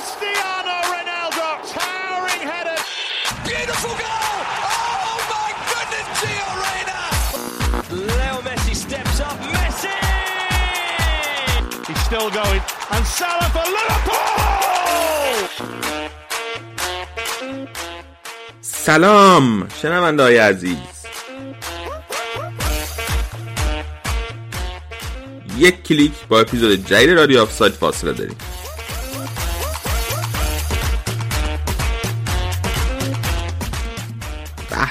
Cristiano Ronaldo, towering header. Beautiful goal! Oh my goodness, Gio Reyna! Leo Messi steps up. Messi! He's still going. And Salah for Liverpool! سلام شنونده های عزیز یک کلیک با اپیزود جدید رادیو آفساید فاصله داریم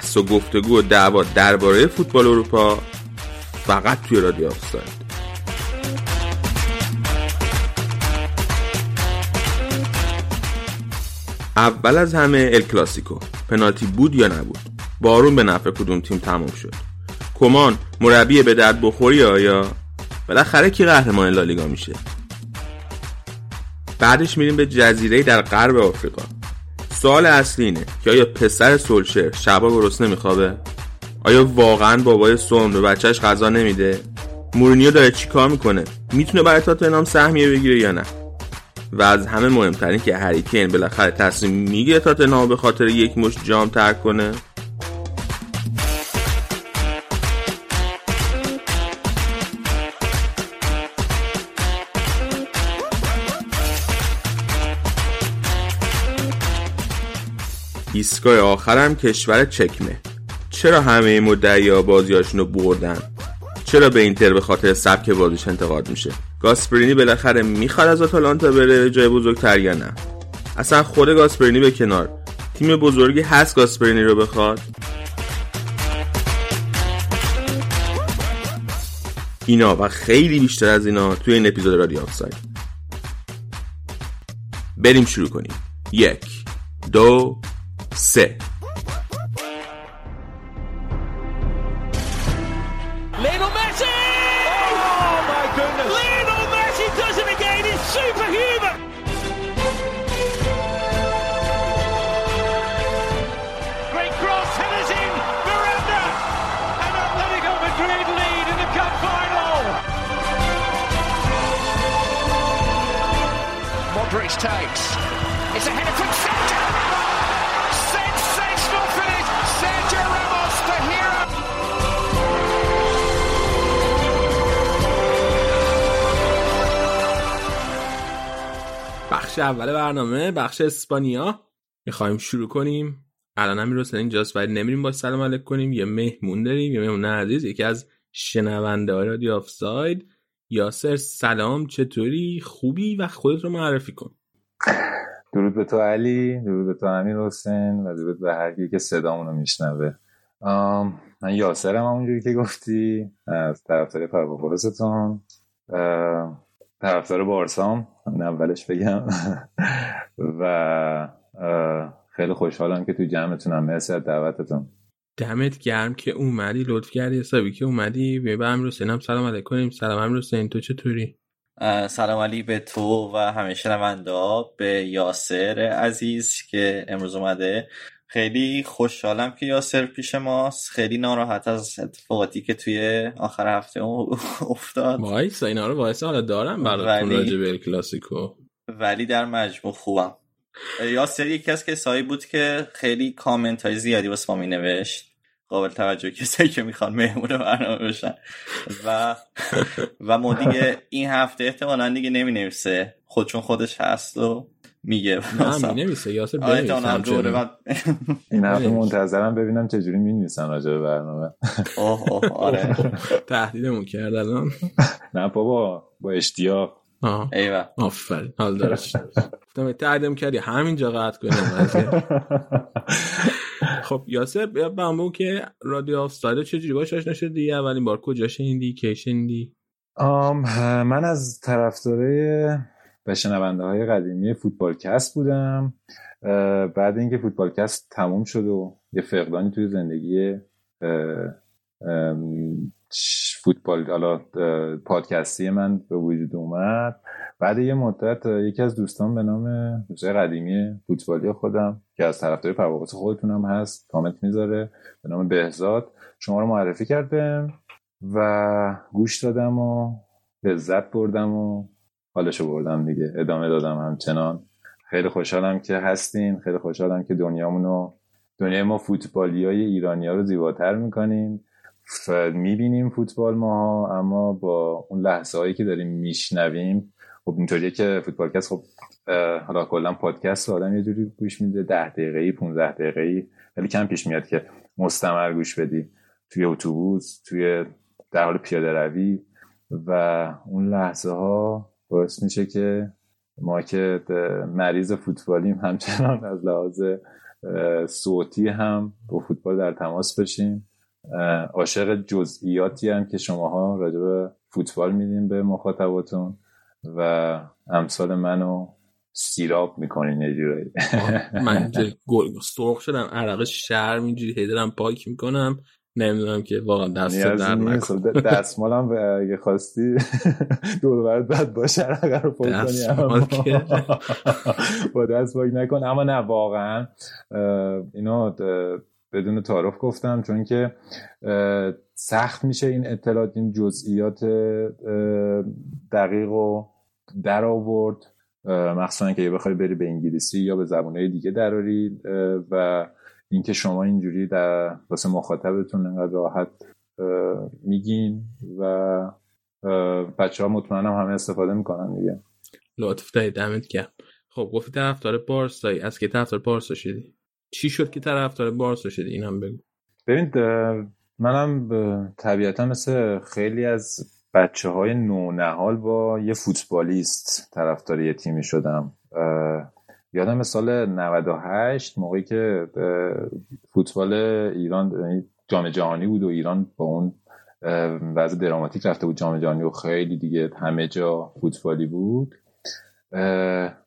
بحث و گفتگو و دعوا درباره فوتبال اروپا فقط توی رادیو آفساید اول از همه ال کلاسیکو. پنالتی بود یا نبود؟ بارون به نفع کدوم تیم تموم شد؟ کمان مربی به درد بخوری آیا بالاخره کی قهرمان لالیگا میشه؟ بعدش میریم به جزیره در غرب آفریقا. سوال اصلی اینه که آیا پسر سولشر شبا گرسنه میخوابه آیا واقعا بابای سون به بچهش غذا نمیده؟ مورینیو داره چی کار می‌کنه؟ می‌تونه برای تاتنهام سهمیه بگیره یا نه؟ و از همه مهمترین که هریکین بالاخره تصمیم می‌گیره تاتنهام به خاطر یک مش جام ترک کنه؟ ایستگاه آخرم کشور چکمه. چرا همه مدعی ها بازیاشون رو بردن؟ چرا به اینتر به خاطر سبک بازیش انتقاد میشه؟ گاسپرینی بالاخره می‌خواد از آتالانتا بره جای بزرگتر یا نه؟ اصلا خود گاسپرینی به کنار. تیم بزرگی هست گاسپرینی رو بخواد؟ اینا و خیلی بیشتر از اینا توی این اپیزود رادیو آفساید. بریم شروع کنیم. یک دو سه Lionel Messi! Oh my goodness! Lionel Messi does it again. He's superhuman. Great cross, headers in. Miranda, and Atletico Madrid lead in the cup final. Modric takes. اول برنامه بخش اسپانیا. می‌خوایم شروع کنیم. الان همین رو اینجاست ولی نمیریم با سلام علیک کنیم. یه مهمون داریم یه مهمون عزیز یکی از شنونده های رادیو آف ساید یاسر سلام چطوری؟ خوبی؟ و خودت رو معرفی کن. درود به تو علی درود به تو امیر حسین و درود به هر کی که صدامون رو میشنوه. من یاسرم همونجوری که گفتی از طرفدار پرواپرستون طرفدار بارسام همین اولش بگم. و خیلی خوشحالم که تو جمعتونم. مرسی از دعوتتون. دمت گرم که اومدی لطف کردی. حسابی که اومدی. به امیر حسین هم سلام علیک کنیم سلام امیر حسین تو چطوری؟ سلام علی به تو و همه شنونده به یاسر عزیز که امروز اومده. خیلی خوشحالم که یاسر پیش ماست. خیلی ناراحت از اتفاقاتی که توی آخر هفته افتاد. وایسا اینا رو وایسا. حالا دارم براتون ولی- راجع به کلاسیکو. ولی در مجموع خوبم. یاسر یکی از کسایی بود که خیلی کامنت های زیادی واسه ما می نوشت قابل توجه کسایی که می‌خوان مهمون برنامه بشن. و و ما دیگه این هفته احتمالا دیگه نمی نویسه خود چون خودش هست و میگه نه می نویسه یاسر بنویس احتمالاً دوره همچنان. بعد این هفته. منتظرم ببینم چجوری می‌نویسن راجع به برنامه. اوه اوه آره. تهدیدمون کرد الان. نه بابا با اشتیاق. آه ایوه. آفرین. حال دارش گفتم تهدیم کردی. همینجا قطع کنیم. خب یاسر بیا بگو که رادیو آفساید چجوری باش آشنا شدی؟ اولین بار کجا شنیدی؟ کی شنیدی؟ من از طرفدارای و شنونده های قدیمی فوتبالکست بودم. اه، بعد اینکه فوتبالکست تموم شد و یه فقدانی توی زندگی فوتبال حالا پادکستی من به وجود اومد. بعد یه مدت یکی از دوستان به نام دوستای قدیمی فوتبالی خودم که از طرفدار پرواز خودتونم هست کامنت می‌ذاره به نام بهزاد شما رو معرفی کرد بهم و گوش دادم و لذت بردم و حالشو بردم دیگه. ادامه دادم همچنان. خیلی خوشحالم که هستین. خیلی خوشحالم که دنیامونو دنیای ما فوتبالی های ایرانی ها رو زیباتر می‌کنین. می‌بینیم فوتبال ما اما با اون لحظه هایی که داریم میشنویم خب اینطوریه که فوتبالکست خب حالا کلا پادکست آدم یه جوری گوش میده. ده دقیقه ای 15 دقیقه ای ولی کم پیش میاد که مستمر گوش بدی. توی اتوبوس توی در حال پیاده روی و اون لحظه ها باعث میشه که ما که مریض فوتبالیم همچنان از لحاظ صوتی هم با فوتبال در تماس بشیم. عاشق جزئیاتی هم که شماها راجع به فوتبال میدیم به مخاطباتون و امثال منو سیراب می‌کنین یه من سرخ شدم عرق شرم اینجوری هیدرم پاک می‌کنم. نمی‌دونم که واقعا دست در نکن دستمالم اگه خواستی دور برد بد باشه اگر رو پاک کنی با دست پاک نکن. اما نه واقعا اینا بدون تعارف گفتم چون که سخت میشه این اطلاعات این جزئیات دقیق و در آورد. مخصوصا که بخوای بری به انگلیسی یا به زبانهای دیگه دراری و اینکه شما اینجوری در واسه مخاطبتون انقدر راحت میگین و بچه ها مطمئنم همه استفاده می‌کنن دیگه. لطف دارید دمت گرم. خب گفتی طرفدار بارسایی. از که طرفدار بارسا شدی؟ چی شد که طرفدار بارسا شدی؟ اینم بگو. ببین منم طبیعتا مثل خیلی از بچه های نونهال با یه فوتبالیست طرفدار یه تیمی شدم. یادم سال 98 موقعی که فوتبال ایران یعنی جام جهانی بود و ایران با اون وضع دراماتیک رفته بود جام جهانی و خیلی دیگه همه جا فوتبالی بود.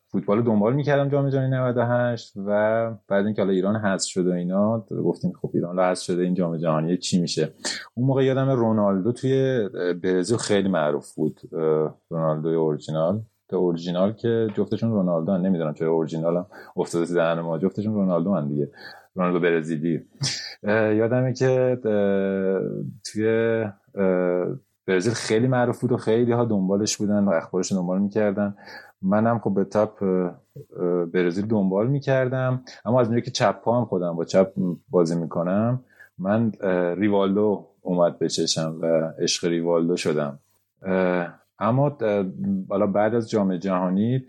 فوتبال رو دنبال می‌کردم جام جهانی 98 و بعد اینکه حالا ایران حذف شده و اینا گفتیم خب ایران حذف شده این جام جهانی چی میشه؟ اون موقع یادم رونالدو توی برزیل خیلی معروف بود رونالدو اورجینال. اورجینال که جفتشون رونالدو هم نمی‌دونم چرا هم افتاده دهن ما. جفتشون رونالدو هم دیگه. رونالدو برزیلی. یادمه که توی برزیل خیلی معروف بود و خیلی ها دنبالش بودن و اخبارش دنبال می‌کردن. منم خب به تاپ برزیل دنبال می‌کردم. اما از میگه که چپ پا هم خودم با چپ بازی می‌کنم من ریوالدو اومد به و عشق ریوالدو شدم. اما حالا بعد از جام جهانی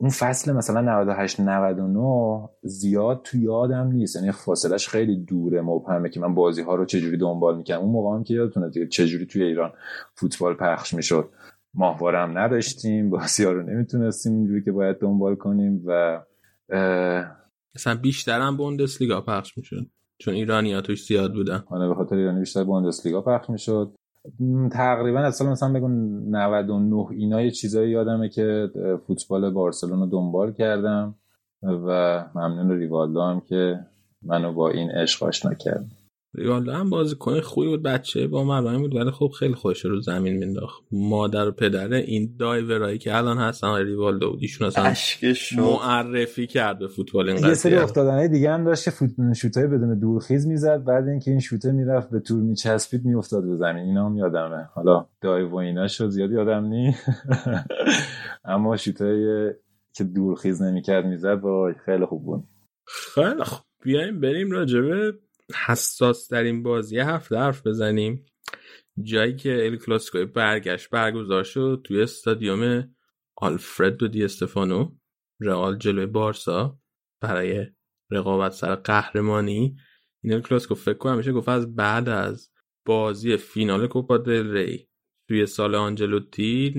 اون فصل مثلا 98 99 زیاد تو یادم نیست. یعنی فاصلش خیلی دوره. مبهمه که من بازی ها رو چجوری دنبال می‌کنم. اون موقع هم که یادتونه دیگه چجوری توی ایران فوتبال پخش می‌شد. ماهواره هم نداشتیم بازی ها رو نمی‌تونستیم اینجوری که باید دنبال کنیم و مثلا بیشتر هم بوندسلیگا پخش می‌شد. چون ایرانی ها توش زیاد بودن. آره به خاطر ایرانی بیشتر بوندسلیگا پخش می‌شد. تقریبا از سال مثلا بگو 99 اینا یه چیزایی یادمه که فوتبال بارسلون دنبال کردم و ممنون ریوالدو هم که منو با این عشق آشنا کرد. ریوالدو هم بازیکن خوبی بود بچه با مرامی بود ولی خب خیلی خوش رو زمین مینداخت. مادر و پدره این دایورایی که الان هستن ریوالدو بود ایشون اصلا معرفی کرد به فوتبال این یه سری افتادنه دیگه هم داشت که فوت... شوتای بدون دورخیز می‌زد بعد اینکه این شوته می‌رفت به تور میچسبید میافتاد به زمین. اینا هم یادمه. حالا دای و ایناشو زیاد یادم نی اما شوتای که دورخیز نمی‌کرد می‌زد وای خیلی خوب بود. خیلی خوب. بیایم بریم راجبه حساس در این بازی هفته حرف بزنیم. جایی که ال کلاسیکو برگشت برگزار شد توی استادیوم آلفردو دی استفانو رئال جلوی بارسا برای رقابت سر قهرمانی. این ال کلاسیکو فکر کنم میشه گفت از بعد از بازی فینال کوپا دل ری توی سال آنجلوتی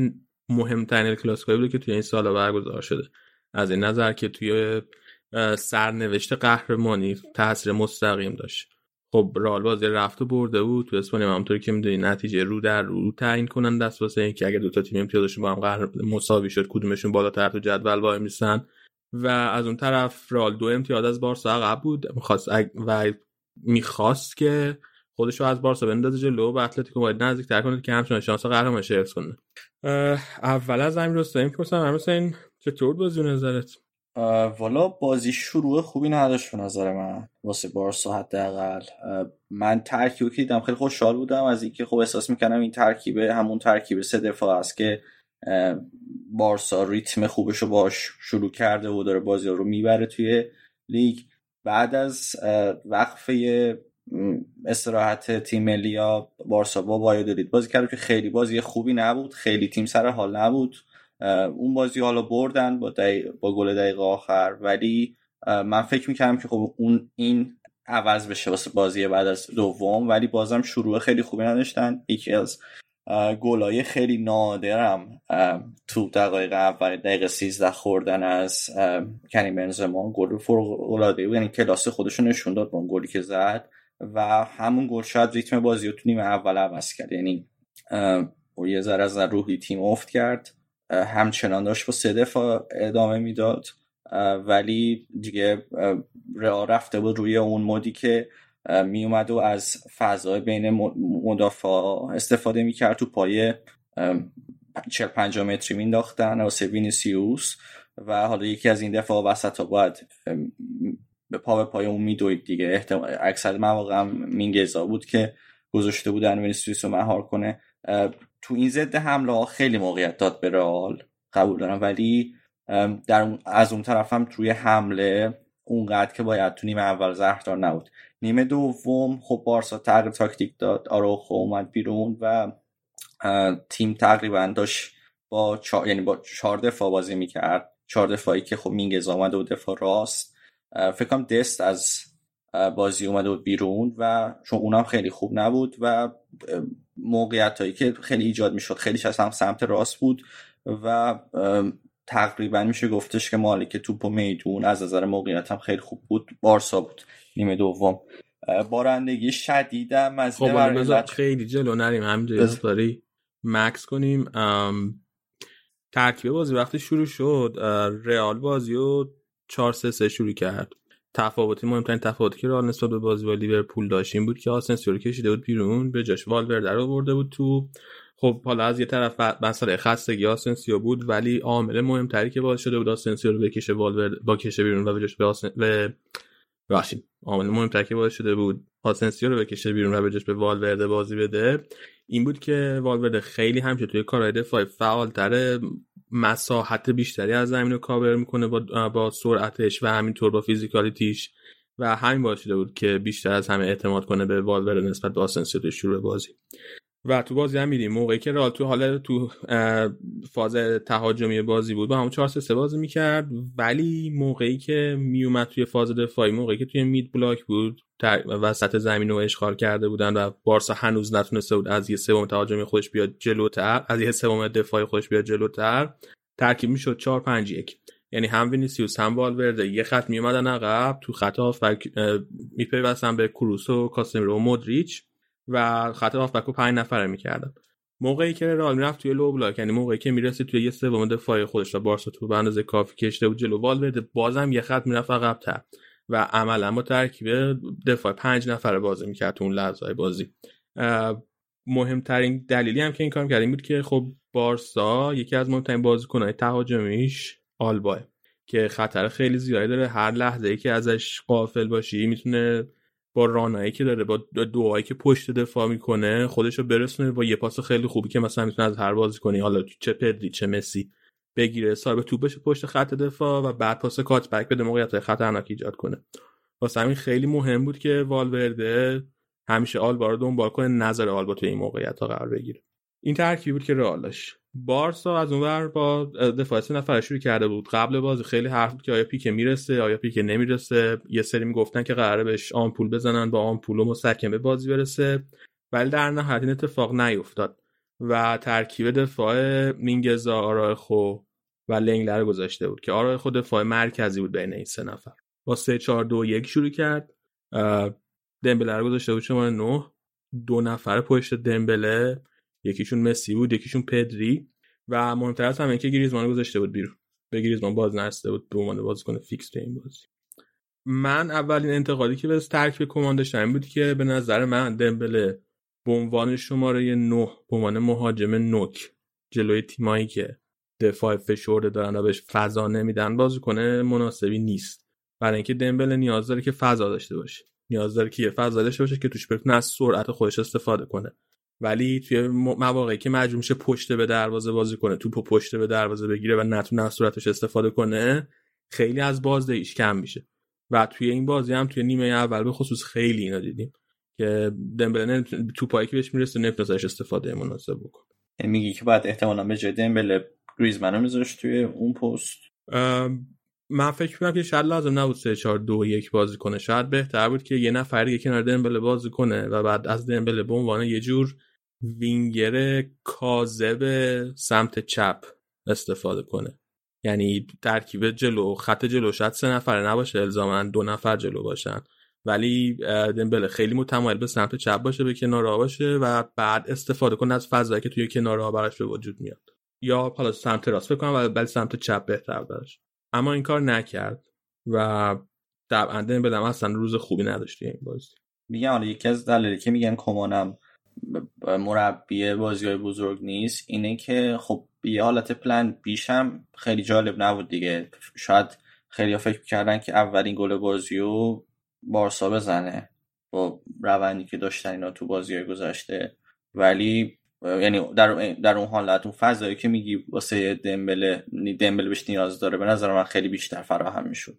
مهمترین ال کلاسیکو بوده که توی این سال برگزار شده. از این نظر که توی سرنوشت قهرمانی تاثیر مستقیم داشت. خب رال بازی رفت و برده بود تو اسپانیا همونطوری که می‌دونی نتیجه رو در رو تعیین کنن دست واسه اینکه اگه دو تا تیم امتیازشون با هم قهر مساوی شد کدومشون بالاتر تو جدول وای میسن. و از اون طرف رال دو امتیاز از بارسا عقب بود. می‌خواست و می‌خواست که خودشو از بارسا بندازه جلو و اتلتیکو باید نزدیک تر کنه که همچنان شانس قهرمانی حفظ کنه. اول از امیر رستمی پرسم امیر چطور بازی نظرت؟ والا بازی شروع خوبی نداشت به نظر من. واسه بارسا حداقل. من ترکیب که دیدم خیلی خوشحال بودم از اینکه خب احساس می‌کنم این ترکیب همون ترکیب سه دفاع است که بارسا ریتم خوبش رو باش شروع کرده و داره بازی رو می‌بره توی لیگ. بعد از وقفه استراحت تیم ملی بارسا با وایادولید بازی کرد که خیلی بازی خوبی نبود. خیلی تیم سر حال نبود. اون بازی حالا بردن با, با گل دقیقه آخر. ولی من فکر می‌کردم که خب اون این عوض بشه واسه بازی بعد از دوم ولی بازم شروع خیلی خوبی نداشتن. یکی از گلای خیلی نادرم تو دقایق اول دقیقه 13 خوردن از کنی بنزما. گل فوق العاده یعنی کلاس خودشون نشون داد با اون گلی که زد و همون گل شاید ریتم بازی رو تو نیمه اول عوض کرد. یعنی یه ذره از روحی تیم افت کرد. همچنان داشت با سه دفاع ادامه می‌داد ولی دیگه رئال رفته بود روی اون مودی که می اومد و از فضای بین مدافع استفاده می‌کرد. توپای 40 50 متری مینداختن واسه وینیسیوس و حالا یکی از این دفاع وسط ها باید به پا به پای اون میدوید دیگه. اکثر مواقع هم مینگزا بود که گذاشته بودن وینیسیوس مهار کنه. تو این ضد حمله ها خیلی موقعیت داد به رئال قبول دارم. ولی در از اون طرف هم توی حمله اونقدر که باید تو نیمه اول زهردار نبود. نیمه دوم خب بارسا تغییر تاکتیک داد آروخو اومد بیرون و تیم تقریبا داشت با چار... یعنی با چهار دفاع بازی می‌کرد. چهار دفاعی که خب مینگز آمده و دفاع راست. فکر دست از بازی اومده بود بیرون و چون اونم خیلی خوب نبود و موقعیت هایی که خیلی ایجاد می‌شد. خیلی هم سمت راست بود و تقریبا میشه گفتش که مالک توپ و میدون از نظر موقعیت هم خیلی خوب بود. بارسا بود نیمه دوم. بارندگی شدیدم از خب خیلی جلو نریم. همینجوری داری مکث کنیم. ترکیب بازی وقتی شروع شد رئال بازی رو 4 3 شروع کرد. تفاوتی مهمترین تفاوتی که رئال نسبت به بازی با لیورپول داشت این بود که آسنسیو رو کشیده بود بیرون به جاش والورده رو برده بود تو. خب حالا از یه طرف مسئله خستگی آسنسیو بود ولی عامل مهمتری که باعث شده بود آسنسیو رو بکشه والورده با کشه بیرون و به جاش به آسن... به باشید عامل مهمتری که باعث شده بود آسنسیو رو بکشه بیرون و به جاش به والورده بازی بده این بود که والورده خیلی همیشه توی کارهای دفاعی فعالتره. مساحت بیشتری از زمین رو کاور می‌کنه با, با سرعتش و همینطور با physicality ش. و همین باعث شده بود که بیشتر از همه اعتماد کنه به والورده نسبت به آسنسیو شروع بازی. و تو بازی هم می‌دیدیم موقعی که رئال تو حالا تو فاز تهاجمی بازی بود با همون 4 3 بازی می‌کرد. ولی موقعی که میومد توی فاز دفاعی موقعی که توی mid block بود وسط زمین رو اشغال کرده بودن و بارسا هنوز نتونسته بود از یه سوم تهاجمی خودش بیاد جلوتر از یه سوم دفاعی خودش بیاد جلوتر ترکیب می‌شد 4 5 1 یعنی هم وینیسیوس هم والورده. یه خط میومدن عقب تو خط هافبک میپیوستن به کروس و کاسمیرو و مودریچ. و خط هافبک رو 5 نفره می‌کردن. موقعی که رئال می‌رفت توی low block یعنی موقعی که می‌رسید توی یه سوم دفاعی خودش و بارسا تو به اندازه کافی کشیده بود جلو والورده بازم یه خط می‌رفت عقب‌تر و عملا با ترکیب دفاع پنج نفره بازی می‌کرد تو اون لحظه بازی. مهمترین دلیلی هم که این کار کرد این بود که خب بارسا یکی از مهمترین بازیکنهای تهاجمیش آلباه که خطر خیلی زیادی داره. هر لحظه ای که ازش قافل باشی می‌تونه با رانایی که داره با دعایی که پشت دفاع می‌کنه خودش رو برسونه با یه پاس خیلی خوبی که مثلا می‌تونه از هر بازی کنی حالا چه پدری چه مسی بگیره صاحب توپ بشه پشت خط دفاع و بعد پاس کات بک بده موقعیت خطرناک ایجاد کنه. واسه همین خیلی مهم بود که والورده همیشه آلبا رو دنبال کنه نظر آلبا توی این موقعیت ها قرار بگیره. این ترکیبی بود که رئال بارسا از اونور با دفاع سه نفر شروع کرده بود. قبل بازی خیلی حرف بود که آیا پیک می‌رسه آیا پیک نمی‌رسه. یه سری می‌گفتن که قراره بهش آمپول بزنن با آمپول و مسکن به بازی برسه. ولی در نهایت این اتفاق نیفتاد و ترکیب دفاع مینگزا آرایخو و لنگلر گذاشته بود که آرایخو دفاع مرکزی بود بین این سه نفر. با سه چهار دو یک شروع کرد. دمبله رو گذاشته بود شما نه. دو نفر پشت دمبله. یکیشون مسی بود یکیشون پدری و مهمتر از همه که گریزمان گذاشته بود بیرون. به گریزمان باز نرسیده بود به عنوان بازیکن فیکس این بازی. من اولین انتقادی که به ترکیب کومان داشتم بود که به نظر من دمبله به عنوان شماره 9 به عنوان مهاجم نوک جلوی تیمایی که دفاع فشرده دارن و بهش فضا نمیدن بازیکن مناسبی نیست. برای اینکه دمبله نیاز داره که فضا داشته باشه. نیاز داره که یه فضا داشته باشه که توش بتونه از سرعت خودش استفاده کنه. ولی توی مواقعی که مجبور میشه پشت به دروازه بازی کنه توپو پشت به دروازه بگیره و نتونه از صورتش استفاده کنه خیلی از بازدهیش کم میشه. و توی این بازی هم توی نیمه اول به خصوص خیلی اینا دیدیم که دمبله تو پایی که بهش می‌رسه نمی‌تونه استفاده مناسب بکنه. یعنی میگی که باید احتمالا به جای دمبله گریزمن رو میذاش توی اون پست؟ من فکر می‌کنم که شاید لازم نبود 3 4 2 1 بازی کنه. شاید بهتر بود که یه نفر دیگه کنار دمبله بازی کنه و بعد از دمبله به عنوان یه جور وینگر کاذب سمت چپ استفاده کنه. یعنی ترکیب جلو خط جلو شاید سه نفره نباشه الزاما دو نفر جلو باشن. ولی دمبله خیلی متمایل به سمت چپ باشه به کنارها باشه و بعد استفاده کنه از فضایی که توی کنارها براش به وجود میاد. یا حالا سمت راست بکنم ولی سمت چپ بهتر براش. اما این کار نکرد و طبعا بدم اصلا روز خوبی نداشتی این بازی. میگم حالا یکی از دلایلی که میگن کمانم مربی بازی بزرگ نیست اینه که خب یه حالت پلن بیشم خیلی جالب نبود دیگه. شاید خیلی فکر کردن که اولین گل بازی رو بارسا بزنه با روندی که داشتن اینا تو بازی های گذشته. ولی یعنی در, در اون حالت اون فضایی که میگی واسه دمبله دمبله بهش نیاز داره به نظر من خیلی بیشتر فراهم می‌شد.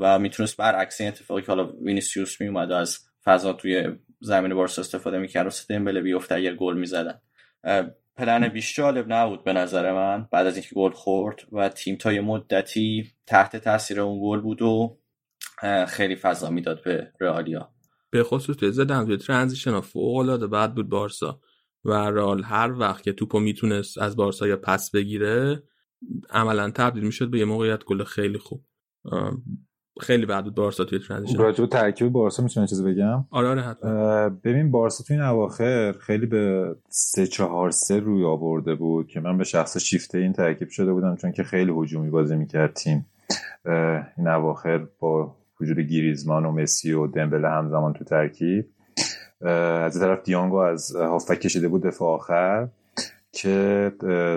و می‌تونست برعکس این اتفاقی که حالا وینیسیوس میومد از فضا توی زمین بارسا استفاده می‌کرد واسه دمبله بیفته اگر گل می‌زدن. پلن بیش جالب نبود به نظر من بعد از اینکه گل خورد و تیم تا یه مدتی تحت تاثیر اون گل بود و خیلی فضا می‌داد به رئالیا به خصوص توی زدن توی ترانزیشن فوق العاده بعد بود بارسا و رال هر وقت که توپو می‌تونست از بارسا یا پس بگیره عملا تبدیل می‌شد به یه موقعیت گل خیلی خوب. خیلی بعد بود بارسا توی ترانزیشن. راجع ترکیب بارسا می‌تونم چیزی بگم؟ آره آره حتما. ببین بارسا توی این اواخر خیلی به 3 4 3 روی آورده بود که من به شخص شیفته این ترکیب شده بودم چون که خیلی هجومی بازی می‌کرد تیم. این اواخر با وجود گیریزمان و مسی و دمبله همزمان تو ترکیب. از طرف دیانگو از هافک کشیده بود دفاع آخر که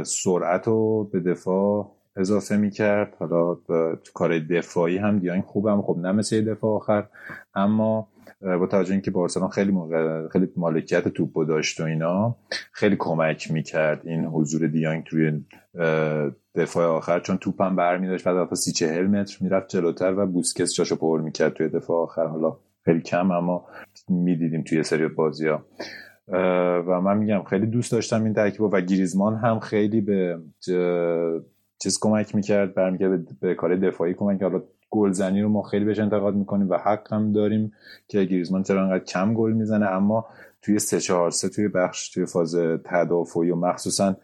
سرعت رو به دفاع اضافه می‌کرد. حالا تو کار دفاعی هم دیانگ خوبم خب نه مثل دفاع آخر. اما با توجه اینکه بارسلون خیلی موقع خیلی مالکیت توپو داشت و اینا خیلی کمک می‌کرد این حضور دیانگ توی دفاع آخر چون توپم برمیداشت بعد سی چهل متر می‌رفت جلوتر و بوسکس جاشو پر می‌کرد توی دفاع آخر. حالا خیلی کم اما می‌دیدیم توی سری بازی ها و من میگم خیلی دوست داشتم این ترکیب و گریزمان هم خیلی به چیز کمک می‌کرد برمیگرد به کار دفاعی کمک حالا گلزنی رو ما خیلی بهش انتقاد می‌کنیم و حق هم داریم که گریزمان چرا انقدر کم گل می‌زنه. اما توی سه چهار سه توی بخش توی فاز تدافعی و مخصوصا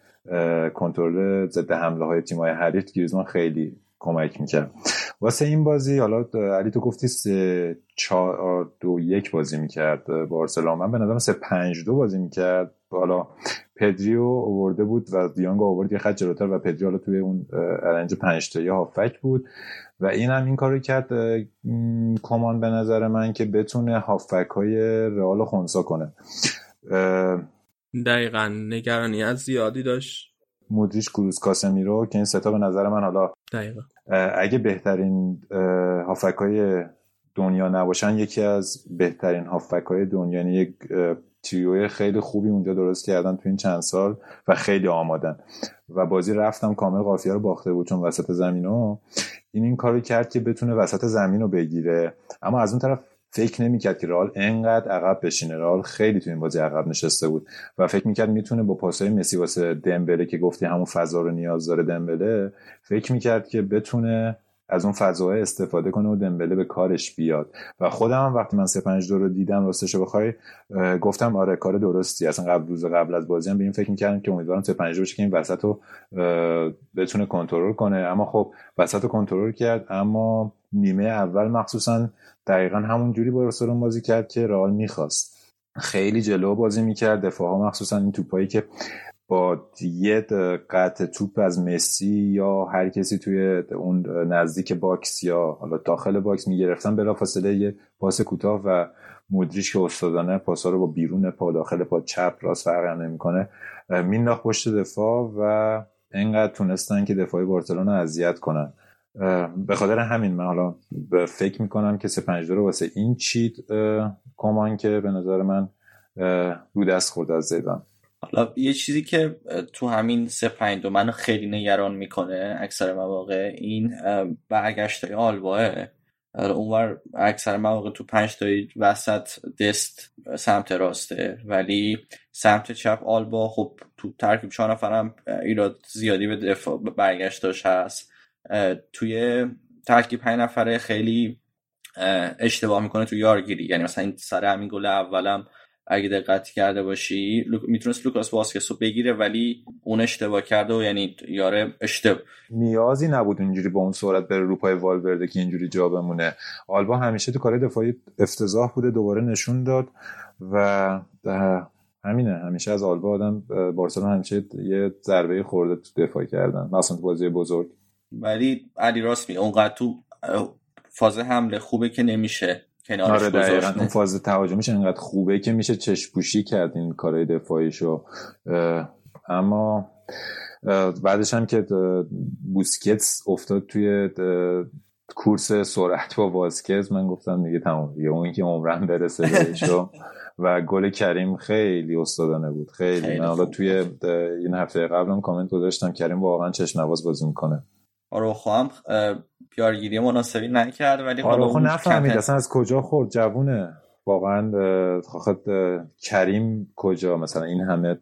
کنترل ضد حمله های تیم های حریف گریزمان خیلی کمک می‌کرد. واسه این بازی حالا علی تو گفتی سه چهار دو یک بازی می‌کرد. بارسلون من به نظرم سه پنج دو بازی می‌کرد. حالا پدریو اوورده بود و دیانگ آورد یه خط جلوتر و پدری حالا توی اون ارنج پنج تا هافک بود و این هم این کارو کرد کمان به نظر من که بتونه هافک های رئال خونسا کنه. دقیقا نگرانی از زیادی داشت. مودریچ کروز کاسمیرو که این ستا به نظر من حالا دقیقا. اگه بهترین هافک های دنیا نباشن یکی از بهترین هافک های دنیا یعنی یک تریوی خیلی خوبی اونجا درست کردن تو این چند سال و خیلی آمادن. و بازی رفتم کامل قافیه رو باخته بود چون وسط زمین ها این این کارو کرد که بتونه وسط زمین رو بگیره. اما از اون طرف فکر نمی‌کرد که رئال انقدر عقب بشینه. رئال خیلی تو این بازی عقب نشسته بود و فکر می‌کرد می‌تونه با پاسای مسی واسه دمبله که گفتی همون فضا رو نیاز داره دمبله فکر می‌کرد که بتونه از اون فضاهای استفاده کنه و دمبله به کارش بیاد. و خودم هم وقتی من 3 5 رو دیدم راستش بخوای گفتم آره کار درستی. اصلا قبل روز قبل از بازی هم به این فکر می‌کردم که امیدوارم 3 5 بشه که این وسط رو بتونه کنترل کنه. اما خب وسط کنترل کرد. اما نیمه اول مخصوصا دقیقا همون جوری بارسلون بازی کرد که رئال می‌خواست. خیلی جلو بازی می‌کرد. دفاع ها مخصوصا این توپایی که با یه قطع توپ از مسی یا هر کسی توی اون نزدیک box یا حالا داخل باکس می‌گرفتن بلا فاصله یه پاس کوتاه و مودریچ که استادانه پاسا رو با بیرون پا داخل پا چپ راست فرق نمی‌کنه مینداخت پشت دفاع و انقدر تونستن که دفاعی بارسلون رو اذیت کنن. به خاطر همین من حالا فکر می‌کنم که سه پنج رو واسه این چیت کمان که به نظر من رو دست خورد از زیدان. حالا یه چیزی که تو همین سه پنج دو منو خیلی نگران می‌کنه اکثر مواقع این برگشت های آلباه اونور اکثر مواقع تو پنج تایی وسط دست سمت راسته ولی سمت چپ آلبا خب تو ترکیب چهار نفرم ایراد زیادی به دفاع برگشتاش هست. توی ترکیب پنج نفره خیلی اشتباه می‌کنه تو یارگیری. یعنی مثلا این سر همین گل اولم اگه دقت کرده باشی می‌تونست لوکاس واسکس رو بگیره ولی اون اشتباه کرده و یعنی یاره اشتباه نیازی نبود اینجوری با اون سرعت بره رو پای والورده که اینجوری جا بمونه. آلبا همیشه تو کار دفاعی افتضاح بوده دوباره نشون داد و همینه. همیشه از آلبا آدم بارسلونا همیشه یه ضربه خورده تو دفاع کردن. مثلا تو بازی بزرگ. ولی علی راست می اونقدر تو فاز حمله خوبه که نمیشه. کنارش آره دقیقا. اون فاز تهاجمیش انقدر خوبه که میشه چشم پوشی کرد این کارهای دفاعیشو. اما بعدش هم که بوسکتس افتاد توی کورس سرعت با واسکز من گفتم دیگه تمام دیگه. اون که عمرم برسه بهشو و گل کریم خیلی استادانه بود. خیلی, من حالا توی این هفته قبلم کامنت گذاشتم. کریم واقعا چشم نواز بازی می‌کنه. آروخو هم یارگیری مناسبی نکرد ولی آروخو نفهمید اصلا از کجا خورد؟ جوونه. واقعا خواهد کریم کجا؟ مثلا این همه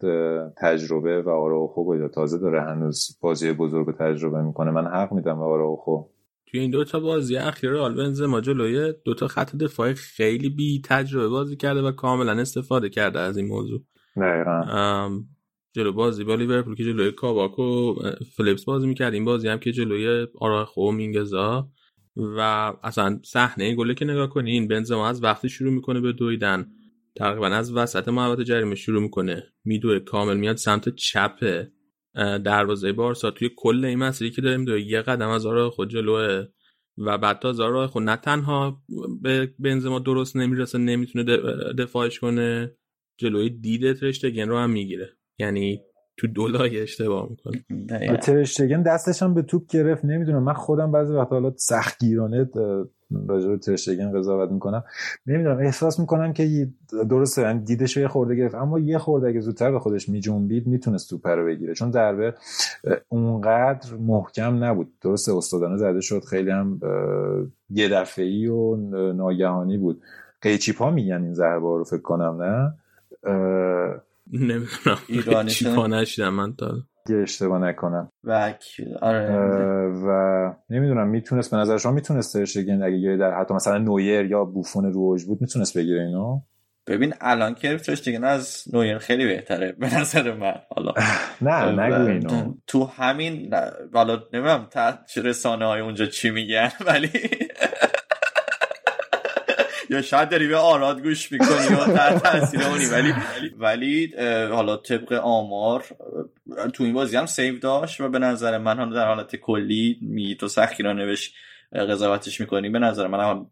تجربه و آراوخو کجا؟ تازه داره هنوز بازی بزرگ تجربه می‌کنه. من حق میدم به آراوخو. توی این دوتا بازی اخیر آلبنز ما جلوی دوتا خط دفاعی خیلی بی تجربه بازی کرده و کاملا استفاده کرده از این موضوع. دقیقا. جلو بازی با لیورپول که جلوی کاواک و فلیپس بازی می‌کرد. این بازی هم که جلوی آراخو مینگزا. و اصلا صحنه گله که نگاه کنین بنزما از وقتی شروع می‌کنه به دویدن تقریبا از وسط محوطه جریمه شروع می‌کنه. میدوه کامل میاد سمت چپ دروازه بارسا. توی کل این مسیری که داریم دو یه قدم از خود جلوه. و بعد تا زارا خود نه تنها به بنزما درست نمی‌رسه نمی‌تونه دفاعش کنه جلوی دید ترشتگن رو هم می‌گیره. یعنی تو دولای اشتباه می‌کنه. ترشتگن دستش هم به توپ گرفت نمی‌دونم. من خودم بعضی وقتا حالا سختگیرانه راجع به ترشتگن قضاوت می‌کنم. نمی‌دونم احساس می‌کنم که درسته یعنی دیدش یه خورده گرفت. اما یه خورده اگه زودتر به خودش میجنبید می‌تونست توپ رو بگیره. چون ضربه اونقدر محکم نبود. درسته استادانه زده شد. خیلی هم یه دفعی و ناگهانی بود. قیچیپا میگن این ضربه رو فکر کنم نه؟ نمی‌دونم. ایرانی چی نشیدم من تا اشتباه نکنم. و آره و نمی‌دونم می‌تونست به نظر شما می‌تونست ترشگن اگه در حتی مثلا نویر یا بوفون روش بود می‌تونست بگیره اینو؟ ببین الان که ترشتگن از نویر خیلی بهتره به نظر من. حالا. نه نگو اینو. تو همین حالا نمی‌دونم رسانه های اونجا چی میگن ولی یا شاید داری به آراد گوش می‌کنی یا تحت تاثیر اونی. ولی ولی حالا طبق آمار تو این بازی هم سیو داشت و به نظر من هم در حالت کلی می تو سخیرانه بهش قضاوتش می‌کنی به نظر من هم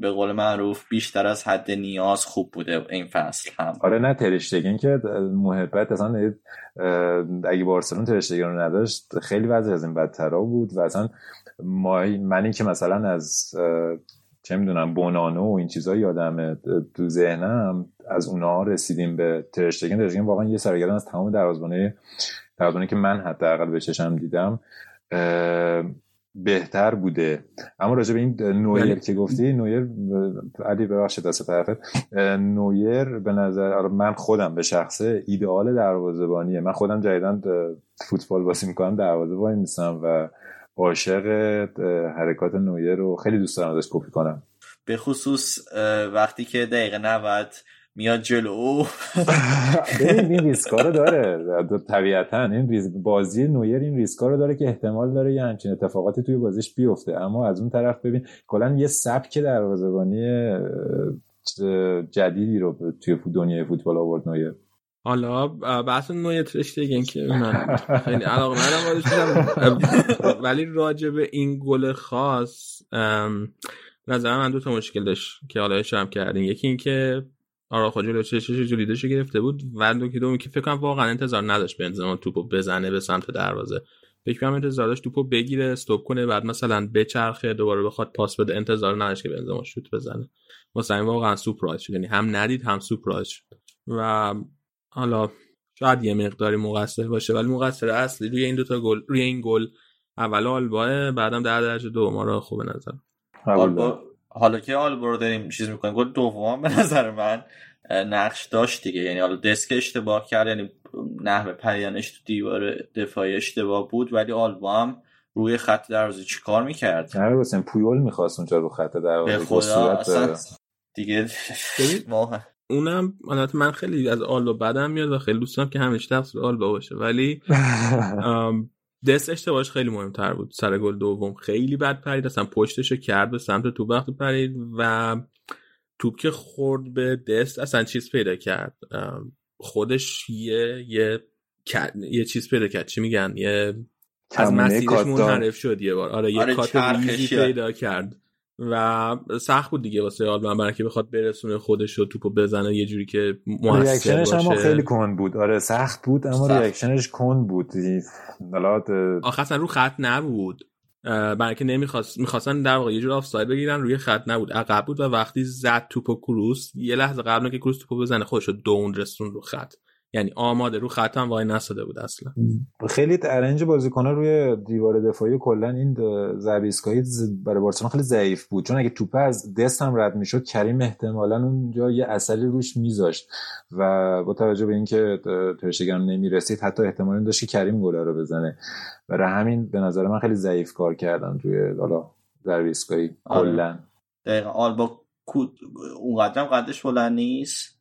به قول معروف بیشتر از حد نیاز خوب بوده این فصل هم. آره نه ترشتگن که محبت اصلا اگه بارسلون ترشتگن رو نداشت خیلی وضع از این بدترا بود و اصلا ما منی که مثلا از چه می‌دونم بونانو و این چیزا یادم تو ذهنم از اونها رسیدیم به ترشتگن ترشتگن واقعا یه سرگردان از تمام دروازه‌بانای دروازه‌بانی که من حداقل به چشم دیدم بهتر بوده. اما راجع به این نویر که گفتی نویر علی ببخشید دست طرفت نویر به نظر من خودم به شخصه ایدئال دروازه‌بانیه. من خودم جدیدن فوتبال بازی می‌کنم دروازه وای میسم و عاشق حرکات نویه رو خیلی دوست دارم ازش کپی کنم. به خصوص وقتی که دقیقه 90 میاد جلو. ببین این ریسکا رو داره. طبیعتا این بازی نویر این ریسکا رو داره که احتمال داره یه همچین اتفاقاتی توی بازیش بیفته. اما از اون طرف ببین کلا یه سبک دروازه‌بانی جدیدی رو توی دنیای فوتبال آورد نویر. حالا بحث نوع ترشتگن که من خیلی علاقه ولی راجع به این گل خاص نظر من دو تا مشکل داشت که حالا هم کردیم. یکی این که آراخو جلو چشش جلیدش گرفته بود و دو که دومی که فکر کنم واقعا انتظار نداشت بنزما توپو بزنه به سمت دروازه. فکر کنم انتظار داشت توپو بگیره استوب کنه بعد مثلا بچرخه دوباره بخواد پاس بده. انتظار نداشت که بنزما شوت بزنه. واسه واقعا سورپرایز شد. یعنی هم ندید هم سورپرایز شد. و حالا شاید یه مقداری مقصر باشه ولی مقصر اصلی روی این دوتا گل روی این گل اول آلباه بعدم در درجه دوم. رو خوب نظر. آلبا حالا که آلبا رو داریم چیز می‌کنیم گل دوم به نظر من نقش داشت دیگه. یعنی حالا دسک اشتباه کرد یعنی نحوه پریانش تو دیوار دفاعی اشتباه بود ولی آلبا هم روی خط دروازه چیکار می‌کرد؟ نه حسین پویول می‌خواست اونجا رو خط دروازه به خدا اصلا دیگه اونم البته من خیلی از آلبا بدم میاد و خیلی دوست دارم که همیشه تقصیر آلبا باشه. ولی دست اشتباهش خیلی مهمتر بود. سر گل دوم خیلی بد پرید. اصلا پشتش کرد به سمت توپ. وقتی پرید و توپ که خورد به دست اصلا چیز پیدا کرد. خودش یه یه یه چیز پیدا کرد. چی میگن؟ یه از مسیرش منحرف شد یه بار. آره یه آره کات ریزی پیدا کرد. و سخت بود دیگه واسه آلمان برای که بخواد برسونه خودش رو توپو بزنه یه جوری که موثر باشه اما خیلی کند بود. آره سخت بود اما سخت. ریاکشنش کند بود. حالا آخه رو خط نبود. برای که نمی‌خواست می‌خواستن در واقع یه جور آفساید بگیرن روی خط نبود. عقب بود و وقتی زد توپو کروس یه لحظه قبل که کروس توپو بزنه خودش رو دون رسون رو خط. یعنی آماده رو خط هم وای نساده بود اصلا. خیلی ارنج بازیکن‌ها روی دیوار دفاعی کلا این ضربه برای بارسلونا خیلی ضعیف بود. چون اگه توپ از دست هم رد می‌شد کریم احتمالا اونجا یه اثری روش میذاشت و با توجه به اینکه ترشگان نمی‌رسید حتی احتمال داشت که کریم گل رو بزنه. برای همین به نظر من خیلی ضعیف کار کردن روی حالا ضربه ایستگاهی آره. کلا. دقیقاً. آلبا اونقدرم قدش بلند نیست.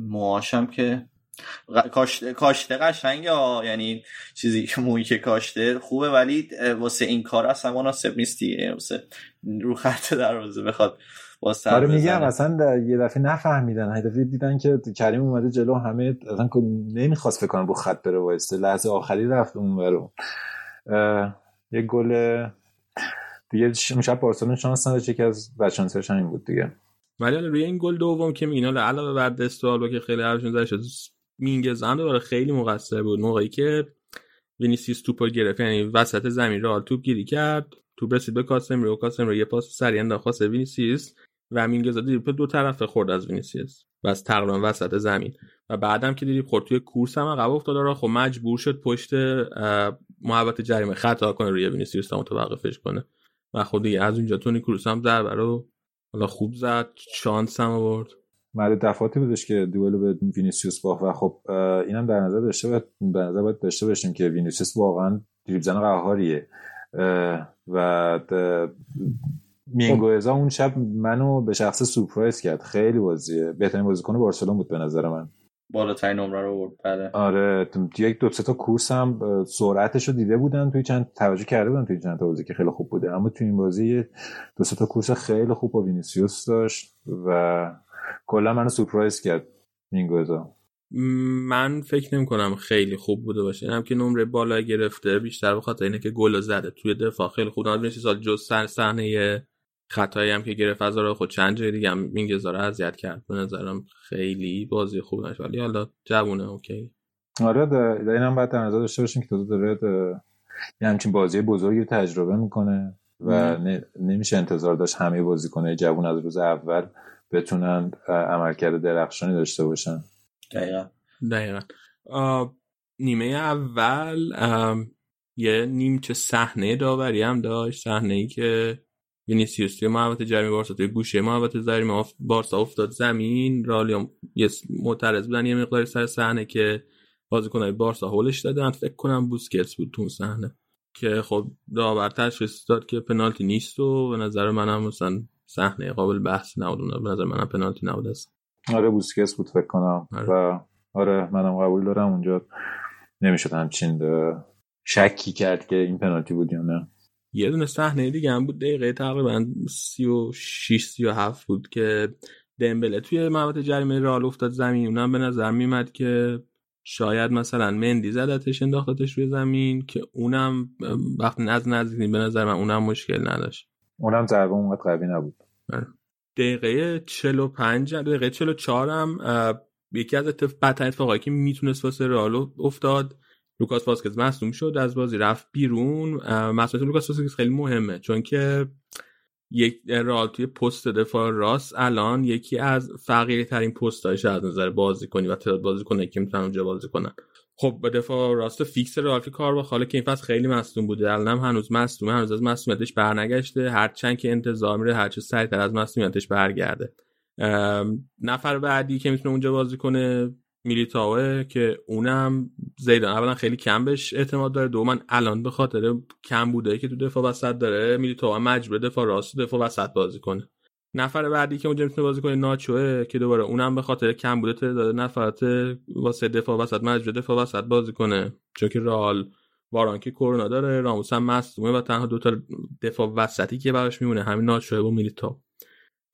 موهاشم که کاشته کاشته قشنگه یعنی چیزی که مویی که کاشته خوبه ولی واسه این کار اصلا مناسب نیست دیگه واسه رو خط دروازه بخواد واسه آره میگم اصلا یه دفعه نفهمیدن. یه دفعه دیدن که کریم اومده جلو همه اصلا نمی‌خواست فکر کنم رو خط بره وایسته لحظه آخری رفت اون برو یه گل دیگه شب بارسلون شانس نداشت. که از بدشانسیش همین بود دیگه. ولی روی این گل دوم که میگین علاوه بر دست و wall و که خیلی حرفشون زده شد مینگزم دوباره خیلی مقصر بود. موقعی که وینیسیوس توپ رو گرفت یعنی وسط زمین رئال توپ گیری کرد توپ رسید به کاسمیرو یه پاس سریع انداخت وینیسیوس و مینگزا دیدی دو طرف خورد از وینیسیوس. و از تقریبا وسط زمین. و بعدم که دیدی خورد توی کورس هم عقب افتاد. را خب مجبور شد پشت محوطه جریمه خطا کنه روی وینیسیوس تا متوقفش کنه. و خب دیگه از اونجا تونی کروس هم ضربه رو حالا خوب زد شانس هم آورد. مرد دفعاتی بودش که دوئل به وینیسیوس باخت و خب اینم در نظر داشته باید به نظر باید داشته باشیم که وینیسیوس واقعا دریبل زن قهاریه و مینگوزا اون شب منو به شخص سورپرایز کرد. خیلی بازیه. بهترین بازیکن بارسلون بود به نظر من. بالاترین نمره رو برد بله. آره یک دو سه تا کورس هم سرعتش رو دیده بودن توی چند توجه کرده بودن توی چند تا بازی که خیلی خوب بوده. اما توی این بازی دو سه تا کورس خیلی خوب با وینیسیوس داشت و کلا منو سورپرایز کرد مینگوزا. من فکر نمی کنم خیلی خوب بوده باشه. هم که نمره بالا گرفته بیشتر به خاطر اینه که گل زده. توی دفاع خیلی خوب. نمیشه سال جز سر صحنه خطایی هم که گرفت از خود. چند جای دیگه هم مینگزا رو اذیت کرد. به نظرم خیلی بازی خوب نشد ولی حالا جوونه OK. آره در اینم باید در نظر داشته باشیم که تازه داره یه همچین بازی بزرگی تجربه می‌کنه و نمیشه انتظار داشت همه بازیکنه جوون از روز اول بتونن عملکرد درخشانی داشته باشن. دقیقا. دقیقا. نیمه اول یه نیمچه صحنه داوری هم داشت. صحنه ای که وینیسیوس توی محوطه جریمه بارسا توی گوشه محوطه جریمه بارسا افتاد زمین. رالیوم یه معترض بودن یه مقداری سر صحنه که بازیکنای بارسا هولش دادن. فکر کنم بوسکتس بود تو صحنه. که خب داور تشخیص داد که پنالتی نیست و به نظر منم مثلا صحنه قابل بحث نبود. به نظر منم پنالتی نبود است آره بوسکتس بود فکر کنم. آره. و آره منم قبول دارم. اونجا نمی‌شد همچین شکی کرد که این پنالتی بود یا نه. یه دونه صحنه دیگه هم بود دقیقه تقریبا 36 37 بود که دمبله توی محوطه جریمه رئال افتاد زمین. اونم به نظر میمد که شاید مثلا مندی زدتش انداختتش روی زمین که اونم وقتی از نزدیک به نظر من اونم مشکل نداشت. اونم ضربه اونقدر قوی نبود. آره. دقیقه 45 دقیقه 44 هم یکی از اتفاق بدترین اتفاقایی که می‌تونست واسه رئال افتاد لوکاس واسکز مصدوم شد از بازی رفت بیرون. مسئولیت لوکاس واسکز خیلی مهمه چون که یک رئال توی پست دفاع راست الان یکی از فقیری ترین پست های از نظر بازی کنی و تعداد بازی کنه که می‌تونن اونجا بازی کنن. خب به دفاع راست فیکس رئال کار با خاله که این فصل خیلی مصدوم بوده. الان هم هنوز مصدومه هنوز از مصدومیتش برنگشته. هرچند که انتظار میره هرچه سریعتر از مصدومیتش برگرده. نفر بعدی که می‌تونه اونجا بازی کنه میلیتاوه که اونم زیدان اولا خیلی کم بهش اعتماد داره دوما الان به خاطر کم بوده که تو دفاع وسط داره میلیتاو مجبور دفاع راست دفاع وسط بازی کنه. نفر بعدی که اونجا می‌تونه بازی کنه ناچوه که دوباره اونم به خاطر کم بوده تعداد نفرات واسه دفاع وسط مجبور دفاع وسط بازی کنه. چون که رال واران که کرونا داره راموس هم مصدومه و تنها دو تا دفاع وسطی که براش میمونه همین ناچوه و میلیتاو.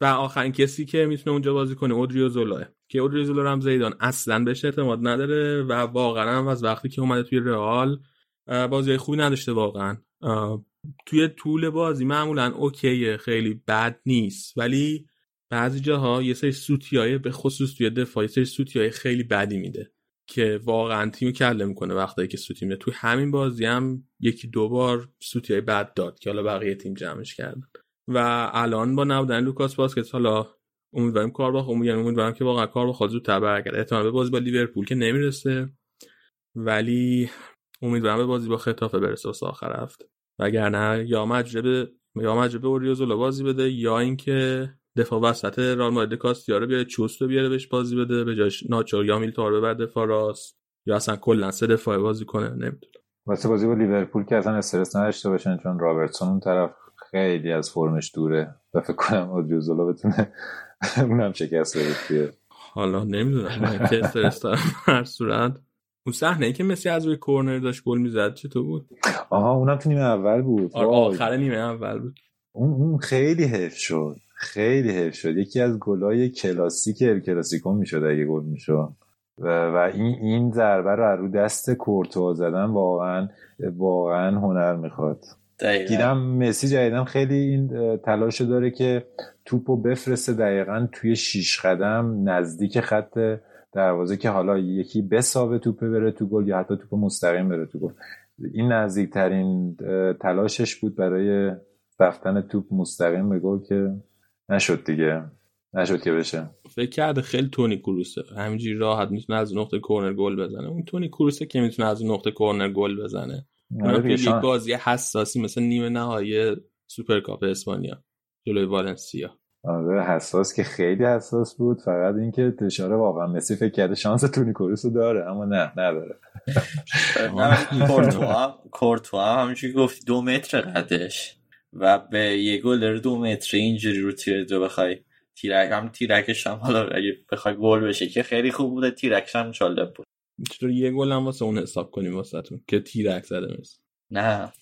و آخرین کسی که می‌تونه اونجا بازی کنه اودریو زولاه که اودریو زولا هم زیدان اصلا بهش اعتماد نداره و واقعا از وقتی که اومده توی رئال بازی خوبی نداشته واقعا. توی طول بازی معمولا اوکیه خیلی بد نیست. ولی بعضی جاها یه سری سوتیای به خصوص توی دفاع یه سری سوتیای خیلی بدی میده که واقعا تیم کله می‌کنه وقتی که سوتی میده. توی همین بازی هم یکی دو بار سوتیای بد داد که حالا بقیه تیم جمعش کردن. و الان با نبودن لوکاس باسکت حالا امیدواریم کار با امید امیدوارم که واقعا کار با زودتر برگرده. احتمال به بازی با لیورپول که نمی‌رسه. ولی امیدوارم به بازی با خطافه برسه واسه آخر هفته وگرنه یا مجربه یا مجربه اوریوزولا بازی بده یا اینکه دفاع وسط رال مادرید کاستیارو بیاره چوستو بیاره بهش بازی بده به جاش ناچور یا میلتار ببر دفاع راست یا اصلا کلا سه دفاع بازی کنه نمی‌دونم. واسه بازی با لیورپول که اصلا استرس نداشته باشن چون رابرتسون اون طرف خیلی از فرمش دوره و فکر کنم اودریوزولا بتونه اونم شکست بده حالا نمی‌دونم که استرس هر صورت. اون صحنه ای که مسی از روی کورنر داشت گل می‌زد چطور بود؟ آها اونم تو نیمه اول بود. آره آخر نیمه اول بود. اون اون خیلی حیف شد. خیلی حیف شد. یکی از گلای کلاسیک ال کلاسیکو می‌شد اگه گل می‌شد. و, و این این ضربه رو رو دست کورتوا زدن واقعا واقعا هنر می‌خواد. دیدم مسی جدیدم خیلی این تلاش داره که توپو بفرسته دقیقا توی شیش قدم نزدیک خط دروازه که حالا یکی بسابه توپه بره تو گل یا حتی توپ مستقیم بره تو گل. این نزدیکترین تلاشش بود برای رفتن توپ مستقیم به گل که نشد دیگه. نشد که بشه. فکر کرده خیلی تونی کروسه همینجوری راحت می‌تونه از نقطه کورنر گل بزنه. اون تونی کروسه که می‌تونه از نقطه کورنر گل بزنه. آره یک بازی حساسی مثل نیمه نهایی سوپرکاپ اسپانیا جلوی والنسیا. آره حساس که خیلی حساس بود. فقط اینکه اشاره واقعا مسی فکر کرده شانس تونی کروس داره اما نه نداره. کورتوا کورتوا همینجوری گفت دو متر قدش و به یه گل داره دو متر اینجوری رو تیر دو بخوای. تیرک هم تیرکش هم حالا اگه بخوای گل بشه که خیلی خوب بوده تیرکش هم جالب بود. چطور یه گل هم واسه اون حساب کنیم واسه که تیرک زده مثل نه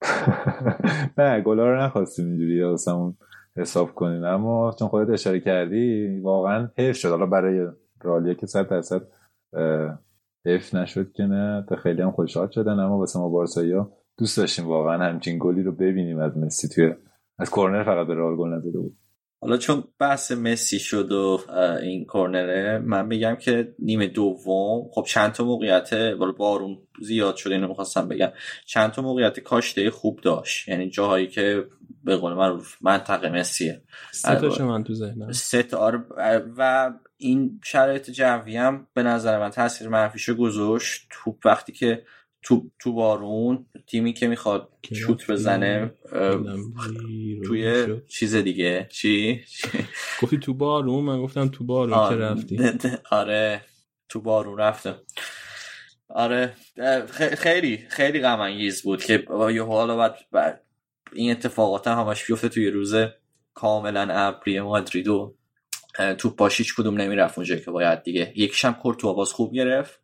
نه گلا رو نخواستیم اینجوری واسه اون حساب کنیم اما چون خودت اشاره کردی واقعا حیف شد. حالا برای رالیه که صد درصد حیف نشد که نه. تا خیلی هم خوشحال شدن. اما واسه ما بارسایی دوست داشتیم واقعا همچین گلی رو ببینیم از مسی توی از کورنر فقط به رال گل نزده بود. حالا چون بحث مسی شد و این کورنره من میگم که نیمه دوم خب چند تا موقعیت بالا بارون زیاد شده اینو می‌خواستم بگم. چند تا موقعیت کاشته خوب داشت. یعنی جاهایی که به قول من منطقه مسیه. سه من تو ذهنم؟ سه و این شرایط جوی هم به نظر من تاثیر منفیشو گذاشت. توپ وقتی که تو تو بارون تیمی که می‌خواد شوت بزنه توی چیز دیگه. چی؟ گفتی تو بارون؟ من گفتم تو بارون که رفتی. آره. تو بارون رفتم. آره خیلی خیلی غم انگیز بود که یه حالا بعد این اتفاقات همش بیفته توی روز کاملا ابری مادرید و تو پاشیچ کدوم نمی‌رفت اونجایی که باید دیگه. یکیش هم کورتوا باز خوب گرفت.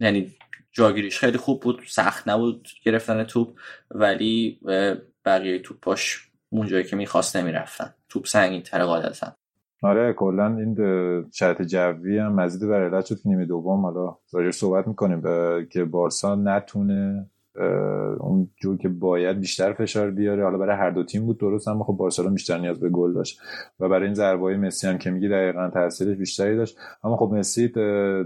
یعنی جاگیریش خیلی خوب بود سخت نبود گرفتن توپ ولی بقیه توپاش اونجایی که می‌خواست نمی‌رفتن. توپ سنگین تر قاعدتا. آره کلا این شرط جوی هم مزید بر علت شد که نیمه دوم حالا راجع صحبت می‌کنیم که بارسا نتونه اون جور که باید بیشتر فشار بیاره. حالا برای هر دو تیم بود درست اما خب بارسلون بیشتر نیاز به گل داشت و برای این ضربه مسی هم که میگی دقیقا تاثیرش بیشتری داشت. اما خب مسی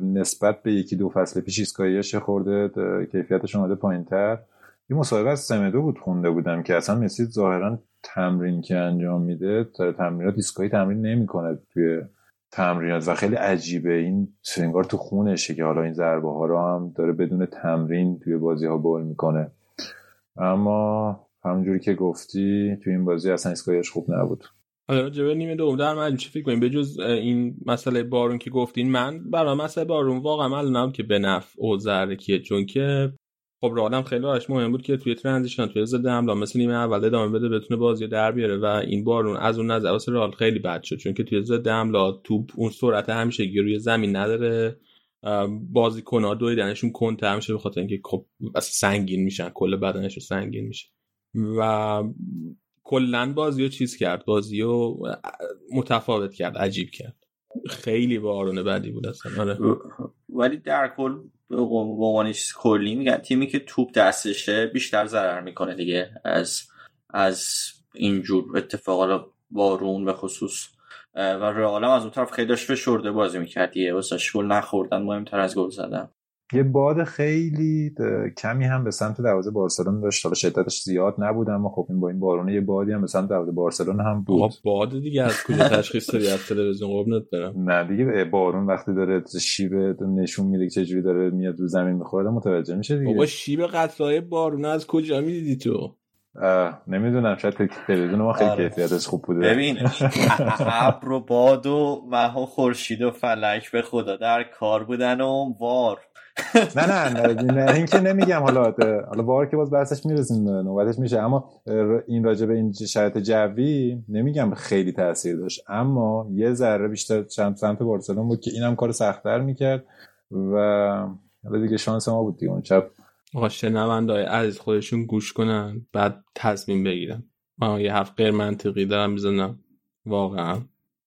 نسبت به یکی دو فصل پیش ایستگاهیش خورده کیفیتش اومده پایینتر. یه مصاحبه از سمدو بود خونده بودم که اصلا مسی ظاهرا تمرین که انجام میده تمرینات ایستگاهی تمرین نمی‌کنه توی تمرینات و خیلی عجیبه. این انگار تو خونشه که حالا این ضربه ها رو هم داره بدون تمرین توی بازی ها بول می‌کنه. اما همونجوری که گفتی توی این بازی اصلا ایستگاهیش خوب نبود. آره جبه نیمه دوم در من چی فکر کنیم؟ به جز این مسئله بارون که گفتین من برای مسئله بارون واقعا معلوم که به نفع او کیه چون که خب رالم خیلی براش مهم بود که توی ترانزیشن توی ضد حمله مثل نیمه اول ادامه بده بتونه بازی در بیاره و این بارون از اون نظر واسه رال خیلی بد شد چون که توی ضد حمله توپ اون سرعت همیشه روی زمین نداره. بازیکن‌ها دویدنشون کنته همیشه به خاطر اینکه خب سنگین میشن کل بدنشون سنگین میشه. و کلا بازی رو چیز کرد بازی رو متفاوت کرد عجیب کرد. خیلی بارون بدی بود اصلا آره. ولی در کل به عنوان کلی میگن. تیمی که توپ دستشه بیشتر ضرر می‌کنه دیگه از از اینجور اتفاقات بارون به خصوص. و رئال از اون طرف خیلی داشت فشرده بازی می‌کرد دیگه. واسه گل نخوردن مهمتر از گل زدن. یه باد خیلی کمی هم به سمت دروازه بارسلون داشت. حالا شدتش زیاد نبود اما خب این با این بارونه یه بادی هم به سمت دروازه بارسلون هم بود. باد دیگه از کجا تشخیص داری از تلویزیون قربونت برم. نه دیگه بارون وقتی داره شیب نشون میده که چجوری داره میاد رو زمین می‌خوره متوجه میشه دیگه. بابا شیب قطرهای بارون از کجا می‌دیدی تو؟ نمی‌دونم شاید تلویزیون ما خیلی آره. کیفیتش خوب بوده. ببین ابر و باد و مها خورشید و فلک به خدا در کار بودن و وار. نه نه نه این که نمیگم حالا حالا بار که باز بحثش می‌رسیم نوبتش میشه. اما این راجع به این شرایط جوی نمیگم خیلی تاثیر داشت. اما یه ذره بیشتر چند سمت بارسلون بود که اینم کار سختتر می‌کرد و حالا دیگه شانس ما بود دیگه اون شب آقا شنوندای عزیز خودشون گوش کنن بعد تصمیم بگیرن. من یه حرف غیر منطقی دارم می‌زنم. واقعا.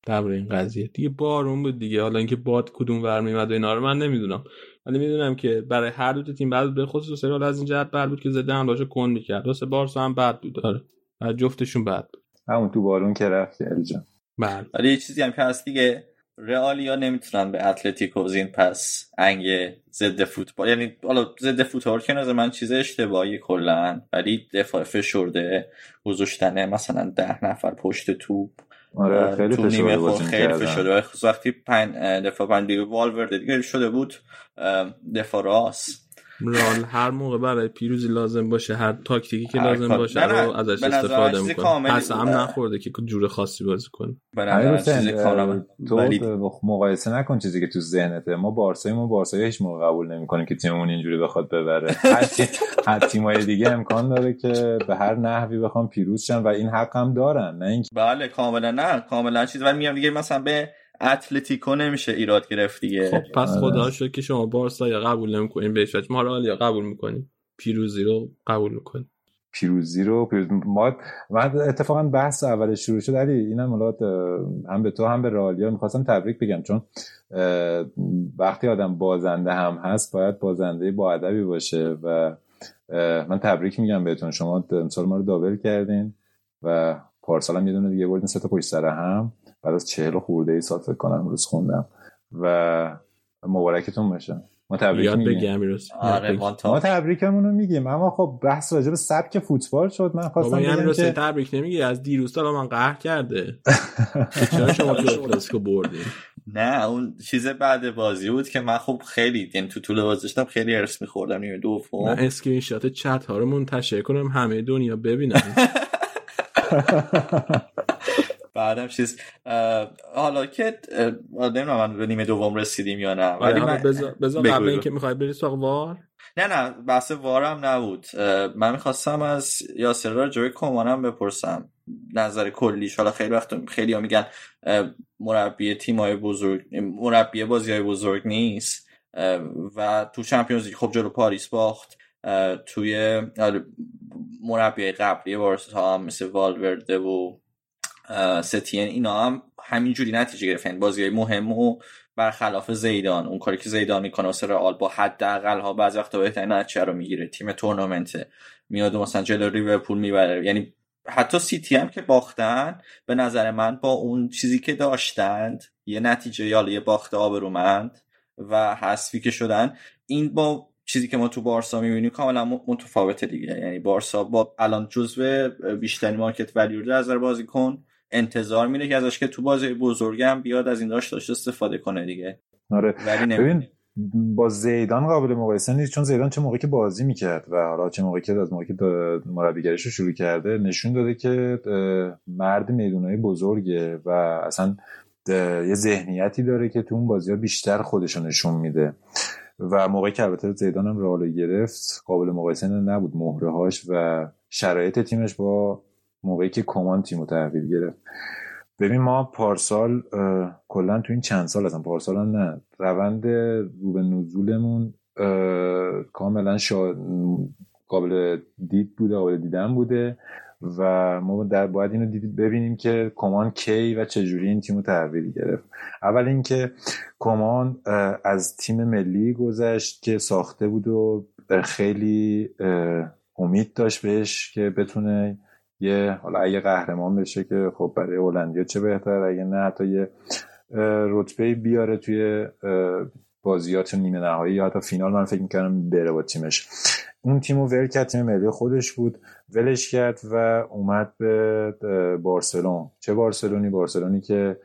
در این قضیه. دیگه بارون بود دیگه. حالا اینکه باد کدوم ور میمد و اینا رو من نمی‌دونم. ولی می‌دونم که برای هر دو تیم بعد به خصوص سریال از این جهت بد بود که زده هم باشه کن می‌کرد. واسه بارسا هم بد بود داره جفتشون بد بود. همون تو بارون که رفت الجا بله. ولی یه چیزی هم که هست دیگه رئالیا نمی‌تونن به اتلتیکو زین پس انگ ضد فوتبال یعنی حالا ضد فوتبال که نظر من چیز اشتباهی کلا ولی دفاع فشرده گذاشتن مثلا ده نفر پشت توپ. آره خیلی تو نیمه خیلی فشرده وقتی پنج دفاع پنج والورده دیگه شده بود دفاع راست. رال هر موقع برای پیروزی لازم باشه هر تاکتیکی که لازم باشه رو ازش استفاده می‌کنه. پس هم نخورده که جور خاصی بازی کنه. تو مقایسه نکن چیزی که تو ذهنته. ما بارسایی ما بارسایی هیچ موقع قبول نمی‌کنیم که تیممون اینجوری بخواد ببره. هر تیمای دیگه امکان داره که به هر نحوی بخوام پیروز شن و این حق هم دارن. نه اینکه بله کاملا نه کاملا چیز. ولی میگم دیگه مثلا به اتلتیکو نمیشه ایراد گرفت دیگه. خب پس آره. خدا شد که شما بارسا یا قبول نمی‌کنین بهش ما رو یا قبول می‌کنیم. پیروزی رو قبول می‌کنیم. پیروزی رو پیروز... ما من اتفاقا بحث اول شروع شد. علی اینم ملات هم به تو هم به رالیا می‌خواستم تبریک بگم چون وقتی آدم بازنده هم هست باید بازنده با ادبی باشه و من تبریک میگم بهتون. شما امسال ما رو دابل کردین و پارسال هم یه دونه دیگه بردین سه تا پشت سر هم. بعد از چهل خورده ای سال فکر کنم روز خوندم و مبارکتون باشه. ما تبریک میگیم. آره ما تبریکمون رو میگیم. اما خب بحث راجع به سبک فوتبال شد. من خواستم بگم که تبریک نمیگی؟ از دیروز تا من قهر کرده. چرا شما کلاسیکو بردین نه اون چیز بعد بازی بود که من خب خیلی یعنی تو طول بازی داشتم خیلی حرص میخوردم نیمه دوم. من screen shot chat ها رو منتشر کنم همه دنیا ببینن. بعدم چیز حالا که نمی‌دونم من به نیمه دوم رسیدیم یا نه ولی من بذار قبل اینکه می‌خوای بری سراغ وار؟ نه نه بحث وارم نبود. من می‌خواستم از یاسر را جوی کمانم بپرسم. نظر کلیش. حالا خیلی وقت خیلی ها میگن مربی تیم های بزرگ مربی بازی های بزرگ نیست. و تو چمپیونز خب جلو پاریس باخت. توی مربی قبلی بارسا هم مثل والورده و ستین اینا هم همینجوری نتیجه گرفتن. بازی مهم و برخلاف زیدان. اون کاری که زیدان می‌کنه واسه رئال با حداقل ها بعضی وقتا بهترین نتیجه رو می‌گیره. تیم تورنمنت میاد مثلا جلو لیورپول می‌بره. یعنی حتی سیتی هم که باختن به نظر من با اون چیزی که داشتند یه نتیجه یا یه باخت آبرومند و حذفی که شدن این با چیزی که ما تو بارسا می‌بینیم کاملا متفاوته دیگه. یعنی بارسا با الان جزو بیشتری market value از نظر بازیکن انتظار میره که ازش که تو بازی بزرگم بیاد از این داشت داشت استفاده کنه دیگه. آره. ببین با زیدان قابل مقایسه نیست چون زیدان چه موقعی که بازی می‌کرد و حالا چه موقعی که از موقعی که مربیگریش رو شروع کرده نشون داده که مرد میدونای بزرگه و اصلا یه ذهنیتی داره که تو اون بازی ها بیشتر خودشو نشون میده. و موقعی که البته زیدان هم رئال گرفت قابل مقایسه نبود مهره هاش و شرایط تیمش با موقعی که کمان تیمو تحویل گرفت. ببین ما پارسال کلا تو این چند سال اصلا پارسال نه روند رو به نزولمون کاملا شا... قابل دید بوده قابل دیدن بوده و ما در باید اینو دیدید ببینیم که کمان کی و چجوری این تیمو تحویل گرفت. اول اینکه کمان از تیم ملی گذشت که ساخته بود و خیلی امید داشت بهش که بتونه یه حالا اگه قهرمان بشه که خب برای هلندیا چه بهتر اگه نه حتی یه رتبه بیاره توی بازیات نیمه نهایی یا حتی فینال. من فکر می‌کنم بره با تیمش. اون تیمو ول کرد تیم ملی خودش بود ولش کرد و اومد به بارسلون. چه بارسلونی؟ بارسلونی که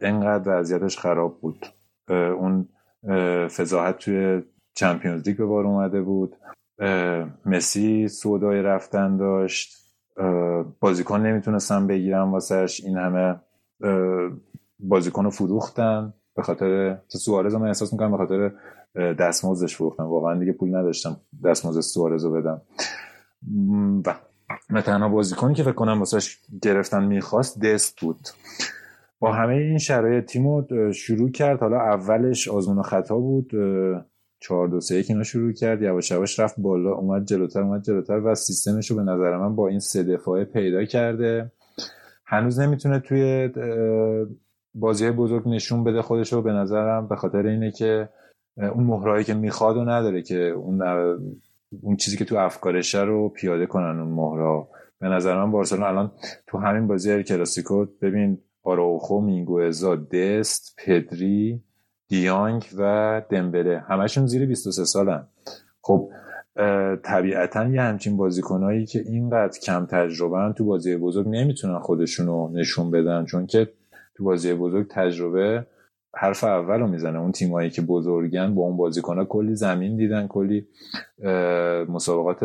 انقدر وضعیتش خراب بود. اون فضاحت توی چمپیونز لیگ به بار اومده بود. مسی سودای رفتن داشت. بازیکن نمی‌تونستن بگیرن واسهش این همه بازیکن رو فروختن به خاطر سوارز من احساس می‌کنم به خاطر دستمزدش فروختن. واقعا دیگه پول نداشتم دستمزد سوارز رو بدم و تنها بازیکنی که فکر کنم واسهش گرفتن می‌خواست دست بود. با همه این شرایط تیمو شروع کرد. حالا اولش آزمون و خطا بود. چهار دو سه اینا شروع کرد. یواش یواش رفت بالا اومد جلوتر اومد جلوتر و سیستمش رو به نظر من با این سه دفاعه پیدا کرده. هنوز نمی‌تونه توی بازی بزرگ نشون بده خودش رو به نظرم به خاطر اینه که اون مهرایی که می‌خواد و نداره که اون اون چیزی که تو افکارشه رو پیاده کنن اون مهرا به نظر من بارسلون الان تو همین بازی کلاسیکو ببین آراوخو مینگوزا دست پدری دیانگ و دمبله. همشون زیر 23 سالن. خب طبیعتا یه همچین بازیکنهایی که اینقدر کم تجربه تو بازی بزرگ نمی‌تونن خودشونو نشون بدن چون که تو بازی بزرگ تجربه حرف اول رو می‌زنه. اون تیمایی که بزرگن با اون بازیکن کلی زمین دیدن کلی مسابقات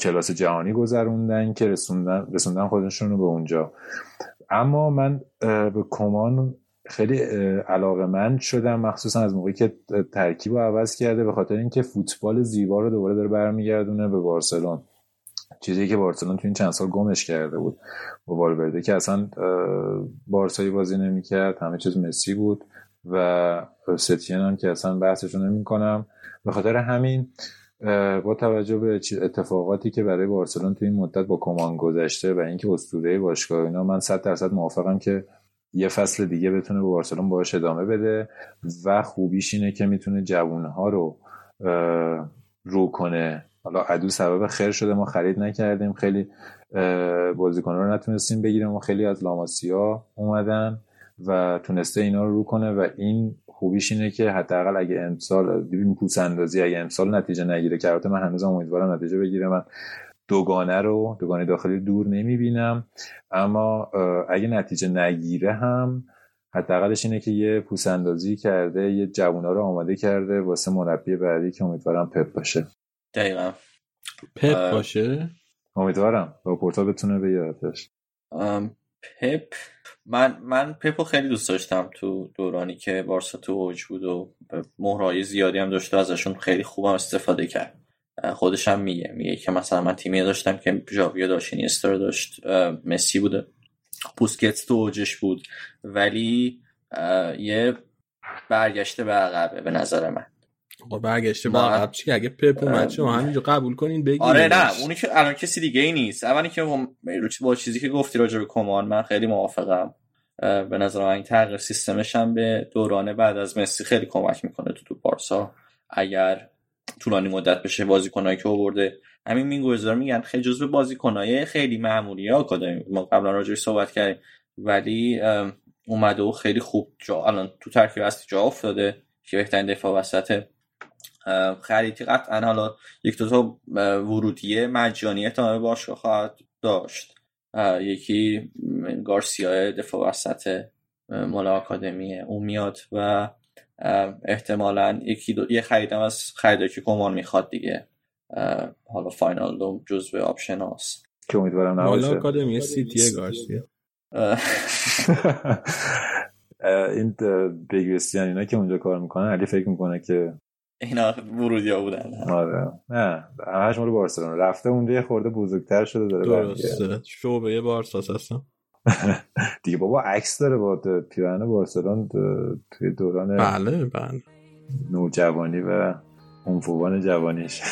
کلاس جهانی گذروندن که رسوندن, رسوندن خودشون رو به اونجا. اما من به کمان خیلی علاقه من شدم مخصوصا از موقعی که ترکیب رو عوض کرده به خاطر اینکه فوتبال زیبا رو دوباره داره برمیگردونه به بارسلون. چیزی که بارسلون تو این چند سال گمش کرده بود با والورده که اصلا بارسایی بازی نمی‌کرد همه چیز مسی بود و ستین هم که اصلا بحثشو نمی کنم به خاطر همین با توجه به اتفاقاتی که برای بارسلون تو این مدت با کمان گذشته و اینکه اسطوره باشگاه اینا من 100 درصد موافقم که یه فصل دیگه بتونه به بارسلون باش ادامه بده و خوبیش اینه که می‌تونه جوانها رو رو کنه. حالا عدو سبب خیر شده ما خرید نکردیم. خیلی بازیکن رو نتونستیم بگیریم و خیلی از لاماسیا اومدن و تونسته اینا رو رو کنه و این خوبیش اینه که حداقل اگه امسال ببین پوس اندازی اگه امسال نتیجه نگیره که من هنوزم امیدوارم نتیجه بگیره. من دوگانه رو دوگانه داخلی دور نمی‌بینم. اما اگه نتیجه نگیره هم حداقلش اینه که یه پوس اندازی کرده یه جوونا رو آماده کرده واسه مربی بعدی که امیدوارم پپ باشه. دقیقا. پپ باشه؟ امیدوارم. با پورتا بتونه بیادش پپ؟ من من پپ خیلی دوست داشتم تو دورانی که بارسا تو اوج بود و مهرهای زیادی هم داشته ازشون خیلی خوبم استفاده کرد. خودش هم میگه. میگه که مثلا من تیمی داشتم که جاویا داشت اینیستا داشت مسی بوده. پوسکتس تو اوجش بود. ولی یه برگشته به عقبه به نظر من. آقا برگشته به عقب. چی اگه پپ اومد شما همینجا قبول کنین بگین آره نه اونی که الان کسی دیگه ای نیست. اولی که با چیزی که گفتی راجع به کمان من خیلی موافقم. به نظر من تغییر سیستمش هم به دورانه بعد از مسی خیلی کمک می‌کنه تو تو بارسا. اگر طولانی مدت بشه بازیکنایی که آورده. همین مینگوزار میگن خیلی جزو بازیکنای خیلی معمولی ها آکادمی ما قبلا راجعش صحبت کردیم. ولی اومده و خیلی خوب جا الان تو ترکیب اصلی جا افتاده که بهترین دفاع وسط خریدی. قطعا حالا یک دو تا ورودی مجانی احتمال باشگاه خواهد داشت. یکی گارسیا دفاع وسط مال آکادمی اون میاد و احتمالا یکی دو یه خریدم از خریده که کومان می‌خواد دیگه. حالا واینالدوم جزو option هست که امیدوارم نباشه. مال آکادمی سیتیه گارسیا این بگرستیان اینا که اونجا کار می‌کنن علی فکر می‌کنه که اینا ورودی ها بودن. آره. نه همش مال بارسلونا. رفته اونجا یه خورده بزرگتر شده داره درسته. شعبه یه بارساس هستم دیگه بابا عکس داره با پیران بارسلون توی دوران بله بله. نوجوانی و عنفوان جوانیش.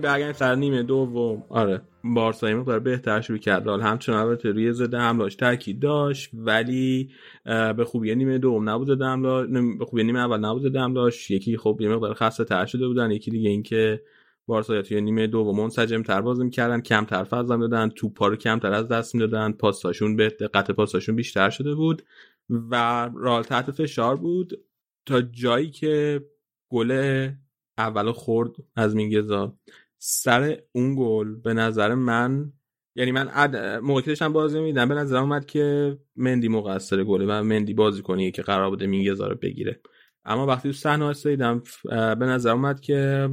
برگردیم سر نیمه دوم. آره. بارسا این مقدار بهتر شروع کرد. رال همچنان البته روی ضد حملاش تاکید داشت ولی به خوبی نیمه دوم نبود ضد حملا به خوبی نیمه اول نبود ضد حملاش یکی خب یه مقدار خسته تر شده بودن. یکی دیگه اینکه بارسا توی نیمه دوم منسجم تر بازی می‌کردن کمتر فضا می‌دادن توپا رو کمتر از دست می‌دادن. پاساشون به دقت پاساشون بیشتر شده بود و رال تحت فشار بود تا جایی که گل اول خورد از مینگزا. سر اون گل به نظر من یعنی من عد... موقعی که داشتم بازی میدم به نظر اومد که مندی مقصر گله و مندی بازی کنی که قرار بوده مینگزا رو بگیره. اما وقتی تو صحنه دیدم به نظر اومد که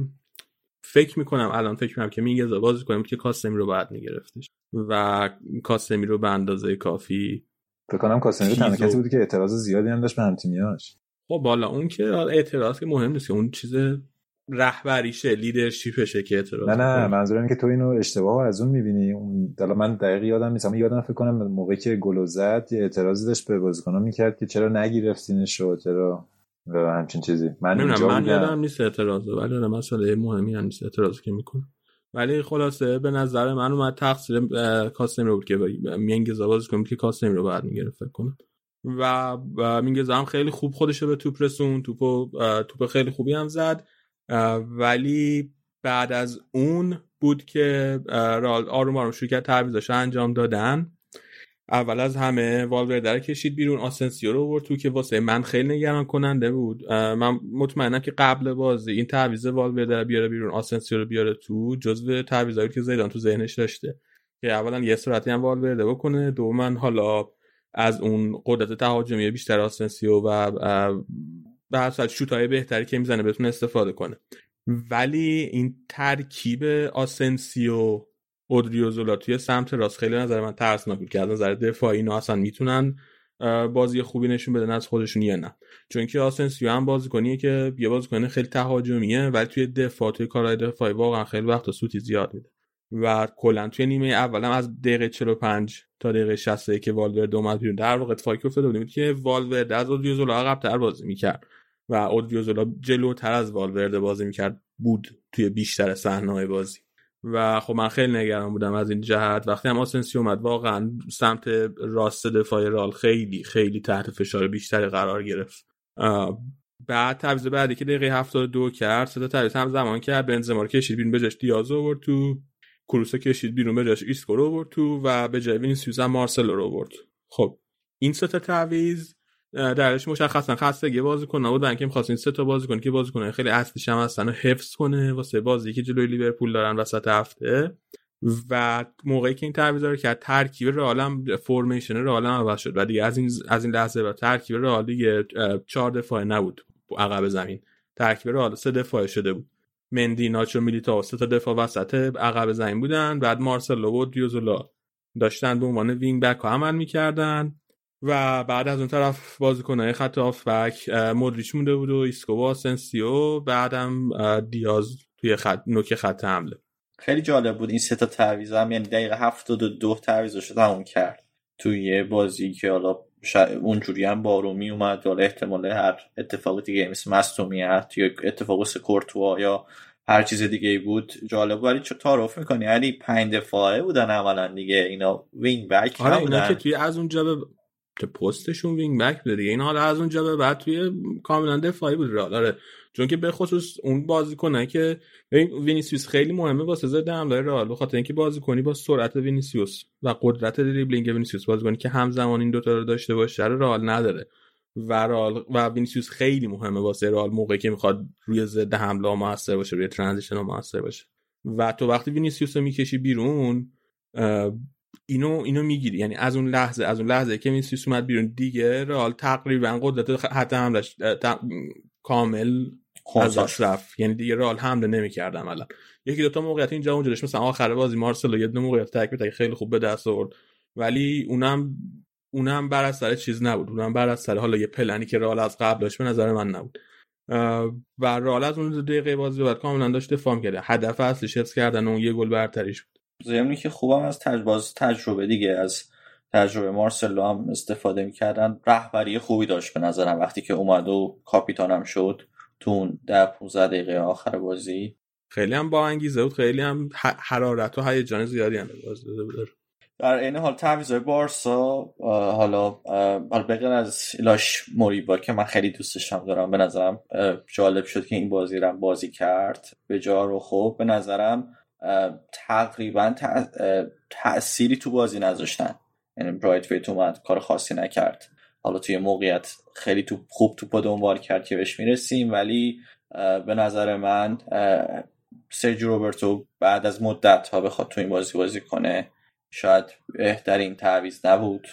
فکر می‌کنم الان فکر می‌کنم که مینگزا بازی کنیم که کاسمی رو باید میگرفتش. و کاسمی رو به اندازه کافی فکر کنم کاسمی تنها کسی بود که اعتراض زیادی هم داشت به همتیمیاش. خب بالا اون که اعتراض که مهم نیست اون چیز رهبریشه لیدرشیپشه که اعتراض نه نه منظورم اینه که تو اینو اشتباه از اون می‌بینی. حالا من دقیق یادم نیست اما یادم فکر کنم موقعی که گل زد یه اعتراضی داشت به بازیکنان می‌کرد که چرا نگیرفتینش رو چرا؟ و همچین چیزی. من اینجا من یادم نیست اعتراض ولی نه مسئله مهمی هم نیست اعتراضی که می‌کنه ولی خلاصه به نظر من اومد تقصیر کاسمیرو بود که مینگزا بازی کنم که کاسمیرو بعد می‌گرفت فکر کنم. و مینگزا هم خیلی خوب خودش به توپ رسون توپ توپ خیلی خوبی هم زد. ولی بعد از اون بود که آروم آروم شروع کرد تعویضاش انجام دادن. اول از همه والورده رو کشید بیرون آسنسیو رو تو که واسه من خیلی نگران کننده بود. من مطمئنم که قبل بازی این تعویض والورده رو بیاره بیرون آسنسیو رو بیاره تو جزو تعویضایی که زیدان تو ذهنش داشته. که اولا یه سرعتی هم والورده بکنه دوما حالا از اون قدرت تهاجمی بیشتر آسنسیو و به هر صورت شوتای بهتری که می‌زنه بتونه استفاده کنه. ولی این ترکیب آسنسیو اودریوزولا توی سمت راست خیلی نظر من ترسناک بود که از نظر دفاعی اینا اصلا می‌تونن بازی خوبی نشون بدن از خودشون یا نه. چون که آسنسیو هم بازیکنیه که یه بازیکن خیلی تهاجمیه ولی توی دفاع توی کارهای دفاعی واقعا خیلی وقت سوتی زیاد میده. و کلا توی نیمه اولم از دقیقه 45 تا دقیقه 60 که والورد اومد بیرون در واقع اتفاقی افتاده بود که والورد از اودریوزولا عقب‌تر بازی می‌کرد. و اودریوزولا جلوتر از والورد بازی می‌کرد بود توی بیشتر صحنه‌های بازی. و خب من خیلی نگران بودم از این جهت. وقتی هم آسنسی اومد واقعا سمت راست دفاع رال خیلی خیلی تحت فشار بیشتری قرار گرفت. بعد تعویض بعدی که دقیقه 72 کرد سه تا هم زمان کرد. بنزما رو کشید بیرون بجاش دیاز آورد تو. کروسا کشید بیرون بجاش ایسکو رو آورد تو و به جای وینیسیوس هم مارسلو رو آورد. خب این سه تا تعویض درش مشخصا خستگی بازیکن اینکه می‌خواست این سه تا بازیکن که بازیکن خیلی اصلیش هم هستن حفظ کنه واسه بازی که جلوی لیورپول دارن وسط هفته. و موقعی که این تعویض رو کرد ترکیب رئال formation رئال عوض شد. و دیگه از این از این لحظه بعد ترکیب رئال دیگه چهار دفاعه نبود عقب زمین. ترکیب رئال سه دفاعه شده بود. مندی ناچو میلیتائو سه تا دفاع وسط عقب زمین بودن. بعد مارسلو و اودریوزولا داشتن به عنوان wing back عمل می‌کردن. و بعد از اون طرف بازیکنهای خط هافبک مدریچ مونده بود و ایسکو و بعدم دیاز توی خط نوک خط حمله. خیلی جالب بود این سه تا تعویض هم یعنی دقیقه هفتاد و دو تعویضش تموم کرد توی بازی که حالا اونجوری هم بارون می‌اومد حالا احتمال هر اتفاق دیگه مثل مصدومیت یا اتفاق واسه کورتوا یا هر چیز دیگه بود جالب ولی چه تعارف می‌کنی؟ یعنی پنج دفاعه بودن اولا دیگه اینا wing back آره اینا که توی از اونجا به پستشون wing back بوده دیگه. این حالا از اونجا به بعد توی کاملا دفاعی بود رئال. آره. چون که به خصوص اون بازیکنه که وینیسیوس خیلی مهمه واسه ضد حمله رئال. بخاطر اینکه بازیکنی با سرعت وینیسیوس و قدرت دریبلینگ وینیسیوس بازیکنی که همزمان این دوتا رو داشته باشه رئال نداره. و رئال و وینیسیوس خیلی مهمه واسه رئال موقعی که می‌خواد روی ضد حمله موثر باشه روی transition موثر باشه. و تو وقتی وینیسیوس رو می‌کشی بیرون اینو اینو می‌گیری. یعنی از اون لحظه از اون لحظه که وینیسیوس اومد بیرون دیگه رئال تقریبا قدرت حتی حملش کامل ازش رفت. یعنی دیگه رئال حمله نمی‌کرد عملا یکی دو تا موقعیت اینجا اونجا داشت. مثلا آخر بازی مارسلو یه دو موقعیت تک به خیلی خوب به دست آورد. ولی اونم اونم بر از سر چیز نبود. اونم بر از سر حالا یه پلنی که رئال از قبل داشت به نظر من نبود. و رئال از اون دقیقه بازی بعد کاملا داشت دفاع کرده هدف اصلیش حفظ کردن اون یه گل برتریش بود. زمینی که خوبم از تجربه تجربه دیگه از تجربه مارسلو هم استفاده می‌کردن. رهبری خوبی داشت به نظرم وقتی که اومد و کاپیتانم شد تو اون ده 15 دقیقه آخر بازی. خیلی هم با انگیزه بود خیلی هم حرارت و هیجان زیادی هم بود. در این حال تعویض بارسا حالا حالا بغیر از ایلاش موریبا که من خیلی دوستش هم دارم به نظرم جالب شد که این بازی رو بازی کرد. به جا رو خوب به نظرم تقریبا تأثیری تو بازی نذاشتن. یعنی برایت اومد کار خاصی نکرد. حالا توی موقعیت خیلی تو خوب توپ دنبال کرد که بهش می‌رسیم ولی به نظر من سرجی روبرتو بعد از مدت ها بخواد تو این بازی بازی کنه شاید بهترین تعویض نبود.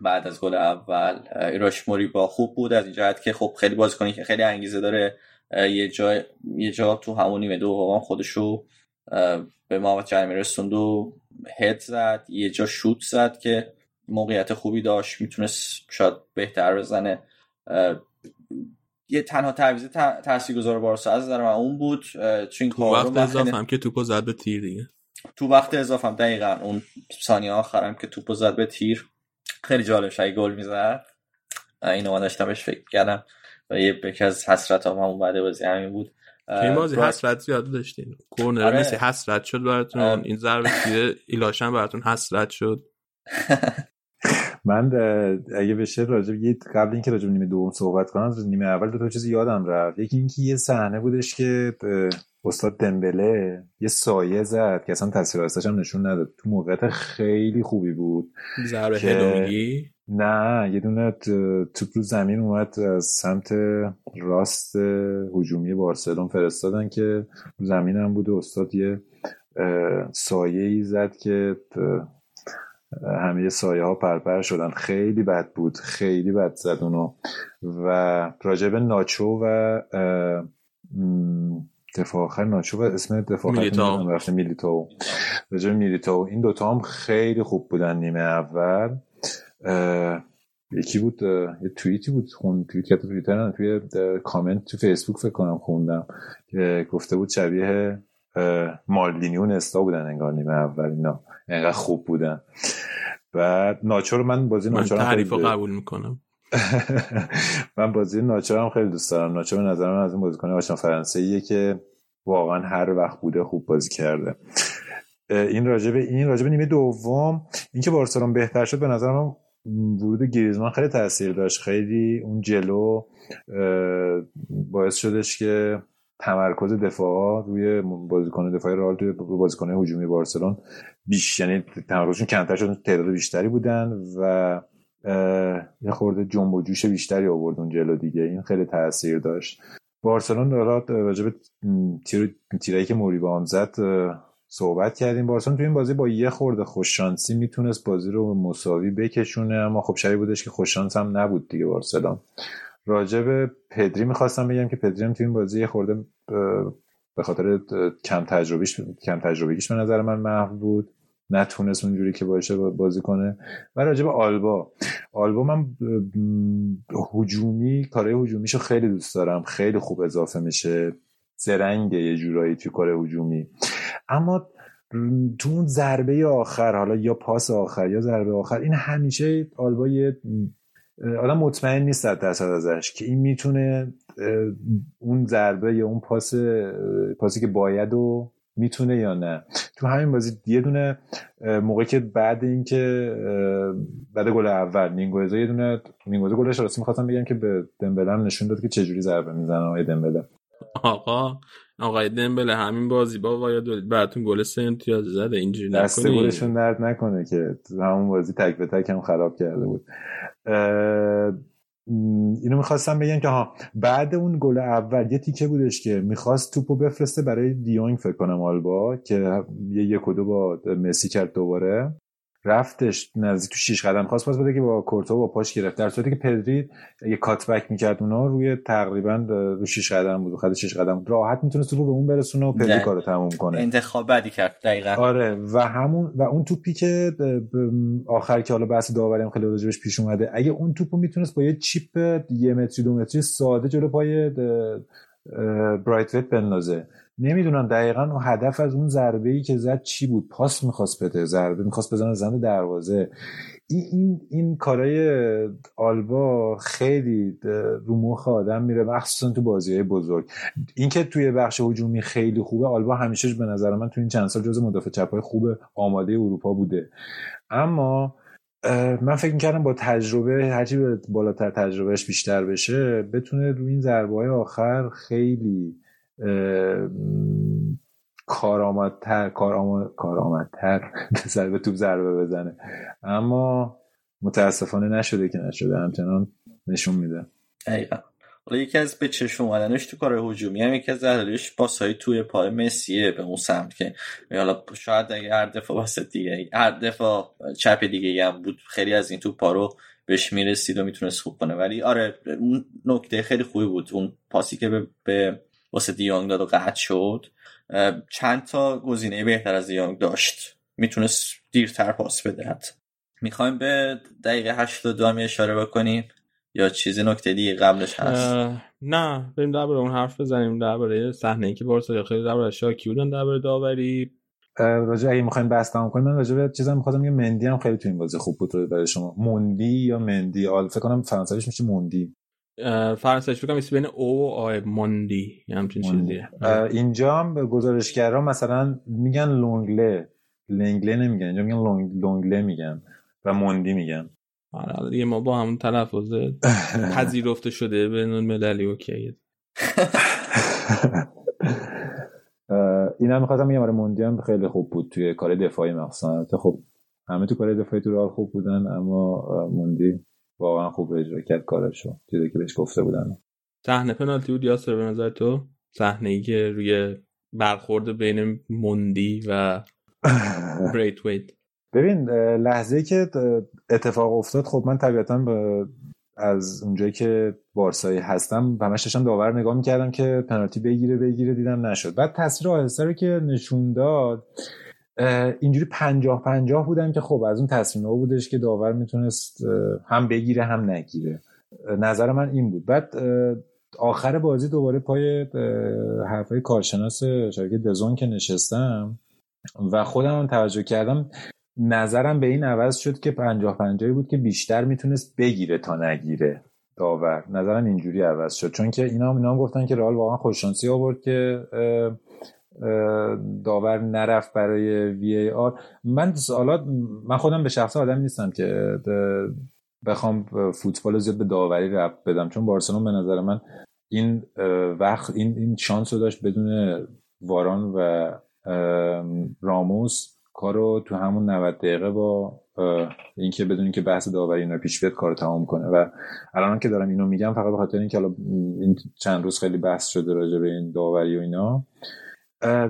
بعد از گل اول ایراش موری با خوب بود از این جهت که خب خیلی بازیکنی که خیلی انگیزه داره. یه جا یه جا تو همون نیمه دوم خودشو به محمد جرمی رسوند و هد زد یه جا شوت زد که موقعیت خوبی داشت می‌تونست شاید بهتر بزنه. یه تنها تعویض تاثیرگذار بارسا از نظر من اون بود. چون تو وقت اضافه هم که توپو زد به تیر دیگه. تو وقت اضافه هم دقیقا اون ثانیه آخرم که توپو زد به تیر. خیلی جالب شد گل می‌زد. اینو من داشتم بهش فکر کردم و یه یکی از حسرت هم اون بعد بازی همین بود. این بازی حسرت زیاد داشتین. کورنر آره. مثل حسرت شد براتون. این ضربه تیر ایلاشن براتون حسرت شد. من اگه بشه راجب یه قبل اینکه راجب نیمه دوم صحبت کنم نیمه اول دو تا چیز یادم رفت. یکی اینکه یه صحنه بودش که استاد دمبله یه سایه زد که اصلا تصویر هم نشون نداد. تو موقعیت خیلی خوبی بود. ضربه که... نه یه دونه توپ رو زمین اومد از سمت راست هجومی بارسلون فرستادن که زمین هم بود و استاد یه سایه ای زد که همه سایه ها پرپر شدن. خیلی بد بود خیلی بد زد اونو. و راجب ناچو و دفاع آخر ناچو و اسم دفاع میلیتاو رفته میلیتاو راجب میلیتاو این دوتا هم خیلی خوب بودن نیمه اول. یکی بود یه توییتی بود خون توییت کرده توییتر توی کامنت تو فیسبوک فکر کنم خوندم که گفته بود شبیه مالدینی و نستا بودن انگار نیمه اول اینا. انقدر خوب بودن. بعد ناچور من بازی ناچور من تعریف قبول می‌کنم. من بازی ناچور هم خیلی دوست دارم. ناچور به نظر من از این بازیکن آشنا فرانسه ایه که واقعا هر وقت بوده خوب بازی کرده. این راجبه این راجبه نیمه دوم. اینکه بارسلون بهتر شد به نظر من ورود گریزمان خیلی تاثیر داشت. خیلی اون جلو باعث شدش که تمرکز دفاع روی بازیکن دفاعی رئال توی بازیکن هجومی بارسلون بیش یعنی تمرکزشون کمتر شد تعداد بیشتری بودن و یه خورده جنب و جوش بیشتری آورد اون جلو دیگه. این خیلی تاثیر داشت. بارسلون راجب تیر تیرایی که موریبا هم زد صحبت کردیم بارسلون تو این بازی با یه خورده خوششانسی می‌تونست بازی رو مساوی بکشونه اما خب شبیه بودش که خوششانس هم نبود دیگه بارسلون راجع به پدری می‌خواستم بگم که پدری هم تو این بازی خورده به خاطر کم تجربیش کم تجربیش به نظر من محو بود. نتونست اونجوری که باشه بازی کنه. و راجع به آلبا. آلبا من هجومی کارهای هجومیشو خیلی دوست دارم. خیلی خوب اضافه میشه. زرنگ یه جورایی توی کار هجومی. اما تو اون ضربه آخر حالا یا پاس آخر یا ضربه آخر این همیشه آلبا یه آدم مطمئن نیست در درصد ازش که این می‌تونه اون ضربه یا اون پاس پاسی که باید و می‌تونه یا نه. تو همین بازی یه دونه موقعی که بعد اینکه بعد گل اول نینگوزا یه دونه نینگوزا گلش راستی می‌خواستم بگم که به دمبله هم نشون داد که چجوری ضربه می‌زنه آقای دمبله. آقا آقای دمبله همین بازی با وایا براتون گل سه امتیاز زده اینجوری نکنی؟ دست گلشون درد نکنه که همون بازی تک به تک هم خراب کرده بود. اینو می‌خواستم بگم که ها بعد اون گل اول یه تیکه بودش که می‌خواست توپو بفرسته برای دیونگ فکر کنم آلبا که یه یک و دو با مسی کرد دوباره. رفتش نزدیک تو شیش قدم خواست پاس بده که با کورتو با پاش گرفت. در صورتی که پدری یه کاتبک می‌کرد اونا روی تقریبا رو شیش قدم بود خد شیش قدم راحت می‌تونست رو به اون برسونه و پدری کارو تموم کنه. انتخاب بعدی کرد دقیقا. آره و همون و اون توپی که آخر که حالا بحث داوری هم خیلی راجبش پیش اومده. اگه اون توپو می‌تونست با یه چیپ یه متری دو متری ساده جلو پای برایت بندازه. نمی‌دونم دقیقا هدف از اون ضربه ای که زد چی بود. پاس می‌خواست بده ضربه می‌خواست بزنه زنده دروازه. این این, این کارای آلبا خیلی رو مخ آدم میره مخصوصا تو بازی های بزرگ. اینکه توی بخش هجومی خیلی خوبه آلبا همیشه به نظر من تو این چند سال جز مدافع چپ های خوب آماده اروپا بوده. اما من فکر می‌کردم با تجربه هرچی بالاتر تجربهش بیشتر بشه بتونه روی این ضربه های آخر خیلی کارآمدتر کارآمدتر به توپ ضربه بزنه. اما متاسفانه نشده که نشده همچنان نشون میده. حالا یکی از به چشم اومدنش تو کار هجومی هم یکی از دلایلش پاسهای توی پای مسیه به اون سمت که حالا شاید اگه هر دفعه دیگه هر دفعه چپ دیگه هم بود خیلی از این تو پارو بهش می‌رسید و می‌تونست خوب کنه. ولی آره اون نکته خیلی خوبی بود اون پاسی که به, به واسه دیانگ داد و قطع شد. چند تا گزینه بهتر از دیانگ داشت. می‌تونست دیرتر پاس بده می‌خوایم به دقیقه 82 هم اشاره بکنیم یا چیزی نکته دیگه قبلش هست؟ نه بریم درباره اون حرف بزنیم درباره صحنه ای که بارسا خیلی درباره شاکی بودن درباره داوری. راجع اگه می‌خوایم بحث تمام کنیم من راجع به چیزا می‌خوام میگم مندی هم خیلی تو این بازی خوب بود. برای شما موندی یا مندی؟ آل فکر کنم فرانسویش میشه موندی. فرانسویش بگم بین او و آی موندی همچین چیزیه. اینجا هم به گزارشگرا مثلا میگن لونگله. لنگله نمیگن. اینجا میگن لونگ... لونگله میگن و موندی میگن. آره دیگه ما با همون تلفظ پذیرفته شده به نون مللی اوکی. این هم می‌خواستم میگم آره موندی هم خیلی خوب بود توی کار دفاعی مخصوصا. خب همه تو کار دفاعی تو خوب بودن اما موندی واقعا خوب اجرا کرد کارشو. چیزی که بهش گفته بودن. صحنه پنالتی بود یاسر به نظر تو؟ صحنه ای که روی برخورد بین موندی و بریت وید ببین لحظه که اتفاق افتاد خب من طبیعتا از اونجایی که بارسایی هستم همش داشتم داور نگاه می‌کردم که پنالتی بگیره بگیره دیدم نشد. بعد تصویر آهسته رو که نشون داد اینجوری پنجاه پنجاه بودن که خب از اون تصمیم ها بودش که داور می‌تونست هم بگیره هم نگیره. نظر من این بود. بعد آخر بازی دوباره پای حرفای کارشناس شرکت دزون که نشستم و خودم هم توجه کردم نظرم به این عوض شد که پنجاه پنجاهی بود که بیشتر می‌تونست بگیره تا نگیره داور. نظرم اینجوری عوض شد. چون که اینا هم, اینا هم گفتن که رئال واقعا خوششانسی آورد که داور نرفت برای وی ای آر من حالا من خودم به شخص آدم نیستم که بخوام فوتبال زیاد به داوری رفت بدم. چون بارسلون به نظر من این وقت این این شانس رو داشت بدون واران و راموس. کارو تو همون 90 دقیقه با اینکه بدون که بحث داوری اینا پیش بیاد کارو تمام کنه. و الان که دارم اینو میگم فقط به خاطر اینکه حالا این چند روز خیلی بحث شده راجع به این داوری و اینا.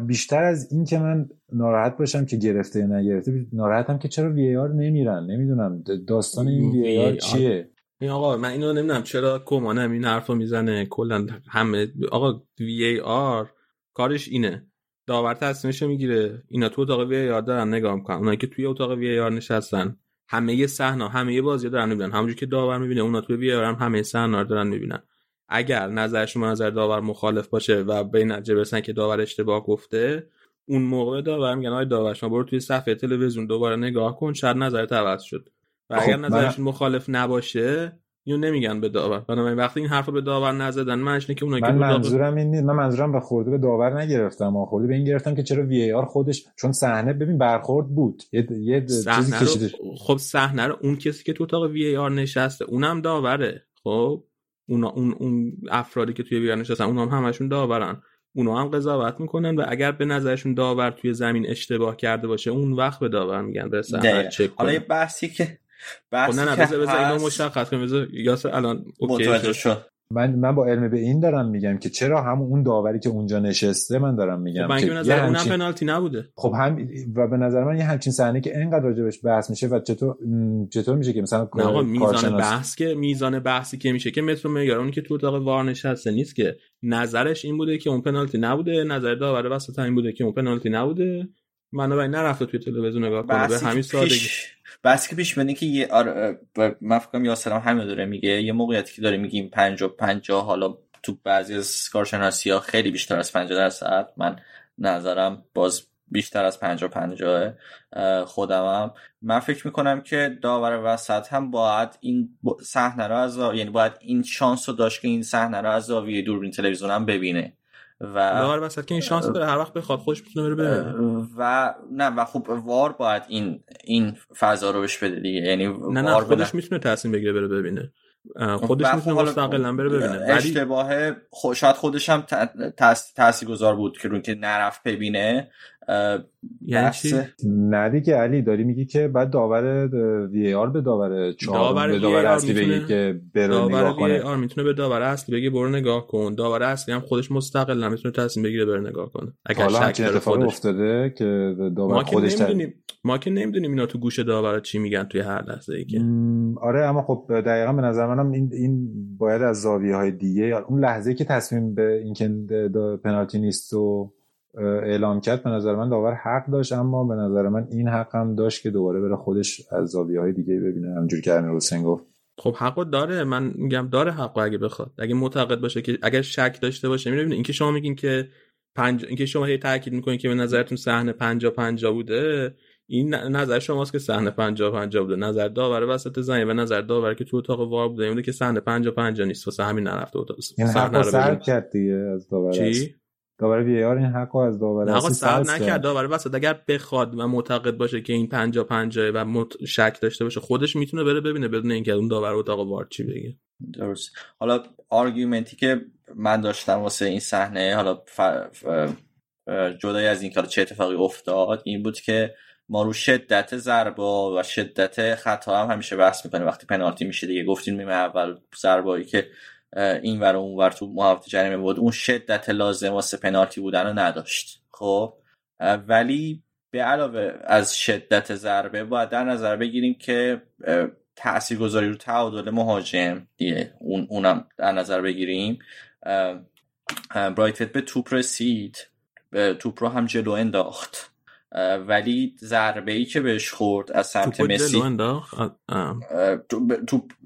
بیشتر از این که من ناراحت باشم که گرفته یا نگرفته ناراحتم که چرا VAR نمیرن؟ نمی‌دونم داستان این VAR چیه؟ این آقا من اینو نمی‌دونم چرا کمانم این حرفو می‌زنه کلا همه آقا VAR کارش اینه. داور تصمیمش می‌گیره. اینا تو اتاق VAR دارن نگاه می‌کنن. اونایی که توی اتاق VAR نشستن همه صحنه همه بازی دارن می‌بینن. همونجوری که داور می‌بینه اونا توی VAR هم همه صحنه دارن می‌بینن. اگر نظر شما نظر داور مخالف باشه و به نتیجه برسن که داور اشتباه گفته اون موقع داور میگن آقای داور شما برو توی صفحه تلویزیون دوباره نگاه کن شاید نظر عوض شد. و اگر خب نظرشون مخالف نباشه اینو نمیگن به داور. بنابراین وقتی این حرفو به داور نزدن معنیش که اونایی من منظورم این نیست. من منظورم به خورده به داور نگرفتم. خورده به این گرفتم که چرا وی آر خودش چون صحنه ببین برخورد بود. یه, یه چیزی کشیده. خب صحنه رو اون کسی که تو اتاق وی آر نشسته اونم داوره. خب؟ اونا اون اون افرادی که توی وی آر نشستن اونها هم همشون داورن. اونا هم قضاوت می‌کنن و اگر به نظرشون داور توی زمین اشتباه کرده باشه اون وقت به داور میگن به چک حالا یه بحثی که بحثی خب نه نه بذار بذار اینو مشخص کنم بذار یاسر الان اوکی شد. من من با علم به این دارم میگم که چرا همون اون داوری که اونجا نشسته من دارم میگم خب من که نظر اونم همچین... پنالتی نبوده. خب هم و به نظر من یه همچین صحنه که اینقدر راجبش بحث میشه و چطور چطور میشه که مثلا نه میزان بحث که میزان بحثی که میشه که متر معیار اونی که تو اتاق وار نشسته نیست که نظرش این بوده که اون پنالتی نبوده نظر داور وسط این بوده که اون پنالتی نبوده. منو نرفته توی تلویزیون نگاه کنه به همین سادگی. بس که پیش که یه آره من فکر یاسر همین داره میگه یه موقعیتی که داره میگیم 50 50 حالا تو بعضی از کارشناسی ها خیلی بیشتر از 50 درصد من نظرم باز بیشتر از 50 50 خودمم. من فکر می‌کنم که داور وسط هم باید این صحنه رو از یعنی باید این شانس رو داشت که این صحنه رو از زاویه دوربین تلویزیون هم ببینه. و وار وسط که این شانس داره هر وقت بخواد خوش می‌تونه بره ببینه و نه و خب وار باید این این فضا رو بش بده دیگه. یعنی نه نه خودش می‌تونه تصمیم بگیره بره ببینه. خودش می‌تونه مستقلا بره ببینه. اشتباه شاید خودش هم تاثیرگذار بود که رو که نرفت ببینه. یعنی چی؟ نه دیگه علی داری میگی که بعد داور وی آر به داور چهار به داور اصلی بگی که برو نگاه کنه. آر می‌تونه به داور اصلی بگی برو نگاه کن. داور اصلی هم خودش مستقل می‌تونه تصمیم بگیره بره نگاه کنه. اگر حالا شک اتفاقی افتاده که داور خودش نمی‌دونیم ما که نمی‌دونیم اینا تو گوش داور چی میگن توی هر لحظه ای که آره اما خب دقیقا به نظر منم این این باید از زاویه های دیگه اون لحظه که تصمیم به اینکه پنالتی نیست و اعلام کرد به نظر من داور حق داشت اما به نظر من این حق هم داشت که دوباره بره خودش از زاویه های دیگه ببینه. همجور که امیر حسین گفت. خب حقو داره. من میگم داره حقو اگه بخواد. اگه معتقد باشه که اگر شک داشته باشه می‌بینید اینکه شما میگین که پنج اینکه شما هی تاکید می‌کنین که به نظرتون صحنه 50 50 بوده این نظر شماست که صحنه 50 50 بوده. نظر داور وسط زمین و نظر داور که تو اتاق VAR بوده اینه که صحنه 50 50 نیست. واسه همین نرفته اتاق صحنه رو کرد دیگه از داور چی؟ داور VAR این حقو از داور اصلی سلب نکرد. داور وسط. اگر بخواد و معتقد باشه که این 50 50 و مت... شک داشته باشه خودش می‌تونه بره ببینه بدون اینکه اون داور اتاق VAR چی بگه. درست. حالا argument ی که من داشتم واسه این صحنه حالا ف... ف... جدای از این که چه اتفاقی افتاد این بود که ما رو شدت ضربه و شدت خطا هم همیشه بحث می‌کنیم. وقتی پنالتی میشه دیگه گفتیم نیمه اول ضربه‌ای که این ور اون ور تو محوطه جریمه بود. اون شدت لازم واسه پنالتی بودن رو نداشت. خب؟ ولی به علاوه از شدت ضربه باید در نظر بگیریم که گذاری رو تعادل مهاجم دیگه اون اونم در نظر بگیریم. برایتفت به توپ رسید. به توپ رو هم جلو انداخت. ولی ضربه ای که بهش خورد از سمت مسی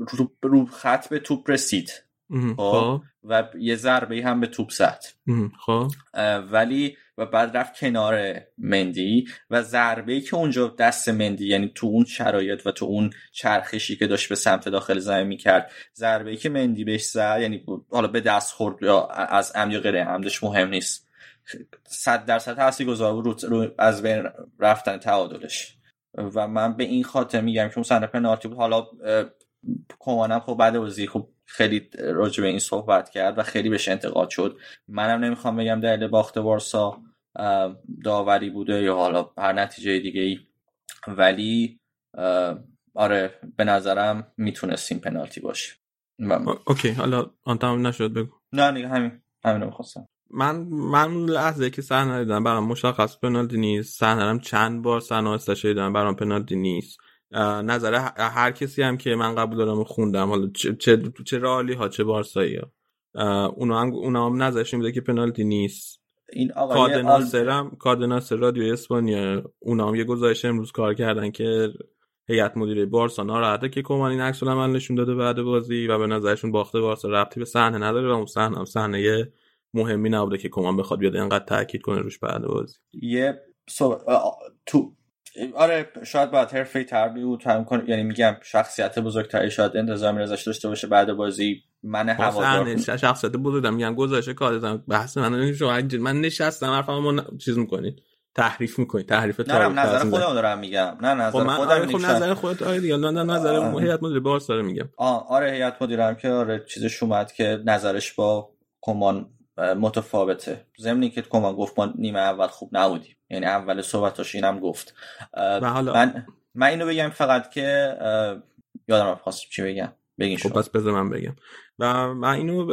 توپ رو خط به توپ رسید. خب, خب. و یه ضربه هم به توپ زد. خب. ولی و بعد رفت کنار مندی و ضربه که اونجا دست مندی یعنی تو اون شرایط و تو اون چرخشی که داشت به سمت داخل زمین می‌کرد ضربه که مندی بهش زد یعنی حالا به دست خورد یا از عمد یا غیر عمدش مهم نیست. صد درصد تاثیر گذار رو, رو از بین رفتن تعادلش. و من به این خاطر میگم که اون صحنه پنالتی بود. حالا کمانم خب بعد بازی خب خیلی راجع به این صحبت کرد و خیلی بهش انتقاد شد. منم نمی‌خوام بگم دلیل باخت بارسا داوری بوده یا حالا هر نتیجه دیگه ای ولی آره به نظرم می‌تونستیم پنالتی باشه. اوکی حالا آن تمام نشد بگو. نه نه همین همین می‌خواستم. من من لحظه که صحنه دیدم برام مشخص پنالتی نیست. صحنه چند بار صحنه استش دیدم برام پنالتی نیست. نظر هر کسی هم که من قبول دارم خوندم. حالا چه چه, چه رالی ها چه بارسایی ها. اونا هم اونا هم نظرشون میده که پنالتی نیست. این آقای کادناسرم کادناسر رادیو اسپانیا اونا هم یه گزارش امروز کار کردن که هیئت مدیره بارسا ناراحته که کومان این عکس العمل نشون داده بعد بازی و به نظرشون باخته بارسا ربطی به صحنه نداره و اون صحنه هم صحنه مهمی نبوده که کومان بخواد بیاد اینقدر تاکید کنه روش بعد بازی. یه تو آره شاید باید حرفه تر بود هم کن... یعنی میگم شخصیت بزرگتری شاید انتظار ازش داشته باشه بعد بازی من هوادار شخصیت بزرگم میگم گزارش کار دادم بحث من من نشستم حرفمو چیز می‌کنید تحریف می‌کنید تحریف نه نظر خودم دارم میگم. نه نظر خب خودم آره خب نظر خودت آره دیگه نه نظر هیئت مدیره بارسا رو میگم. آره هیئت مدیره که آره چیزش اومد که نظرش با کمان متفاوته. زمینی که کمان گفت ما نیمه اول خوب نبودیم. یعنی اول صحبتاش اینم گفت. من من اینو بگم فقط که یادم خواست چی بگم. بگین خب پس بذار من بگم. و من اینو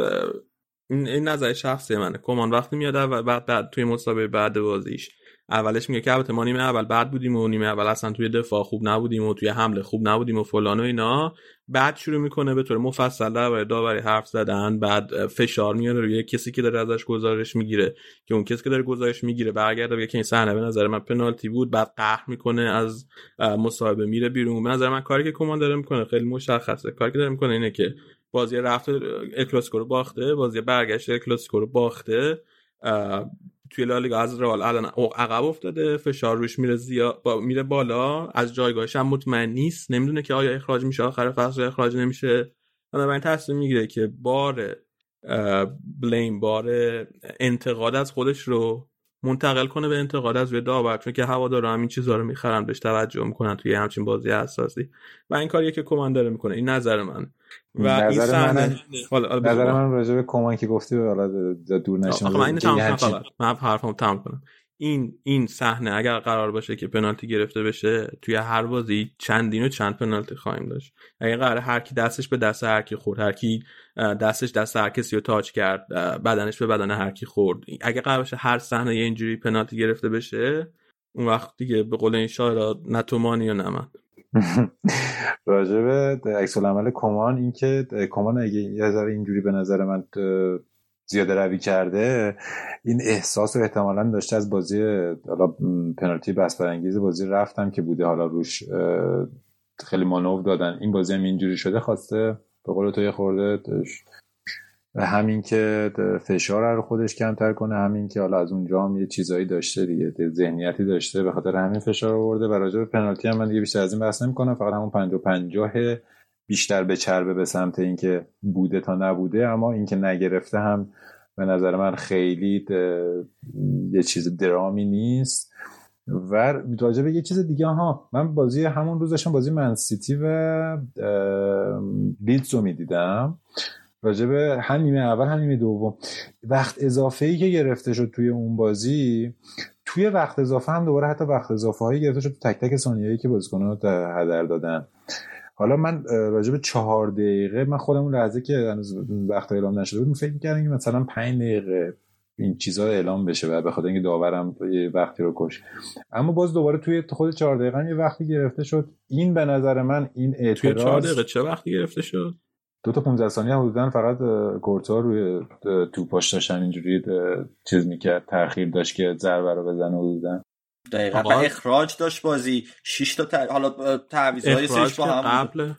این نظر شخصی منه. کمان وقتی میاد و بعد, بعد توی مسابقه بعد بازیش اولش میگه که البته ما نیمه اول بعد بودیم و نیمه اول اصلا توی دفاع خوب نبودیم و توی حمله خوب نبودیم و فلان و اینا. بعد شروع می‌کنه به طور مفصل درباره داوری حرف زدن بعد فشار میاره روی کسی که داره ازش گزارش می‌گیره که اون کسی که داره گزارش می‌گیره برگرده بگه که این صحنه به نظر من پنالتی بود بعد قهر می‌کنه از مصاحبه میره بیرون. به نظر من کاری که کمان داره می‌کنه خیلی مشخصه. کاری که داره می‌کنه اینه که بازی رفت اکلاسیکو رو باخته بازی برگشت اکلاسیکو رو باخته توی لالیگا از رئال الان عقب افتاده فشار روش میره زیاد با... میره بالا از جایگاهش هم مطمئن نیست نمی‌دونه که آیا اخراج میشه آخر فصل اخراج نمیشه. بنابراین تصمیم می‌گیره که بار بلیم بار انتقاد از خودش رو منتقل کنه به انتقاد از روی داور چون که هوادارا هم این چیزا رو می‌خرن بهش توجه می‌کنن توی همچین بازی اساسی و این کاریه که کمان داره می‌کنه این نظر من و این صحنه نظر من راجع به کمان که گفتی حالا دور نشون من اینو تمام کنم من حرفمو تمام کنم. این این صحنه اگر قرار باشه که پنالتی گرفته بشه توی هر بازی چندین و چند پنالتی خواهیم داشت. اگر قرار هر کی دستش به دست هر کی خورد هر کی دستش دست هر کسی رو تاچ کرد بدنش به بدن هر کی خورد. اگر قرار باشه هر صحنه اینجوری پنالتی گرفته بشه اون وقت دیگه به قول این شاعر نه تو مانی و نه من. عکس العمل کمان اینکه کمان اگه یه اینجوری به نظر من زیاده روی کرده این احساس رو احتمالا داشته از بازی حالا پنالتی بس برانگیز بازی رفتم که بوده حالا روش خیلی مانور دادن. این بازی هم اینجوری شده خواسته به قول تو خورده همین که فشار رو خودش کمتر کنه همین که حالا از اونجا هم یه چیزایی داشته دیگه ذهنیتی داشته به خاطر همین فشار آورده. و راجع به پنالتی هم من دیگه بیشتر از این بحث نمی‌کنم فقط همون 50 50 بیشتر به چربه به سمت اینکه بوده تا نبوده اما اینکه نگرفته هم به نظر من خیلی یه چیز درامی نیست. و راجع به یه چیز دیگه ها من بازی همون روز بازی منسیتی و لیدز رو می‌دیدم. راجع به هم نیمه اول هم نیمه دوم. وقت اضافه ای که گرفته شد توی اون بازی توی وقت اضافه هم دوباره حتی وقت اضافه هایی گرفته شد تک تک ثانیه‌ای که بازیکن‌ها هدر دادن. حالا من راجع به چهار دقیقه من خودم اون لحظه که هنوز وقت اعلام نشده بود فکر می‌کردم که مثلا پنج دقیقه این چیزا اعلام بشه و به خاطر اینکه داورم یه وقتی رو کش. اما باز دوباره توی خود چهار دقیقه یه وقتی گرفته شد. این به نظر من این اعتراض توی چهار دقیقه چه وقتی گرفته شد؟ دو تا 15 ثانیه حدودا فقط کورتا روی توپاش داشتن اینجوری چیز می‌کرد تاخیر داشت که ضربه رو بزنه حدودا. دقیقا. اخراج داشت بازی. 6 تا ت... حالا تعویضای سش با هم قبل؟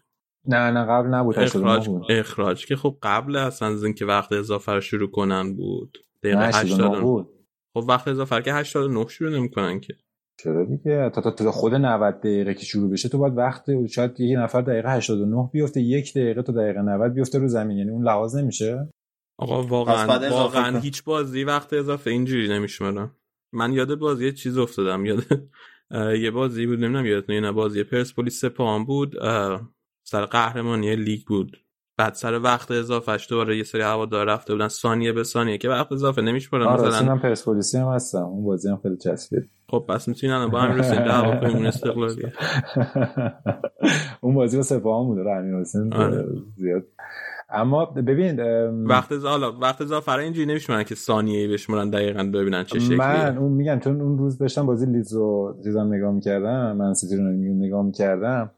نه نه قبل نبود اخراج بود. اخراج که خب قبل اصلا از اینکه وقت اضافه رو شروع کنن بود. دقیقه 89 بود. خب وقت اضافه که 89 شروع نمی‌کنن که. چرا دیگه؟ تا تا خود 90 دقیقه که شروع بشه تو باید وقت شاید یه نفر دقیقه 89 بیفته یک دقیقه تا دقیقه 90 بیفته رو زمین. یعنی اون لحاظ نمیشه؟ آقا واقعا واقعا هیچ بازی وقت اضافه اینجوری نمیشمرم من یاد بازی یه چیز افتادم یاد یه بازی بود نمی‌دونم یادتونه نه بازی پرسپولیس سپاهان بود سر قهرمانی لیگ بود. بعد سر وقت اضافهش دوباره یه سری هوادار رفته بودن ثانیه به ثانیه که وقت اضافه نمیشمرن آره مثلا. پرسپولیسی هم هستم اون بازی هم خیلی چسبید. خب پس می‌تونین با هم رسید دعوا کنیم اون استقلالی. اون بازی با سپاهان بود امیر حسین آره. زیاد. اما ببین وقت حالا وقت زافره اینجوری نمیشونن که ثانیه‌ای بشمرن دقیقا ببینن چه شکلیه. من اون میگم چون اون روز داشتم بازی لیدز رو چیزام نگاه می‌کردم من سیتی رو نگاه می‌کردم.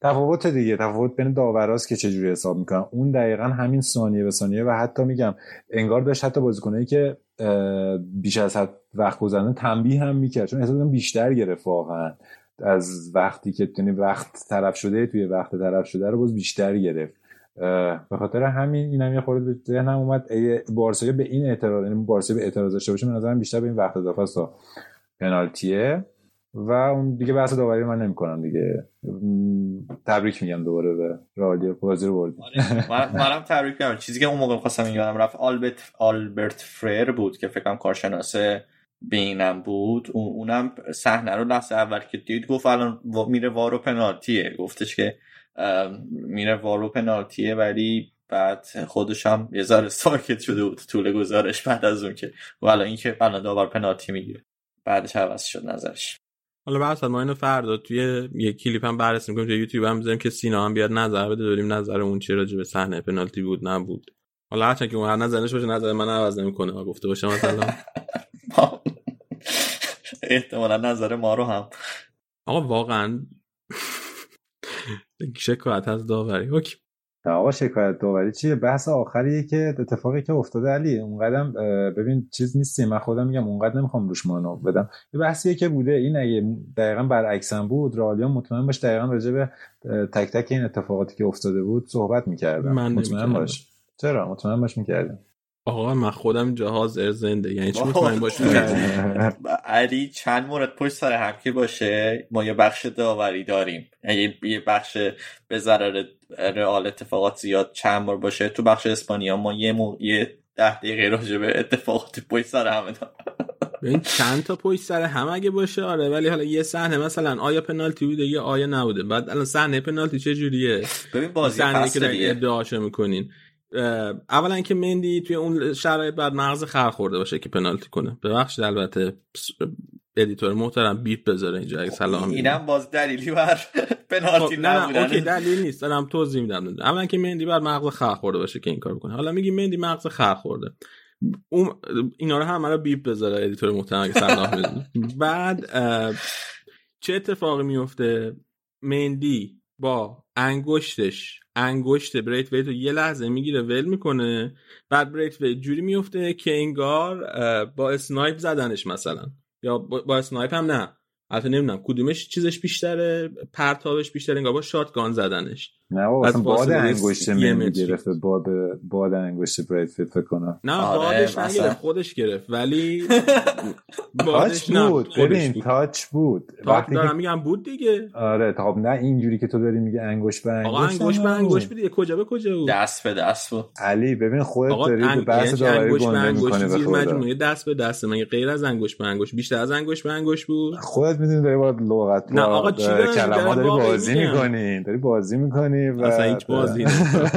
تفاوت دیگه تفاوت بین داوراست که چجوری حساب می‌کنن. اون دقیقا همین ثانیه به ثانیه و حتی میگم انگار داشت حتی بازیکنایی که بیش از حد وقت گذرنده تنبیه هم می‌کرد. چون احساس بیشتر گرفت واقعا. از وقتی که یعنی وقت طرف شده توی وقت طرف شده رو باز بیشتر گرفت. به خاطر همین اینم یه خورده ذهنم اومد بارسا به این اعتراض یعنی بارسا به اعتراض داشته باشه به نظرم بیشتر به این وقت اضافه است پنالتیه. و اون دیگه بحث داوری من نمی‌کنم دیگه. تبریک میگم دوباره به رادیو بازی رو بردیم. آره. منم تبریک میگم. چیزی که اون موقع خواستم یادم رفت آلبرت آلبرت فریر بود که فکرم کارشناس بینم بود. اونم صحنه رو لحظه اول که دید گفت الان میره وارو پنالتیه. گفتش که میره وارو پنالتیه ولی بعد خودش هم یه ذره ساکت شده بود طول گزارش بعد از اون که والا این که الان داور پنالتی می‌گیره. بعدش عوض شد نظرش. حالا بحث ما اینو فردا توی یه کلیپ هم بررسی می‌کنیم توی یوتیوب هم بذاریم که سینا هم بیاد نظر بده داریم نظر اون چی راجع به صحنه پنالتی بود نبود. حالا هرچند که اون هر نظرش باشه نظر من عوض نمی‌کنه. گفته باشه مثلا احتمالا نظر ما رو هم. آقا واقعا شکایت از داوری. اوکی. آقا شکایت داوری چیه؟ بحث آخریه که اتفاقی که افتاده علی اونقدر ببین چیز نیستیم. من خودم میگم اونقدر نمی‌خوام روش مانو بدم. یه بحثیه که بوده این اگه دقیقا برعکسم بود رالیان مطمئن باش دقیقا راجع به تک تک این اتفاقاتی که افتاده بود صحبت می‌کردم. من مطمئن باش. چرا؟ مطمئن باش می‌کردم. آقا من خودم جهاز زنده. یعنی چی مطمئن باش علی چند مورد پشت سر هم که باشه؟ ما یه بخش داوری داریم. یعنی یه بخش به ضرر رئال اتفاقات زیاد چند بار باشه؟ تو بخش اسپانیا ما یه مو... یه ده دقیقه راجع به اتفاقات پشت سر همه این چند تا پشت سر هم اگه باشه؟ آره ولی حالا یه صحنه مثلا آیا پنالتی بوده یا آیا نبوده؟ بعد الان صحنه پنالتی چه جوریه ببین بازی صحنه که ادعاشو می‌کنین. اولا که مندی توی اون شرایط باید مغز خر خورده باشه که پنالتی کنه. ببخشید البته editor محترم beep بذاره اینجا اگه سلام اینم باز دلیلی بر پنالتی خب نه اوکی دلیل نیست. دارم توضیح میدم. اولا که مندی باید مغز خر خورده باشه که این کار بکنه. حالا میگی مندی مغز خر خورده. اون اینا رو هم رو beep بذاره editor محترم اگه سلام بعد چه اتفاقی میفته مندی با انگشتش انگشت بریت ویت رو یه لحظه می‌گیره ول می‌کنه. بعد بریت ویت جوری میفته که انگار با snipe زدنش مثلا. یا با snipe هم نه. البته نمی‌دونم کدومش چیزش بیشتره پرتابش بیشتره انگار با shotgun زدنش. نه بابا اصلا باد انگشت من گرفته باد باد انگشت بریت ویت فکر کنم نه بادش نگرفت خودش گرفت ولی touch بود. ببین تاچ بود. وقتی دارم میگم بود دیگه. آره تا نه اینجوری که تو داری میگه انگشت به انگشت آقا انگشت به انگشت بود کجا به کجا بود؟ دست به دست بود. علی ببین خودت داری به بحث داوری گنده می‌کنی زیر مجموعه دست به دست من غیر از انگشت به انگشت بیشتر از انگشت به انگشت بود؟ خودت می‌دونی داری با لغت نه آقا چی کلمات داری بازی می‌کنی. داری بازی می‌کنی. و اصلا هیچ بازی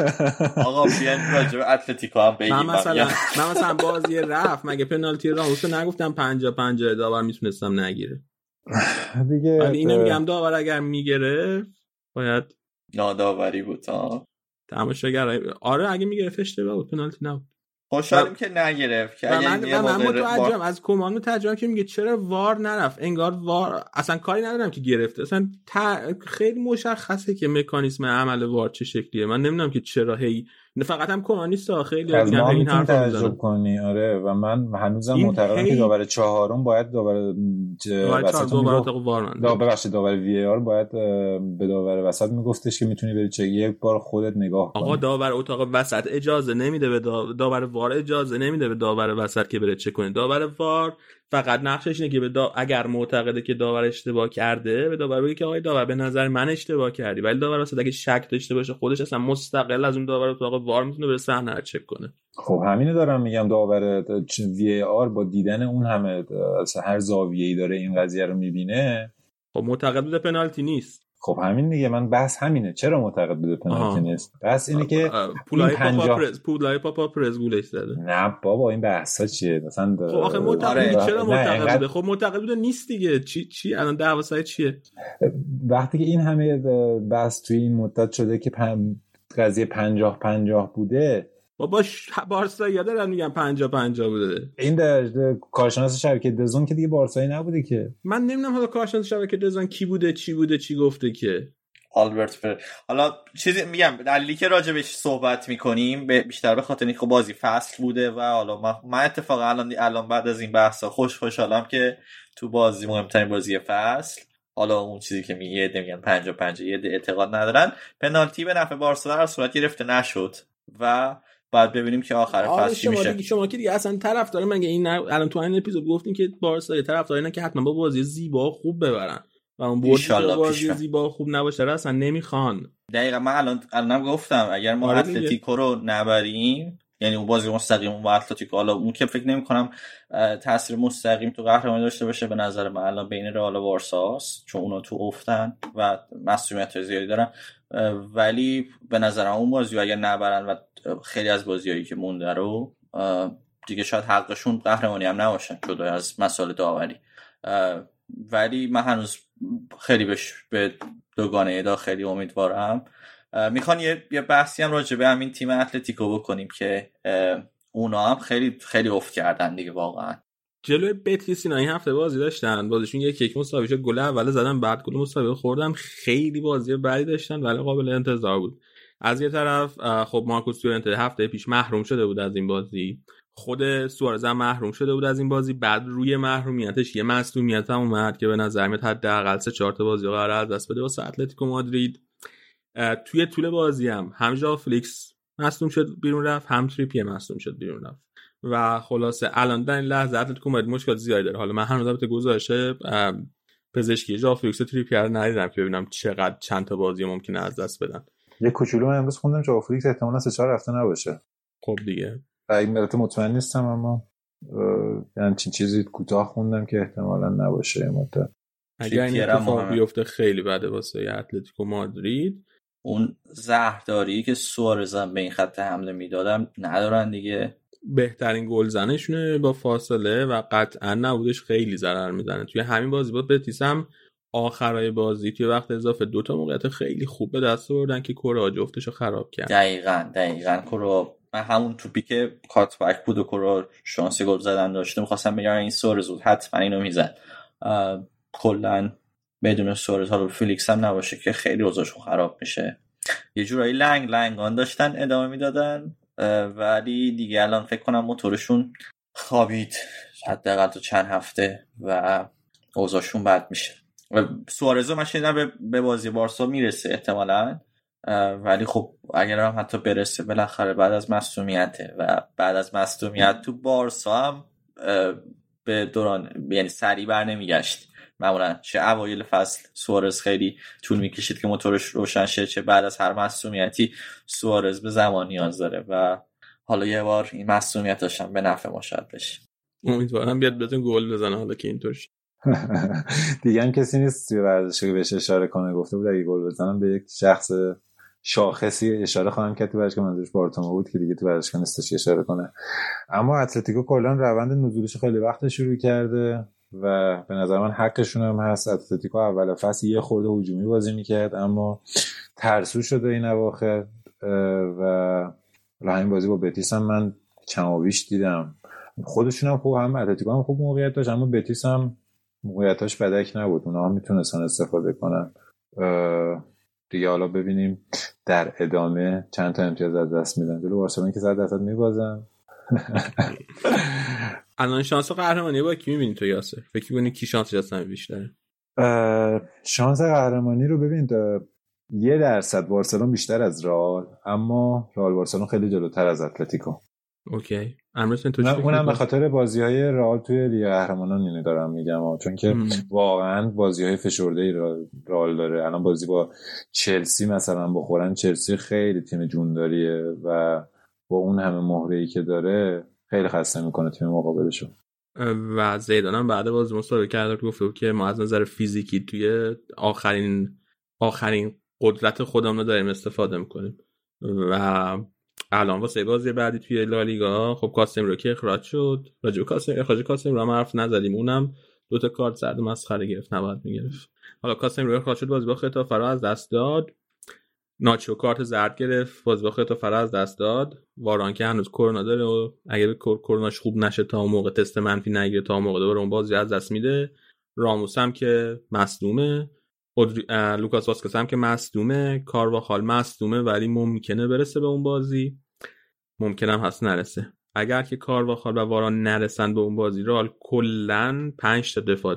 آقا بیان راجع به اتلتیکو هم بگیم من مثلا من مثلا بازی رفت مگه پنالتی راهوسو نگفتم 50 50 داور می‌تونستم نگیره؟ دیگه ولی اینو میگم داور اگر می‌گرفت باید ناداوری بود ها تماشاگر آره اگه می‌گرفت اشتباه بود پنالتی نبود. خوشحالیم که نگرفت که من, من, من متعجبم از کمان متعجبم که میگه چرا وار نرفت؟ انگار وار اصلا کاری ندارم که گرفته. اصلا خیلی مشخصه که مکانیزم عمل وار چه شکلیه. من نمی‌دونم که چرا هی فقط هم کمان نیست خیلی از ما این حرف تعجب کنی آره. و من هنوزم معتقدم که داور چهارم باید داور وسط داور ببخشید داور وی آر باید به داور وسط میگفتش که می‌تونی بری چه یک بار خودت نگاه کنی. آقا داور اتاق وسط اجازه نمیده به داور وار اجازه نمیده به داور وسط که بره چه کنه. داور وار فقط نقشش اینه که به دا... اگر معتقده که داور اشتباه کرده به داور بگه که آقای داور به نظر من اشتباه کردی. ولی داور واسه اگه شک داشته باشه خودش اصلا مستقل از اون داور اتاق وار می‌تونه بره صحنه رو چک کنه. خب همینو دارم میگم. داور وی آر با دیدن اون همه هر زاویه‌ای داره این قضیه رو می‌بینه. خب معتقد بوده پنالتی نیست. خب همین دیگه من بحث همینه. چرا معتقد بوده پنالتی نیست؟ بحث اینه که پولای پاپا پرز پولای پاپا پرز گولش زده. نه بابا این بحثا چیه؟ مثلا خب آخه معتقد آره. چرا معتقد بوده؟ خب معتقد بوده نیست دیگه. چی چی؟ الان دعوا چیه؟ وقتی که این همه بحث توی این مدت شده که قضیه پنجاه پنجاه بوده بابا بارسا یا دارن میگن پنجا پنجا بوده. این در کارشناس شبکه دزون که دیگه بارسایی نبوده که. من نمی‌دونم حالا کارشناس شبکه دزون کی بوده چی بوده چی گفته که. آلبرت فر حالا چیزی میگم دلیلی که راجبش صحبت می‌کنیم بیشتر به خاطر اینکه بازی فصل بوده و حالا من اتفاقا الان الان بعد از این بحثا خوش خوشحالم که تو بازی مهمترین بازی فصل حالا اون چیزی که میگه میگن 50 50 یه اعتقاد ندارن پنالتی به نفع بارسا در صورت گرفته نشد و بعد ببینیم که آخر فصل چی میشه. دیگه شما که دیگه اصلا طرف داره مگه این الان تو این اپیزود گفتین که بارسا طرف داره که حتما با بازی زیبا خوب ببرن. و اون برد بازی زیبا خوب نباشه را اصلا نمی‌خوان. دقیقا من الان الانم گفتم اگر ما آره اتلتیکو رو نبریم یعنی اون بازی مستقیم اون اتلتیکو حالا اون که فکر نمی کنم تاثیر مستقیم تو قهرمانی داشته باشه به نظر من الان بین رئال و بارساست چون اونا تو افتن و مسئولیت زیادی دارن. ولی به نظر اون بازی اگر نبرن و خیلی از بازیهایی که مونده رو دیگه شاید حقشون قهرمانی هم نباشن جدا از مسائل داوری. ولی من هنوز خیلی بهش به دوگانه خیلی امیدوارم. می‌خوان یه, بحثی هم راجع به همین تیم اتلتیکو بکنیم که اونا هم خیلی خیلی افت کردن دیگه واقعا. جلوی بتیس اینا این هفته بازی داشتن. بازیشون یک یک مساوی شد گل اول زدن بعد گل مساوی خوردن. خیلی بازی بعدی داشتن ولی قابل انتظار بود. از یه طرف خب مارکوس تورنته هفته پیش محروم شده بود از این بازی. خود سوارز هم محروم شده بود از این بازی. بعد روی محرومیتش یه مصونیت هم اومد که به نظر میاد حداقل سه چهار تا بازی قرار از دست بده. واسه اتلتیکو مادرید. توی طول بازی هم هم فلیکس مصدوم شد بیرون رفت هم تریپیه مصدوم شد بیرون رفت. و خلاصه الان در این لحظه اتلتیکو مادرید مشکل زیادی داره. حالا من هنوز البته گزارش پزشکی ژائو فلیکس رو ندیدم که ببینم چقدر چند تا بازی ممکنه از دست بدن. یه کوچولو من امروز خوندم ژائو فلیکس احتمالاً سه چهار هفته نباشه. خب دیگه. این مطمئن نیستم اما یعنی همچین چیزی کوتاه خوندم که احتمالا نباشه مدت. اگر این اتفاق بیفته خیلی بده واسه اتلتیکو مادرید. اون زهرداری که سوارزم به این خط حمله می‌دادم ندارن دیگه. بهترین گلزنشونه با فاصله و قطعا نبودش خیلی ضرر می‌زنه. توی همین بازی با بتیس هم آخرای بازی توی وقت اضافه دوتا موقعیت خیلی خوب به دست آوردن که کورا جفتش رو خراب کرد. دقیقا دقیقا. کورا من همون توپی که کاتبک بود و کورا شانسی گل زدن داشته می‌خواستم بگم این سورز بود حتما اینو می‌زد. کلا بدون سورز حالا فیلیکس هم نباشه که خیلی اوضاعشون خراب میشه. یه جورایی لنگ لنگان داشتن ادامه می‌دادن. ولی دیگه الان فکر کنم موتورشون خوابید حداقل تو چند هفته و اوضاعشون بد میشه. سوارزو من شنیدم به بازی بارسا می‌رسه احتمالا ولی خب اگر هم حتی برسه بالاخره بعد از مصومیته و بعد از مصومیت تو بارسا هم به دوران یعنی سریع بر نمیگشت. معمولا چه اوایل فصل سوارز خیلی طول می‌کشید که موتورش روشن شه چه بعد از هر مصومیتی سوارز به زمان نیاز داره و حالا یه بار این مصومیت داشتم به نفع ما شاید بشه. امیدوارم بیاد بهتون گل بزنه حالا که اینطور دیگه هم کسی نیست توی ورزش که بهش اشاره کنه. گفته بود اگه گل بزنم به یک شخص شاخصی اشاره خواهم کرد تو ورزشگاه. منظورش بارتومو بود که دیگه تو ورزشگاه نیستش اشاره کنه. اما اتلتیکو کلا روند نزولش خیلی وقت شروع کرده. و به نظر من حقشون هم هست. اتلتیکو اول فصل یه خورده هجومی بازی می‌کرد اما ترسو شده این اواخر و همین بازی با بتیس هم من کمابیش دیدم. خودشون هم خوب هم اتلتیکو هم خوب موقعیت داشت اما بتیس هم موقعیتاش بدک نبود. اونا هم می‌تونستن استفاده کنن. دیگه حالا ببینیم در ادامه چند تا امتیاز از دست میدن. جلو بارسلون که صد درصد میبازن. الان شانس قهرمانی با کی می‌بینی تو یاسر؟ فکر می‌کنی کی شانس جسمی بیشتره؟ شانس قهرمانی رو ببین یه درصد بارسلون بیشتر از رئال اما رئال بارسلون خیلی جلوتر از اتلتیکو. اوکی. امروز تو اونم به خاطر بازی های رئال توی لیگ قهرمانان اینو دارم میگم چون که واقعا بازی های فشرده رئال داره. الان بازی با چلسی مثلا بخورن چلسی خیلی تیم جونداریه و با اون همه مهره ای که داره خیلی خسته می‌کنه تیم مقابلشو و زیدان هم بعد بازی مصاحبه کرده گفته بود که ما از نظر فیزیکی توی آخرین آخرین قدرت خودمون رو داریم استفاده می‌کنیم. و الان واسه بازی بعدی توی لالیگا خب کاسم رو که اخراج شد. راجع کاسم اخراج کاسم رو هم حرف نزدیم. اونم دو تا کارت زرد مسخره گرفت نباید می‌گرفت. حالا کاسم رو اخراج شد بازی با خطافه رو از دست داد. ناچو کارت زرد گرفت باز با خطافه از دست داد. واران که هنوز کرونا داره و اگه کروناش خوب نشه تا موقع تست منفی نگیره تا موقع دوباره اون بازی از دست میده. راموس هم که مصدومه. لوکاس واسکس هم که مصدومه. کارواخال مصدومه ولی ممکنه برسه به اون بازی. هم هست نرسه. اگر که کارواخال و واران نرسن به اون بازی رال کلا 5 تا دفاع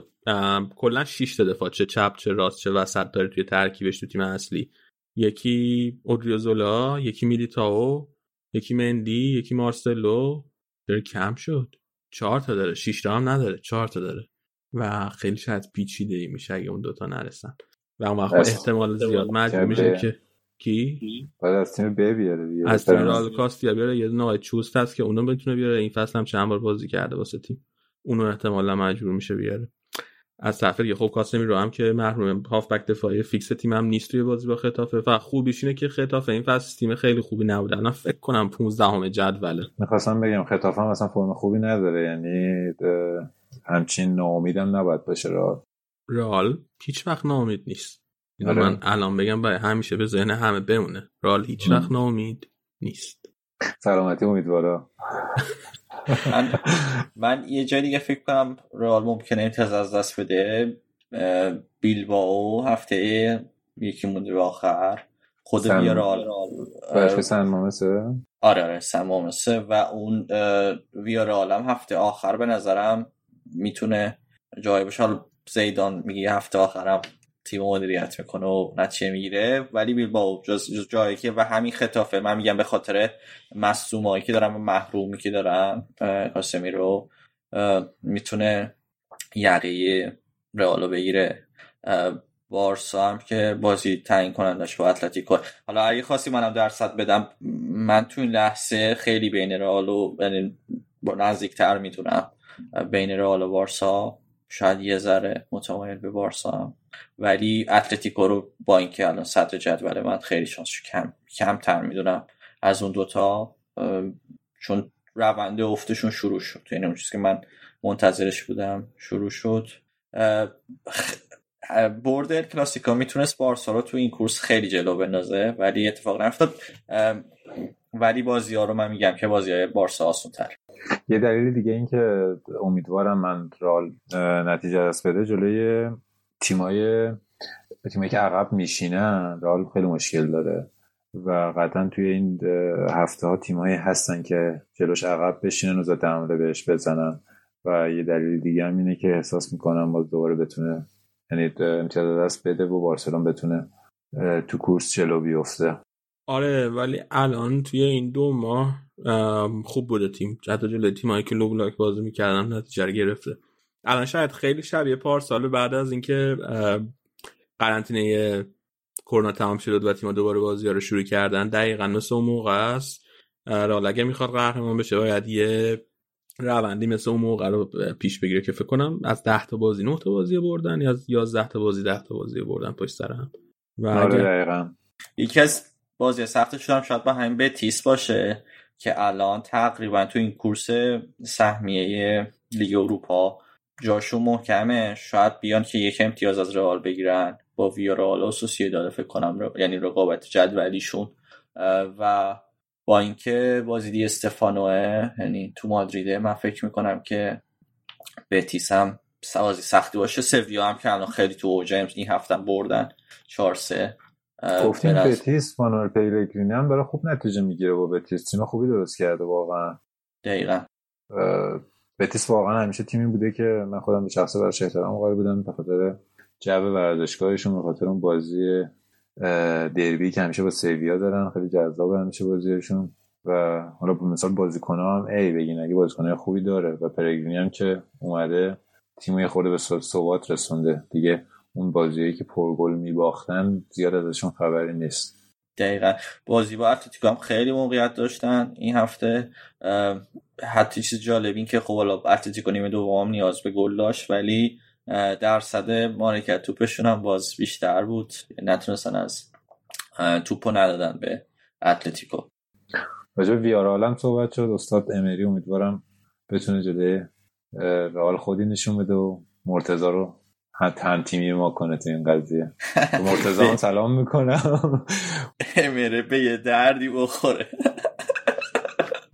کلا 6 تا دفاع چه چپ چه راست چه وسط داره توی ترکیبش تو تیم اصلی. یکی اودریوزولا یکی میلیتاو یکی مندی یکی مارسلو. داره کم شد. چهار تا داره. 6 تا هم نداره. چهار تا داره. و خیلی شاید پیچیده ای میشه اگه اون دوتا نرسن. و اون وقت احتمال زیاد مجبور میشه که کی؟ باید از تیم بیاره دیگه. از تیم بیاره. یه دونه چوست هست که اونو بتونه بیاره. این فصل هم چند بار بازی کرده واسه تیم. اونو احتمالا مجبور میشه بیاره. از دیگه خب کاسمی رو هم که محروم هافبک دفاعی فیکس تیم هم نیست توی بازی با خطافه و خوبیش اینه که خطافه این فصل تیم خیلی خوبی نبوده. الان فکر کنم 15 همه جدوله. می‌خواستم بگم خطافه هم اصلا فرم خوبی نداره یعنی همچین ناامیدم نباید باشه را رال هیچ وقت ناامید نیست. آره. من الان بگم باید همیشه به ذهن همه بمونه. رال هیچ وقت ناامید نیست. سلامتی امیدوارا من, من یه جای دیگه فکر کنم رئال ممکنه امتیاز از دست بده. بیلباو هفته یکی مونده به آخر. خود سن... ویارال آره آره مامسه و اون ویارال هم هفته آخر به نظرم می‌تونه جای بشه زیدان میگه هفته آخرم. تیم مدیریت می‌کنه و نتیجه می‌گیره. ولی بیل با جز, جایی که و همین خطافه. من میگم به خاطر مصومایی که دارم و محرومی که دارم قاسمی رو می‌تونه یقیه رئالو بگیره. بارسا هم که بازی تعیین کنندش با اتلتیکو. حالا اگه خواستی منم درصد بدم من تو این لحظه خیلی بین رئال یعنی نزدیکتر می‌تونم بین رئال و بارسا. شاید یه ذره متمایل به بارسا هم. ولی اتلتیکو رو با اینکه الان صدر جدول من خیلی شانس کم کمتر می‌دونم از اون دوتا چون رونده افتشون شروع شد. یعنی اون چیزی که من منتظرش بودم شروع شد. بردر کلاسیکا می‌تونست بارسا رو تو این کورس خیلی جلو بندازه ولی اتفاق نیفتاد. ولی بازی ها رو من میگم که بازی های بارسا آسون تر یه دلیل دیگه این که امیدوارم من رال نتیجه دست بده جلوی تیمای تیمایی که عقب میشینن رال خیلی مشکل داره و قطعا توی این هفته ها تیمایی هستن که جلوش عقب بشینن و ضد حمله بهش بزنن. و یه دلیل دیگه هم اینه که احساس می‌کنم باز دوباره بتونه یعنی امتیاز دست بده و بارسلون بتونه تو کورس جلو بیفته. آره ولی الان توی این دو ماه خوب بوده تیم. حتی جلوی تیمایی که لوبلاک بازی می‌کردن نتیجه گرفته. الان شاید خیلی شبیه پارسال بعد از اینکه قرنطینه کرونا تمام شد و تیم دوباره بازی رو شروع کردن. دقیقا مثل اون موقع است. رال اگه می‌خواد قهرمان بشه باید یه روندی مثل اون موقع رو پیش بگیره که فکر کنم از 10 تا بازی 9 تا بازی بردن یا از 11 تا بازی 10 تا بازی بردن پشت سر هم. و آره دقیقا. یکی از بازی سخت شدم شاید با همین بتیس باشه که الان تقریبا تو این کورس سهمیه لیگ اروپا جاشون محکمه. شاید بیان که یک امتیاز از رئال بگیرن با ویارال و داده فکر کنم یعنی رقابت جدولیشون. و با اینکه بازی دی استفانوه یعنی تو مادریده من فکر می‌کنم که بتیس هم بازی سختی باشه. سویا هم که الان خیلی تو اوجه این هفته بردن 4 3 گفتیم بتیس فانور پیلگرینی هم برای خوب نتیجه می‌گیره با بتیس. تیم خوبی درست کرده واقعا. دقیقا. بتیس واقعا همیشه تیمی بوده که من خودم به شخصه براش احترام قائل بودم به خاطر جو ورزشگاهشون به خاطر اون بازی دربی که همیشه با سیویا دارن خیلی جذاب همیشه بازیشون. و حالا به مثال بازیکن هم ای بگین اگه بازیکن خوبی داره. و پرگرینی هم که اومده تیمی خورده به ثبات رسونده. دیگه اون بازیایی که پرگل میباختن زیاد ازشون خبری نیست. دقیقا. بازی با اتلتیکو هم خیلی موقعیت داشتن این هفته. حتی چیز جالب این که خب حالا اتلتیکو نیمه دوم نیاز به گل داشت ولی درصد مالکیت توپشون هم باز بیشتر بود. نتونستن از توپو ندادن به اتلتیکو. راجع ویارال هم صحبت شد. استاد امری امیدوارم بتونه جلوی رئال خودی نشون بده و مرتضی رو هم تیمی ما کنه تو این قضیه. مرتضی هم سلام می‌کنم امره به یه دردی بخوره.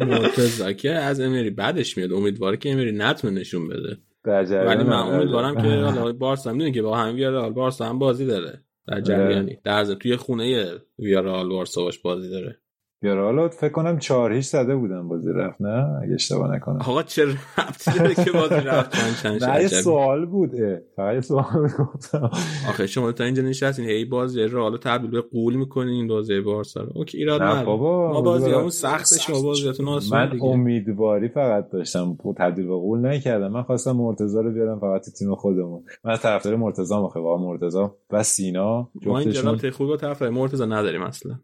مرتضی که از امری بعدش میاد. امیدواره که امری نتونه نشون بده. ولی من آره. امیدوارم که حالا بارسا می‌دونی که با هم ویارال بارسا هم بازی داره. در جریانی. در توی خونه ویارال بارسا باش بازی داره. بیاره حالا فکر کنم چهار هیچ زده بودن بازی رفت نه؟ اگه اشتباه نکنم. آقا چه ربطی داره که بازی رفت؟ چند چند نه سوال بود اه. فقط یه سوال گفتم آخه شما تا اینجا نشستین هی بازی رو تبدیل به قول می‌کنین این بازی بارسا رو. اوکی ایراد نه نداره. بابا ما بازی امیدوارم- همون سخت شما بازیاتون آسون من دیگه. امیدواری فقط داشتم. تبدیل به قول نکردم. من خواستم مرتضی رو بیارم فقط تو تیم خودمون. من طرفدار مرتضی آخه. واقعا مرتضی و سینا ما این جفتشون جرات خوب با طرف مرتضی نداریم اصلا.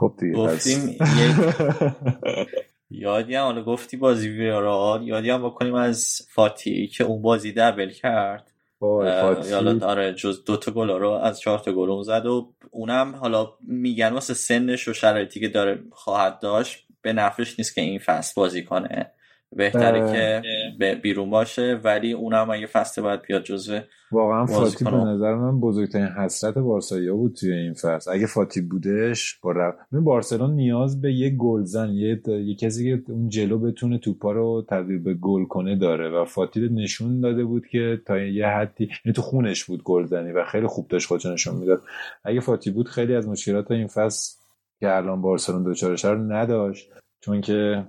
خب دیگه گفتیم یادی هم حالا گفتی بازی ویارال یادی هم بکنیم از فاتی که اون بازی دبل کرد. حالا آره جز دو تا گل رو از چهار تا گل اون زد و اونم حالا میگن واسه سنش و شرایطی که داره خواهد داشت به نفعش نیست که این فصل بازی کنه. بهتره اه. که بیرون باشه ولی اونم اگه فصل باید بیاد جزو واقعا فاتی به. نظر من بزرگترین حسرت بارسایا بود توی این فصل اگه فاتی بودش با. ببین بارسلون نیاز به یه گلزن یه, یه کسی که اون جلو بتونه توپا رو تبدیل به گل کنه داره و فاتی نشون داده بود که تا یه حدی یعنی تو خونش بود گلزنی و خیلی خوب داشت خودش نشون می‌داد اگه فاتی بود خیلی از مشکلات این فصل که الان بارسلون دوچارش رو نداشت چون که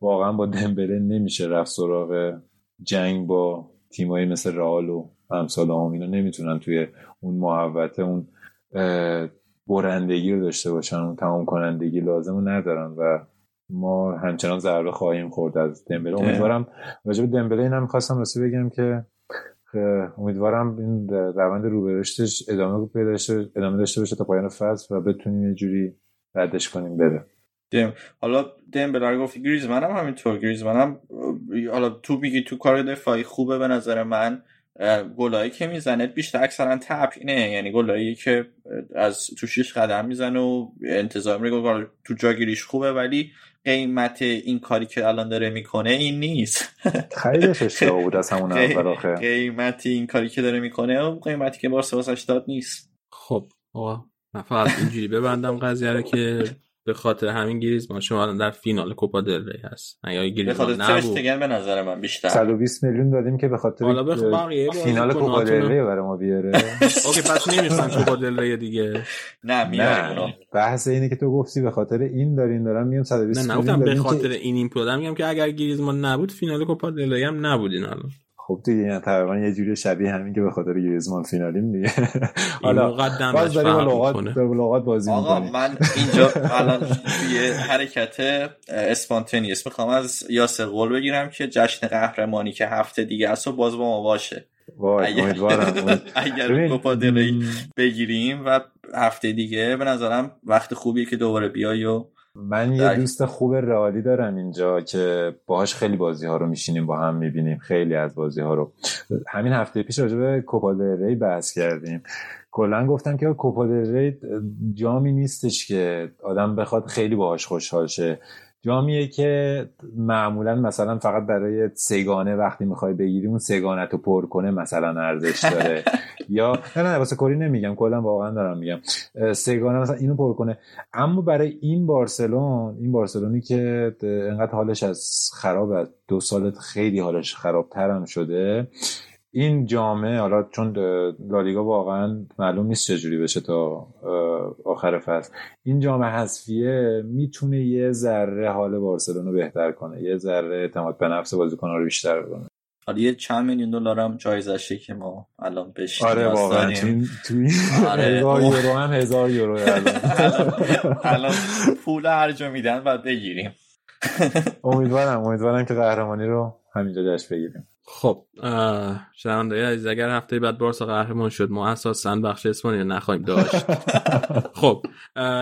واقعا با دمبله نمیشه رفت سراغ جنگ با تیمایی مثل رئال و امثال هم اینا نمی‌تونن توی اون محوطه اون برندگی رو داشته باشن اون تمام کنندگی لازم رو ندارن و ما همچنان ضربه خواهیم خورد از دمبله. امیدوارم راجع به دمبله اینم می‌خواستم راستی بگم که امیدوارم این روند رو به رشدش ادامه پیدا ادامه داشته باشه تا پایان فصل و بتونیم یه جوری ردش کنیم بره. دم حالا دمبله رو گفتی گریزمن هم همینطور. گریزمن هم اه، حالا تو میگی تو کار دفاعی خوبه به نظر من. گلایی که می‌زنه بیشتر اکثرا تپینه یعنی گلایی که از تو شیش قدم می‌زنه و انتظار میره گل تو جاگیریش خوبه ولی قیمت این کاری که الان داره می‌کنه این نیست. خریدش اشتباه بود از همون اول آخه قیمت این کاری که داره می‌کنه و قیمتی که بارسا واسش داد نیست. خب آقا من فقط اینجوری ببندم قضیه رو که به خاطر همین گریزمان شما الان در فینال کوپا دل ری هست. اگه به گریزمان خاطر نبود. ترشتگن به نظر من بیشتر. 120 میلیون دادیم که به خاطر حالا به بقیه فینال کوپا دل ری برای ما بیاره. اوکی پس نمی‌خوان کوپا دل ری دیگه. نه میاریم نه بحث اینه که تو گفتی به خاطر این دارین دارم میگم 120 نه میلیون نگفتم به دادیم خاطر این این دادم میگم که اگر گریزمان نبود فینال کوپا دل ری هم نبودین الان. خب دیگه یعنی تقریبا یه جوری شبیه همین که به خاطر گریزمان فینالیم دیگه. حالا باز داری با فرق لغات لغات بازی آقا می‌کنی من اینجا الان توی حرکت اسپانتنیس می‌خوام از یاسر قول بگیرم که جشن قهرمانی که هفته دیگه است و باز با ما باشه. وای اگر- اگر کوپا بگیریم و هفته دیگه به نظرم وقت خوبیه که دوباره بیای و من یه دوست خوب رئالی دارم اینجا که باهاش خیلی بازی ها رو میشینیم با هم می‌بینیم خیلی از بازی ها رو. همین هفته پیش راجع به کوپا ری بحث کردیم. کلا گفتم که کوپا ری جامی نیستش که آدم بخواد خیلی باهاش خوشحال شه. جامیه که معمولا مثلا فقط برای سگانه وقتی می‌خوای بگیری اون سگانه تو پر کنه مثلا ارزش داره. یا نه نه واسه کلی نمیگم کلا واقعا دارم میگم. سگانه مثلا اینو پر کنه. اما برای این بارسلون این بارسلونی که انقدر حالش از خراب دو سالت خیلی حالش خرابتر هم شده این جامعه حالا چون لالیگا واقعا معلوم نیست چجوری بشه تا آخر فصل. این جامعه حذفیه می‌تونه یه ذره حال بارسلون رو بهتر کنه یه ذره اعتماد به نفس بازیکن‌ها رو بیشتر کنه. حالا یه چند میلیون دلار هم جایزشه که ما الان بهش آره واقعا. تو این آره. هزار یورو هم هزار یورو الان. پول هر جا میدن و بگیریم. امیدوارم امیدوارم که قهرمانی رو همینجا جشن بگیریم. خب شنونده عزیز اگر هفته بعد بارسا قهرمان شد ما اساسا بخش اسپانیا نخواهیم داشت. خب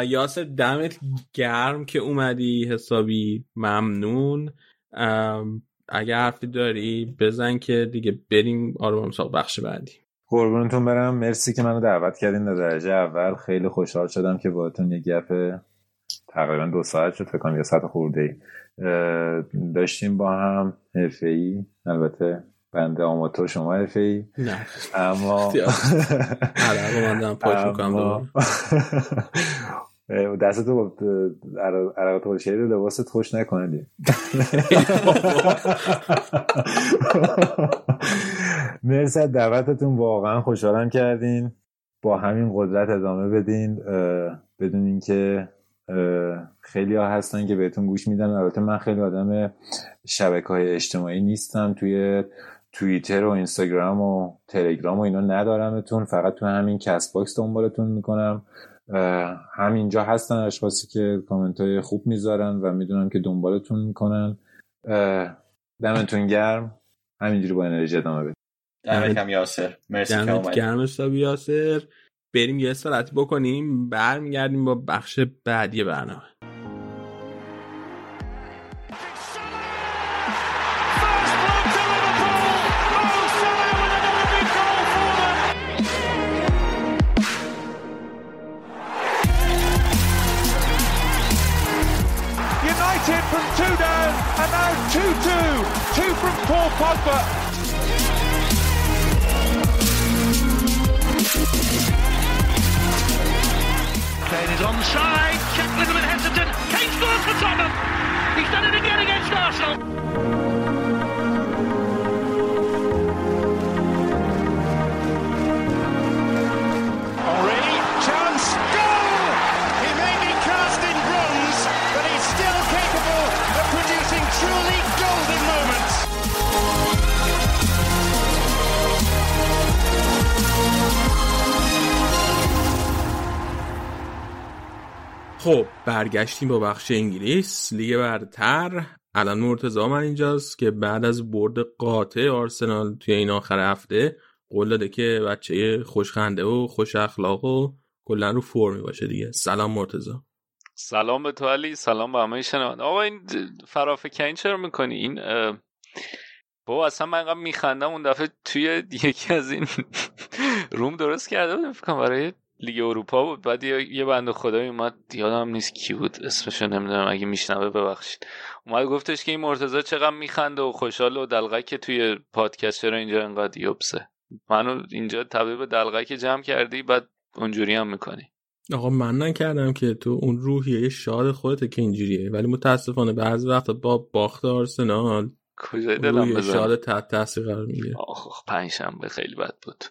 یاسر دمت گرم که اومدی حسابی ممنون. اگر حرفی داری بزن که دیگه بریم آروم ساق بخش بعدی. قربونتون برم. مرسی که منو دعوت کردین در درجه اول. خیلی خوشحال شدم که باهاتون یه گپ تقریبا دو ساعت شد فکر کنم یه ساعت خورده ای داشتیم با هم حرفه ای البته بنده آماتور شما ای نه. اما می‌کنم دست تو عرق تو شیر لباست خوش نکنه مرسی دعوتتون واقعا خوشحالم کردین. با همین قدرت ادامه بدین بدون اینکه خیلی ها هستن که بهتون گوش میدن. البته من خیلی آدم شبکه های اجتماعی نیستم. توی توییتر و اینستاگرام و تلگرام و اینا ندارمتون. فقط تو همین کست باکس دنبالتون می‌کنم. همینجا هستن اشخاصی که کامنت های خوب می‌ذارن و می‌دونم که دنبالتون می‌کنن. دمتون گرم. همینجوری با انرژی ادامه بدید دمت یاسر. مرسی دمت گرم یاسر. بریم یه استراحتی بکنیم برمیگردیم با بخش بعدی برنامه from two down and now 2-2. Two from Paul Pogba. Kane is onside. Check a little bit hesitant. Kane scores for Tottenham. He's done it again against Arsenal. خب برگشتیم با بخش انگلیس. لیگ برتر. الان مرتضا من اینجاست که بعد از برد قاطع آرسنال توی این آخر هفته قول داده که بچه خوشخنده و خوش اخلاق و کلا رو فرمی باشه دیگه. سلام مرتضا سلام به تو علی سلام به همه شنونده آقا این فرافکنی چرا می‌کنی؟ این با اصلا من اینقدر میخندم اون دفعه توی یکی از این روم درست کرده بودم فکر برای لیگ اروپا بود. بعد یه بند خدایی اومد. یادم نیست کی بود. اسمشو نمی‌دونم. اگه میشنوه ببخشید. اومد گفتش که این مرتضی چقدر میخنده و خوشحال و دلغک که توی پادکست. چرا اینجا انقدر یوبسه؟ منو اینجا طبیب دلغک جمع کردی بعد اونجوری هم می‌کنی. آقا من نکردم که تو اون روحیه شاد خودت که اینجوریه. ولی متاسفانه بعضی وقت با باخت آرسنال کجای دلم بزن شاد تحت تاثیر قرار می‌گیره. آخ پنجشنبه خیلی بد بود.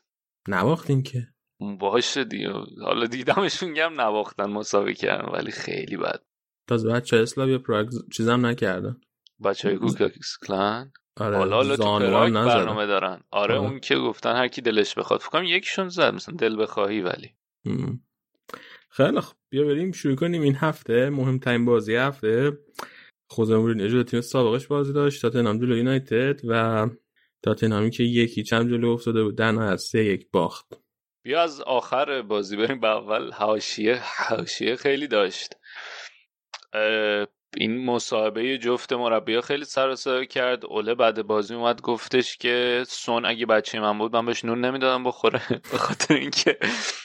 نباختین که. باشه دیگه. حالا دیدمشون گم نباختن مساوی کردن ولی خیلی بد. تازه بچه اسلاویا پراگ چیزم نکردن. بچه های گوکاکس کلان آره حالا حالا تو پراگ برنامه دارن. آره, آره, اون که گفتن هر کی دلش بخواد. فکرم یکیشون زد مثلا دل بخواهی ولی. خیلی خب بیا بریم شروع کنیم این هفته. مهمترین بازی هفته. خوزه مورینیو تیم سابقش بازی داشت. تاتنهام جلو یونایتد و تاتنهامی که یکی چند جلو افتاده بود. در از سه یک باخت. بیا از آخر بازی بریم به اول. حاشیه حاشیه خیلی داشت. این مصاحبه جفت مربی خیلی سر کرد. اوله بعد بازی اومد گفتش که سون اگه بچه من بود من بهش نون نمی‌دادم بخوره. به خاطر اینکه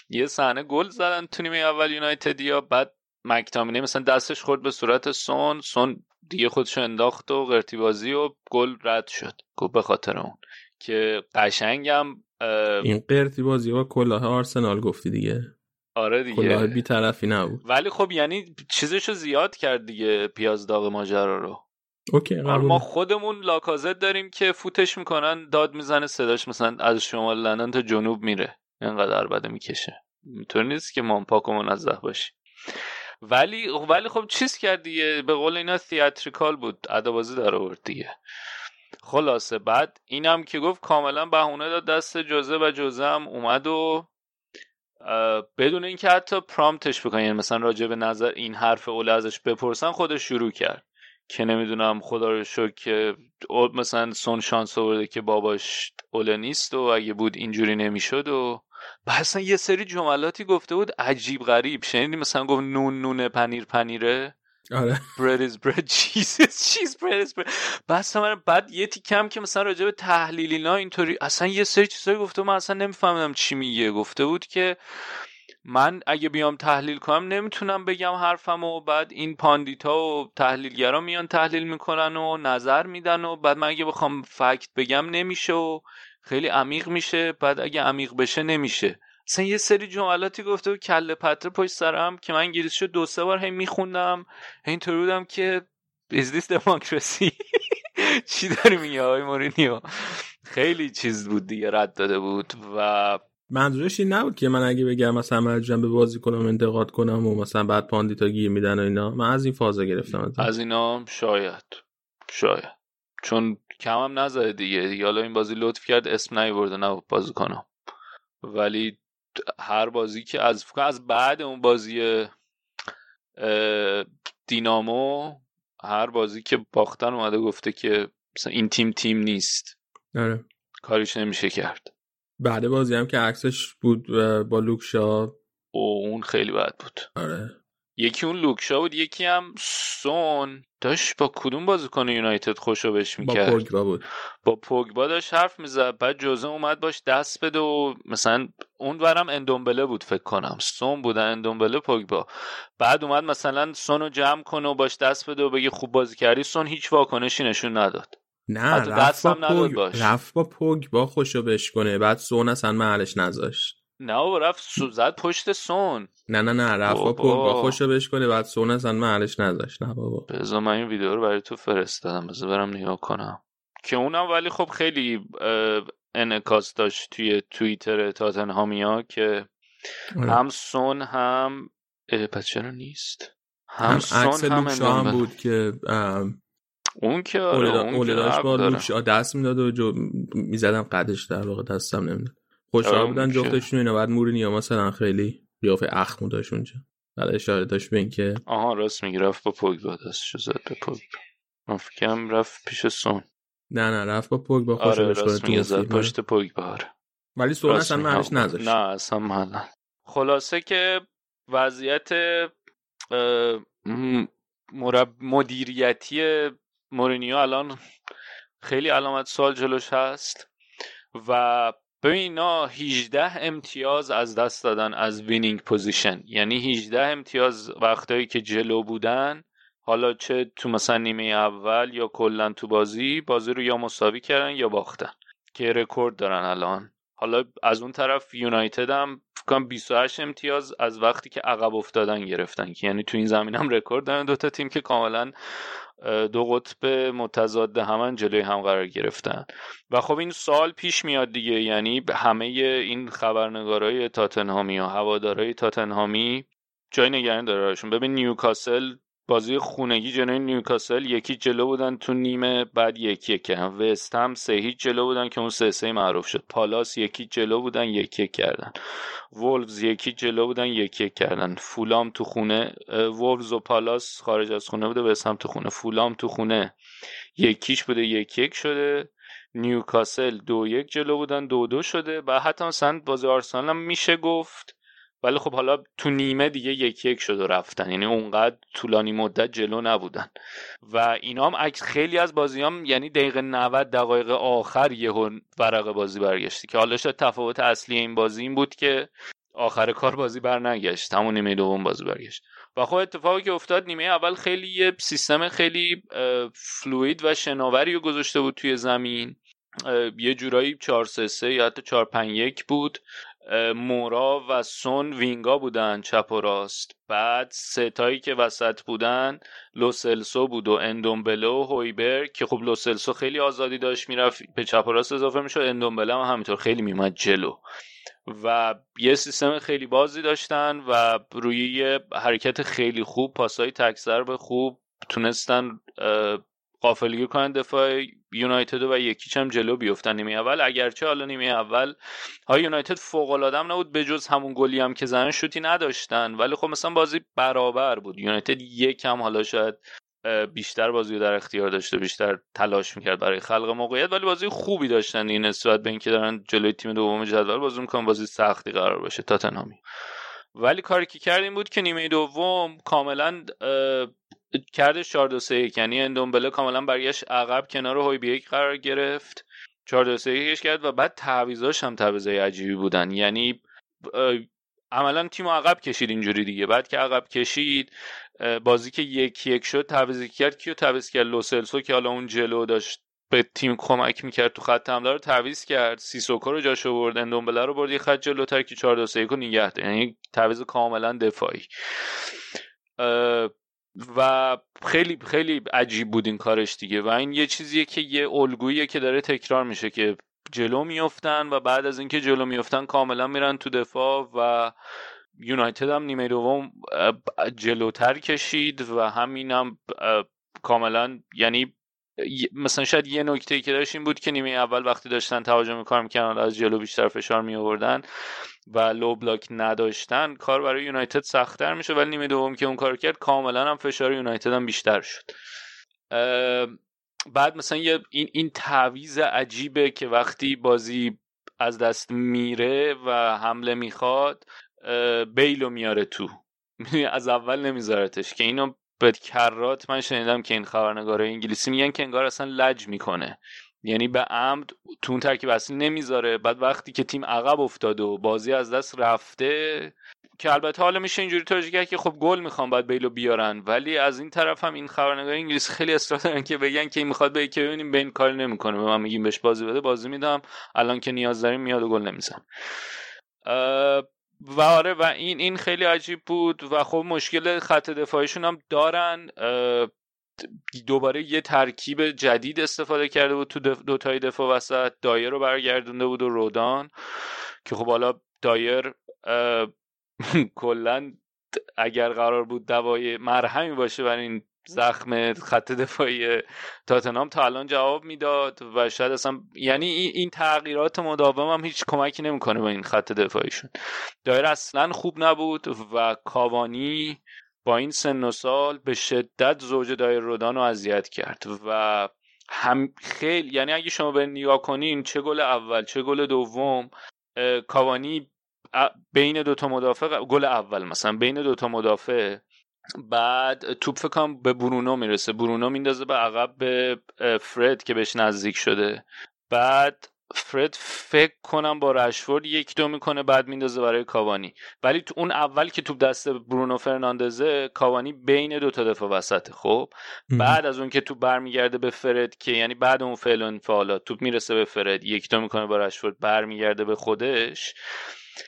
یه صحنه گل زدن تو نیمه اول یونایتدیا بعد مکتامینه مثلا دستش خورد به صورت سون. سون دیگه خودشو انداخت و قرتی بازی و گل رد شد. گفت به خاطر اون. که قشنگم این قرتی بازی با کلاه آرسنال گفتی دیگه. آره دیگه. کلاه بی طرفی نبود. ولی خب یعنی چیزشو زیاد کرد دیگه پیاز داغ ماجرا رو. اوکی قبول. ما خودمون لاکازت داریم که فوتش می‌کنن داد می‌زنه صداش مثلا از شمال لندن تا جنوب میره. اینقدر بده می‌کشه. اینطور نیست که ما پاک و منزه باشیم. ولی ولی خب چیز کرد دیگه؟ به قول اینا تیاتریکال بود. ادابازی در آورد دیگه. خلاصه بعد اینم که گفت کاملا بهونه داد دست جزه و جزه هم اومد و بدون اینکه حتی پرامتش بکنن یعنی مثلا راجع به نظر این حرف اوله ازش بپرسن خودش شروع کرد که نمی‌دونم خدا رو شکر که مثلا سون شانس آورده که باباش اوله نیست و اگه بود اینجوری نمی‌شد و اصلا یه سری جملاتی گفته بود عجیب غریب. شنیدی مثلا گفت نون نونه پنیر پنیره؟ آره. Bread is bread. Jesus cheese bread is bread. بس من بعد یه تیکم که مثلا راجع به تحلیل اینا اینطوری اصلا یه سری چیزایی گفته من اصلا نمیفهمیدم چی میگه. گفته بود که من اگه بیام تحلیل کنم نمی‌تونم بگم حرفم و بعد این پاندیتا و تحلیلگرا میان تحلیل می‌کنن و نظر میدن و بعد من اگه بخوام فکت بگم نمیشه و خیلی عمیق میشه. بعد اگه عمیق بشه نمیشه. اصلا یه سری جملاتی گفته و کله پتر پشت سرم که من انگلیسی دو سه بار هی میخوندم. اینطوری بودم که بیزنس دموکراسی چی داری میگه آقای مورینیو؟ خیلی چیز بود دیگه رد داده بود و منظورش این نبود که من اگه بگم مثلا مرجم به بازی کنم انتقاد کنم و مثلا بعد پاندیتا گیر میدن و اینا من از این فازا گرفتم از اینا شاید شاید. چون کمم نزده دیگه. دیگه حالا این بازی لطف کرد اسم نیورده نه بازی کنم ولی هر بازی که از از بعد اون بازی دینامو هر بازی که باختن اومده گفته که مثلا این تیم تیم نیست. آره. کاریش نمیشه کرد. بعد بازی هم که عکسش بود با لوکشا. او اون خیلی بد بود. آره. یکی اون لوکشا بود یکی هم سون. داشت با کدوم بازیکن یونایتد خوشو بهش می‌کرد؟ با پوگبا بود. با پوگبا داشت حرف می‌زد بعد جوزه اومد باش دست بده و مثلا اون ورم اندومبله بود فکر کنم. سون بود اندومبله پوگبا. بعد اومد مثلا سون رو جمع کنه و باش دست بده و بگه خوب بازی کردی. سون هیچ واکنشی نشون نداد. نه رفت با, پوگ... رفت با پوگبا خوشو بهش کنه. بعد سون اصلا محلش نذاشت. نه و رفت سوزد پشت سون. نه نه نه رفت با پوگبا خوشو بهش کنه بعد سون اصلا محلش نذاشت نه بابا. بذار من این ویدیو رو برای تو فرستادم. بذار برم نگاه کنم. که اونم ولی خب خیلی انعکاس داشت توی توییتر تاتنهامیا که هم سون هم پس چرا نیست؟ هم, هم سون هم, هم بود که اون که آره اون داشت با لوکشا دست می‌داد و جو می‌زدم قدش در واقع دستم نمی‌داد. خوشحال بودن جفتشون اینا. بعد مورینیو مثلا خیلی قیافه اخمو داشت اونجا بعد اشاره داشت به اینکه آها راست میگی. رفت با پوگبا دستشو زد به پوگبا. من فکرم رفت پیش سون. نه نه رفت با پوگبا خوش آره راست میگه زد پشت پوگبا آره. ولی سون اصلا محلش نذاشت نه اصلا محل خلاصه که وضعیت مرب... مدیریتی مورینیو الان خیلی علامت سوال جلوش هست و ببین اینا 18 امتیاز از دست دادن از winning position یعنی 18 امتیاز وقتایی که جلو بودن حالا چه تو مثلا نیمه اول یا کلا تو بازی بازی رو یا مساوی کردن یا باختن که رکورد دارن الان. حالا از اون طرف یونایتد هم فکرم 28 امتیاز از وقتی که عقب افتادن گرفتن که یعنی تو این زمین هم رکورد دارن دوتا تیم که کاملا دو قطب متضاد همان جلوی هم قرار گرفتن. و خب این سال پیش میاد دیگه یعنی همه این خبرنگارای تاتنهامی و هوادارای تاتنهامی جای نگرانی داره ببین نیوکاسل بازی خونگی جلوی نیوکاسل یکی جلو بودن تو نیمه بعد یکی یک وست هم سه هیچ جلو بودن که اون سه سه معروف شد. پالاس یکی جلو بودن یکی یک کردن. وولفز یکی جلو بودن یکی یک کردن. فولام تو خونه وولفز و پالاس خارج از خونه بوده وست هم تو خونه. فولام تو خونه یکیش بوده یک یک شده. نیوکاسل دو یک جلو بودن دو دو شده. و حتی مثلا بازی آرسنال هم میشه گفت ولی خب حالا تو نیمه دیگه یک یک شد و رفتن. یعنی اونقدر طولانی مدت جلو نبودن. و اینا هم خیلی از بازی هم یعنی دقیقه 90 دقایق آخر یهو ورق بازی برگشتی. که حالا شاید تفاوت اصلی این بازی این بود که آخر کار بازی برنگشت. همون نیمه دوم بازی برگشت. و خب اتفاقی که افتاد نیمه اول خیلی یه سیستم خیلی فلوید و شناوری رو گذاشته بود توی زمین. یه جورایی 4 3 3 یا حتی 4 5 1 بود. مورا و سون وینگا بودن چپ و راست. بعد ستایی که وسط بودن لوسلسو بود و اندومبله و هویبر که خب لوسلسو خیلی آزادی داشت می‌رفت به چپ و راست اضافه می‌شد. اندومبله هم همینطور خیلی میمد جلو. و یه سیستم خیلی بازی داشتن و روی یه حرکت خیلی خوب پاسای تک به خوب تونستن قافلگیر کنن دفاع یونایتد و یکیچ هم جلو بیفتن نیمه اول. اگرچه حالا نیمه اول های یونایتد فوق العاده نبود به جز همون گلی هم که زنن شوتی نداشتن. ولی خب مثلا بازی برابر بود. یونایتد یکم حالا شاید بیشتر بازی رو در اختیار داشته بیشتر تلاش می‌کرد برای خلق موقعیت. ولی بازی خوبی داشتن. این نسبت به اینکه دارن جلوی تیم دوم جدول بازی می‌کنن بازی سختی قرار باشه تاتنهامی ولی کاری که کردیم بود که نیمه دوم کاملا کردش 4 2 3 یعنی اندومبله کاملا برگشت عقب کنار هوی بیک قرار گرفت. 4 2 3 کرد و بعد تعویضاش هم تعویضای عجیبی بودن. یعنی عملا تیم عقب کشید اینجوری دیگه. بعد که عقب کشید بازی که یک یک شد تعویض کرد کیو؟ تعویض کرد لوسلسو که حالا اون جلو داشت به تیم کمک می‌کرد تو خط حمله رو تعویض کرد. سیسوکو رو جاش آورد اندومبله رو برد یه خط جلوتر که 4 2 3 نگه یعنی تعویض کاملا دفاعی. و خیلی خیلی عجیب بود این کارش دیگه. و این یه چیزیه که یه الگوییه که داره تکرار میشه که جلو میفتن و بعد از اینکه جلو میفتن کاملا میرن تو دفاع و یونایتد هم نیمه دوم جلوتر کشید و همینم هم کاملا یعنی مثلا شاید یه نکته که داشت این بود که نیمه اول وقتی داشتن تهاجم کار می‌کردن از جلو بیشتر فشار می آوردن و لو بلاک نداشتن کار برای یونایتد سختتر میشه ولی نیمه دوم که اون کار کرد کاملا هم فشار یونایتد هم بیشتر شد. بعد مثلا یه این این تعویز عجیبه که وقتی بازی از دست میره و حمله می‌خواد بیلو میاره تو. از اول نمیذارتش که اینو کرات من شنیدم که این خبرنگار انگلیسی میگن که انگار اصلا لج می‌کنه. یعنی به عمد تو اون ترکیب اصلی نمی‌ذاره. بعد وقتی که تیم عقب افتاده و بازی از دست رفته که البته حالا میشه اینجوری توجیه کرد که خب گل می‌خوام بعد بیلو بیارن. ولی از این طرف هم این خبرنگار انگلیسی خیلی اصرار دارن که بگن که این می‌خواد به که ببینیم بین کار نمی‌کنه. به من میگیم بهش بازی بده بازی میدم. الان که نیاز داریم میاد و گل نمیزن و آره و این این خیلی عجیب بود و خب مشکل خط دفاعیشون هم دارن. دوباره یه ترکیب جدید استفاده کرده بود تو دوتای دفاع وسط. دایر رو برگردونده بود و رودان که خب حالا دایر کلا اگر قرار بود دوای مرهمی باشه برای این زخم خط دفاعی تاتنام تا الان جواب می‌داد و شاید اصلا یعنی این تغییرات مداوم هم هیچ کمکی نمی‌کنه به این خط دفاعیشون. دایر اصلا خوب نبود و کاوانی با این سن و سال به شدت زوج دایر رودان رو اذیت کرد و هم خیلی یعنی اگه شما به نگاه کنین چه گل اول چه گل دوم کاوانی بین دوتا مدافع گل اول مثلا بین دوتا مدافع بعد توپ فکرم به برونو می‌رسه. برونو میندازه به عقب به فرد که بهش نزدیک شده. بعد فرد فکر کنم با رشفورد یک دو می‌کنه بعد میندازه برای کاوانی. ولی تو اون اول که توپ دست برونو فرناندزه کاوانی بین دو تا دفاع وسطه خب؟ بعد از اون که توپ برمیگرده به فرد که یعنی بعد اون فعل و انفعالات توپ می‌رسه به فرد یک دو می‌کنه با رشفورد برمیگرده به خودش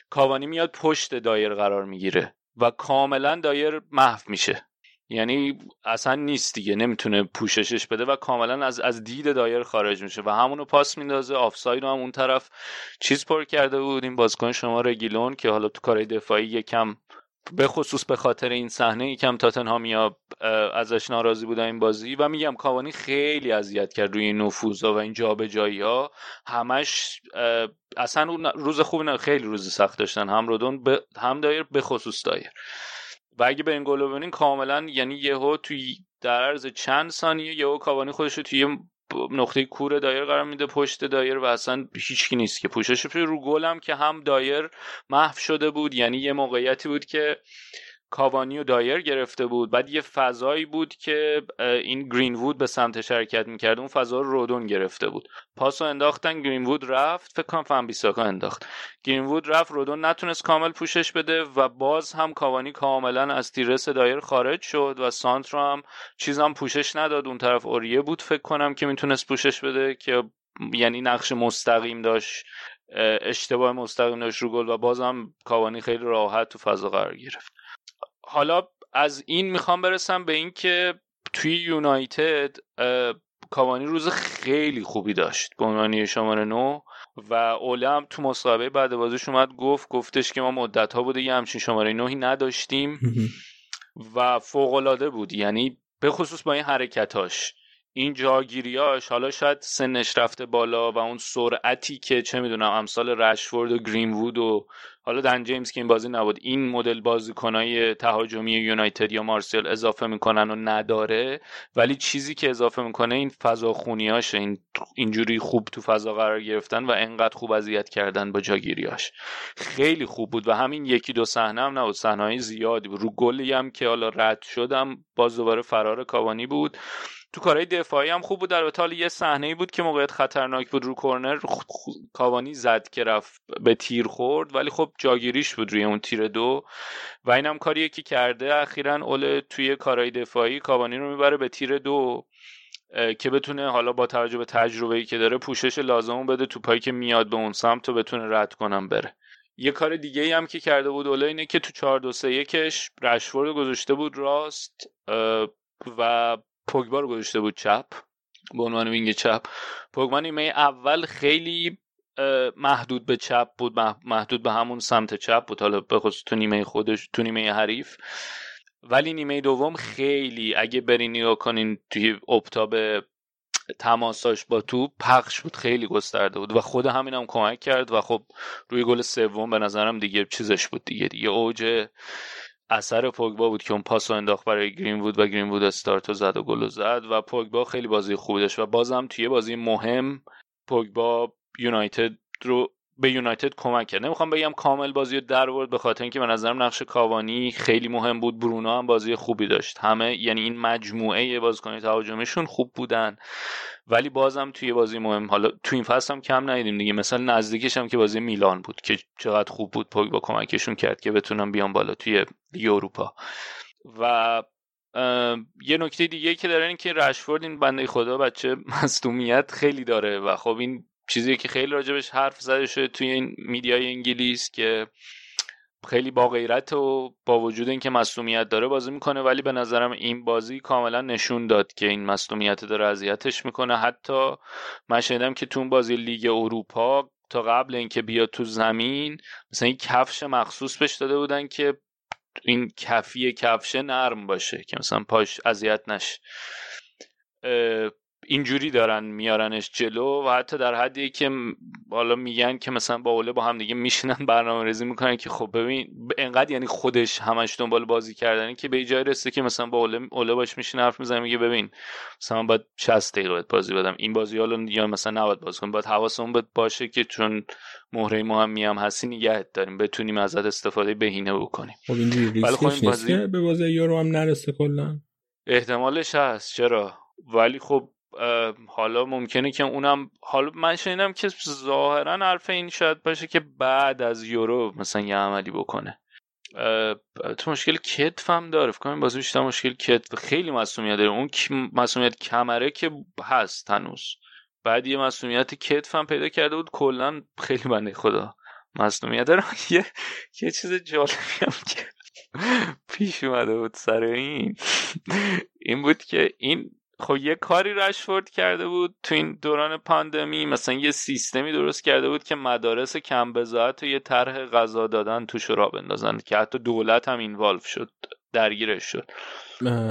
کاوانی میاد پشت دایر قرار می‌گیره. و کاملا دایر محو میشه. یعنی اصلا نیست دیگه نمی‌تونه پوششش بده و کاملا از از دید دایر خارج میشه و همونو پاس میندازه آفساید هم اون طرف چیز پر کرده بود. این بازیکن شما رگیلون که حالا تو کارهای دفاعی یکم به خصوص به خاطر این صحنه یکم تاتنهامیا ازش ناراضی بودن این بازی و میگم کاوانی خیلی اذیت کرد روی نفوذا و این جابجایی ها همش اصلا روز خوب نه خیلی روز سخت داشتن. هم رودون هم دایر به خصوص دایر. و اگه به این گل کاملا یعنی یهو توی در عرض چند ثانیه یهو کاوانی خودش رو توی نقطه کور دایر قرار میده پشت دایر و اصلا هیچکی نیست که. پوشش رو گلم که هم دایر محو شده بود یعنی یه موقعیتی بود که کاوانی و دایر گرفته بود. بعد یه فضایی بود که این گرین وود به سمت شرکت می‌کرد. اون فضا رو رودون گرفته بود. پاسو انداختن گرین وود رفت. فکر کنم فهم بیساکا انداخت. گرین وود رفت رودون نتونست کامل پوشش بده و باز هم کاوانی کاملا از تیرس دایر خارج شد و سانتر هم چیز هم پوشش نداد. اون طرف اوریه بود فکر کنم که می‌تونست پوشش بده که یعنی نقش مستقیم داشت اشتباه مستقیم داشت رو گل و بازم کاوانی خیلی راحت تو فضا قرار گرفت. حالا از این می‌خوام برسم به اینکه توی یونایتد کاوانی روز خیلی خوبی داشت به عنوان شماره نو و اوله هم تو مصاحبه بعد بازیش اومد گفت گفتش که ما مدت ها بوده یه همچین شماره نوهی نداشتیم و فوق العاده بود. یعنی به خصوص با این حرکتاش این جاگیریاش حالا شاید سنش رفته بالا و اون سرعتی که چه می‌دونم امثال رشفورد و گرینوود و حالا دن جیمز که این بازی نبود این مدل بازیکنای تهاجمی یونایتد یا مارسیال اضافه می‌کنن و نداره. ولی چیزی که اضافه می‌کنه این فضا خونیاشه. این اینجوری خوب تو فضا قرار گرفتن و انقدر خوب اذیت کردن با جاگیریاش. خیلی خوب بود و همین یکی دو صحنه هم نبود صحنه زیادی بود. رو گلی هم که حالا رد شدم باز دوباره فرار کاوانی بود. تو کارهای دفاعی هم خوب بود. در حال یه صحنه ای بود که موقعیت خطرناک بود رو کرنر کاوانی زد که رفت به تیر خورد ولی خب جاگیریش بود روی اون تیر دو. و اینم کاریه که کرده. اخیرا اول توی کارهای دفاعی کاوانی رو می‌بره به تیر دو که بتونه حالا با توجه به تجربه ای که داره پوشش لازم بده تو پایی که میاد به اون سمت و بتونه رد کنم بره. یه کار دیگه ای هم که کرده بود اوله اینه که تو 4 2 3 1 رشفورد گذاشته بود راست و پوگبا رو گذاشته بود چپ به عنوان وینگ چپ. پوگبا نیمه اول خیلی محدود به چپ بود محدود به همون سمت چپ بود. حالا به خصوص تو نیمه خودش تو نیمه حریف. ولی نیمه دوم خیلی اگه برین نگاه کنین توی اپتاب تماساش با تو پخش بود خیلی گسترده بود. و خود همین هم کمک کرد و خب روی گل سوم به نظرم دیگه چیزش بود دیگه دیگه. اوج اثر پوگبا بود که اون پاس انداخت برای گرین بود و گرین بود استارت زد و گل زد و پوگبا خیلی بازی خوبی داشت و بازم توی بازی مهم پوگبا یونایتد رو به یونایتد کمک کرد. نمی‌خوام بگم کامل بازی رو در آورد به خاطر اینکه به نظرم نقش کاوانی خیلی مهم بود. برونو هم بازی خوبی داشت. همه یعنی این مجموعه بازیکن تهاجمیشون خوب بودن. ولی بازم توی بازی مهم. حالا تو این فصل هم کم ندیدیم دیگه. مثلا نزدیکش هم که بازی میلان بود که چقدر خوب بود با کمکشون کرد که بتونن بیان بالا توی لیگ اروپا. و یه نکته دیگه که داره این که رشفورد این بنده خدا بچه مصدومیت خیلی داره. و خب این چیزی که خیلی راجبش حرف زده شده توی این میدیای انگلیس که خیلی با غیرت و با وجود اینکه مصومیت داره بازی می‌کنه ولی به نظرم این بازی کاملا نشون داد که این مصومیت داره اذیتش می‌کنه. حتی من شنیدم که تو بازی لیگ اروپا تا قبل اینکه بیاد تو زمین مثلا این کفش مخصوص بهش داده بودن که این کفی کفشه نرم باشه که مثلا پاش اذیت نشه. اینجوری دارن میارنش جلو و حتی در حدی که حالا میگن که مثلا با اوله با هم دیگه میشینن برنامه ریزی می‌کنن که خب ببین انقدر یعنی خودش همش دنبال بازی کردن که به جای رسه که مثلا با اوله اوله باش میشینه حرف می‌زنه میگه ببین مثلا باید 60 دقیقه بازی بدم این بازی حالا یا مثلا نباید بازی کنیم باید حواسمون باید باشه که چون مهره مهمی هم هستی نگهت داریم بتونیم ازت استفاده بهینه بکنیم. خب اینجوری خب بازی به بازی یورو هم نرسه کلا. احتمالش هست چرا؟ ولی خب حالا ممکنه که اونم حالا من شنیدم که ظاهرا حرف این شاید باشه که بعد از یورو مثلا یه عملی بکنه. تو مشکل کتف هم داره. فکر کنم بازی بیشتر مشکل کتف خیلی مسئولیت داره. اون مسئولیت کمره که هست هنوز. بعد یه مسئولیت کتف هم پیدا کرده بود. کلا خیلی بنده خدا مسئولیت داره. یه یه چیز جالبی هم که پیش اومده بود سر این. این بود که این خب یه کاری رشفورد کرده بود تو این دوران پاندمی مثلا یه سیستمی درست کرده بود که مدارس کم بزاعت و یه طرح غذا دادن توش را بندازن که حتی دولت هم اینوالو شد درگیرش شد.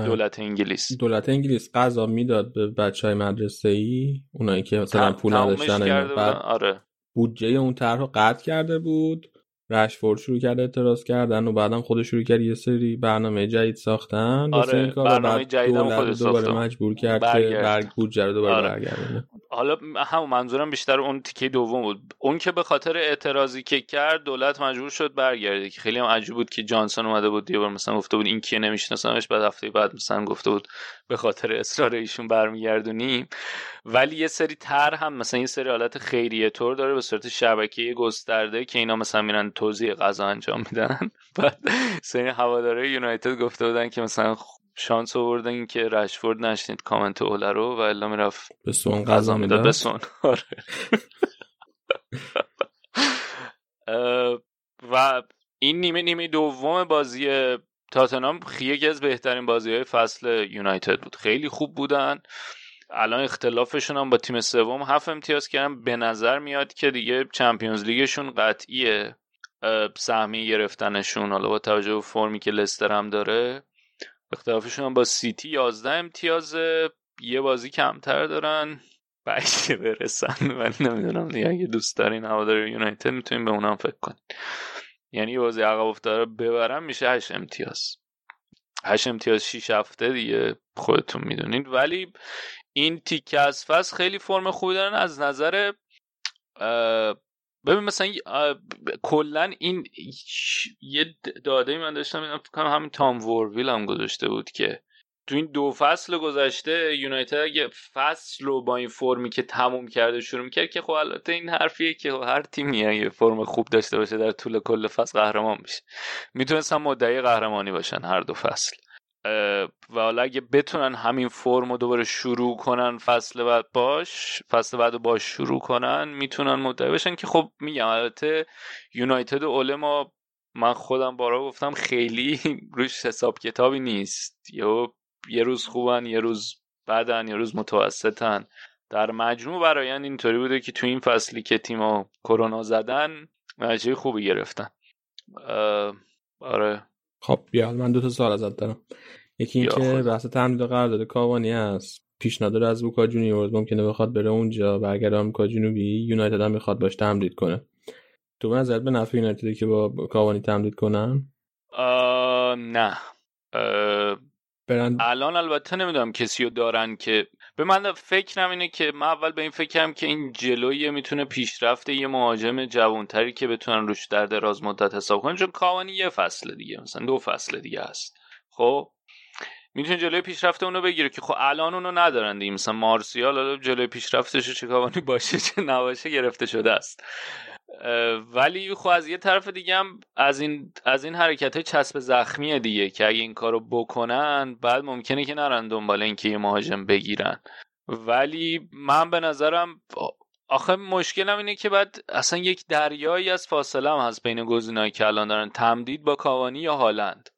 دولت انگلیس. دولت انگلیس غذا می‌داد به بچه های مدرسه ای اونایی که مثلا پول نداشتن آره. بودجه اون طرح قطع کرده بود. رشفورد شروع کرده اعتراض کردن و بعدم خود شروع کرد یه سری برنامه جدید ساختن. آره این کار برنامه جدید هم خودش دوباره مجبور کرد برگرد. که برگ بودجه رو دوباره آره. برگردونه. حالا همون منظورم بیشتر اون تیکه دوم بود. اون که به خاطر اعتراضی که کرد دولت مجبور شد برگرده. که خیلی هم عجیب بود که جانسون اومده بود یه بار مثلا گفته بود این کیه نمیشناسمش. بعد هفته بعد مثلا گفته بود به خاطر اصرار ایشون برمیگردونیم. ولی یه سری تر هم مثلا یه سری حالت خیریه طور داره به صورت شبکه گسترده که اینا مثلا میرن توزیع غذا انجام میدن. بعد سری هواداره یونایتد گفته بودن که مثلا شانس آوردن که رشفورد نشنید کامنت اوله رو و الا می‌رفت به سون غذا می‌داد. به سون آره. و این نیمه نیمه دوم بازی تاتنام یکی از بهترین بازی های فصل یونایتد بود. خیلی خوب بودن. الان اختلافشون هم با تیم سوم هفت امتیاز کردن. به نظر میاد که دیگه چمپیونز لیگشون قطعیه. سهمی گرفتنشون حالا با توجه به فرمی که لستر هم داره اختلافشون هم با سیتی 11 امتیاز یه بازی کمتر دارن. بعید برسن ولی نمی‌دونم دیگه اگه دوست دارین هوادار یونایتد می‌تونین به اونم فکر کنین. یعنی یه بازی عقب افتاده ببرن میشه 8 امتیاز. 8 امتیاز 6 هفته دیگه خودتون می‌دونید ولی این تیکه از فصل خیلی فرم خوبی دارن. از نظر ببین مثلا کلا این یه داده من داشتم فکر کنم همین تام ورویل هم گذاشته بود که تو این دو فصل گذشته یونایتد اگه فصل رو با این فرمی که تموم کرده شروع می‌کرد که خب البته این حرفیه که هر تیمی اگه فرم خوب داشته باشه در طول کل فصل قهرمان میشه می‌تونستن مدعی قهرمانی باشن هر دو فصل. و حالا اگه بتونن همین فرم رو دوباره شروع کنن فصل بعد باش فصل بعد باش شروع کنن می‌تونن مدعی بشن که خب میگم البته یونایتد و اول ما من خودم بارا گفتم خیلی روش حساب کتابی نیست. یا یه روز خوبن یه روز بعدن یه روز متوسطن. در مجموع برایان اینطوری بوده که تو این فصلی که تیما کرونا زدن نتیجه خوبی گرفتن. آره. خب بیا من دو تا سوال ازت دارم. یکی این که بحث تمدید قرارداد کاوانی هست پیشنهاد از بوکا جونیورز ممکنه بخواد بره اونجا برگرد آمریکا جنوبی یونایتد هم می‌خواد باش تمدید کنه. تو نظرت به نفع یونایتد که با کاوانی تمدید کنن؟ نه. برن... الان البته نمی‌دونم کسی رو دارن که به من فکرم اینه که من اول به این فکرم که این جلوی می‌تونه پیشرفت یه مهاجم جوانتری که بتونن روش در دراز مدت حساب کنن. چون کاوانی یه فصل دیگه مثلا دو فصل دیگه هست خب؟ می‌تونه جلوی پیشرفت اونو بگیره که خب الان اونو ندارن دیگه. مثلا مارسیال جلوی پیشرفتش کاوانی باشه چه نباشه گرفته شده است. ولی خب از یه طرف دیگه هم از این از این حرکت های چسب زخمیه دیگه که اگه این کارو بکنن بعد ممکنه که نرن دنبال اینکه یه مهاجم بگیرن. ولی من به نظرم آخه مشکلم اینه که بعد اصلا یک دریایی از فاصله هم هست بین گزینه‌ای که الان دارن. تمدید با کاوانی یا هالند؟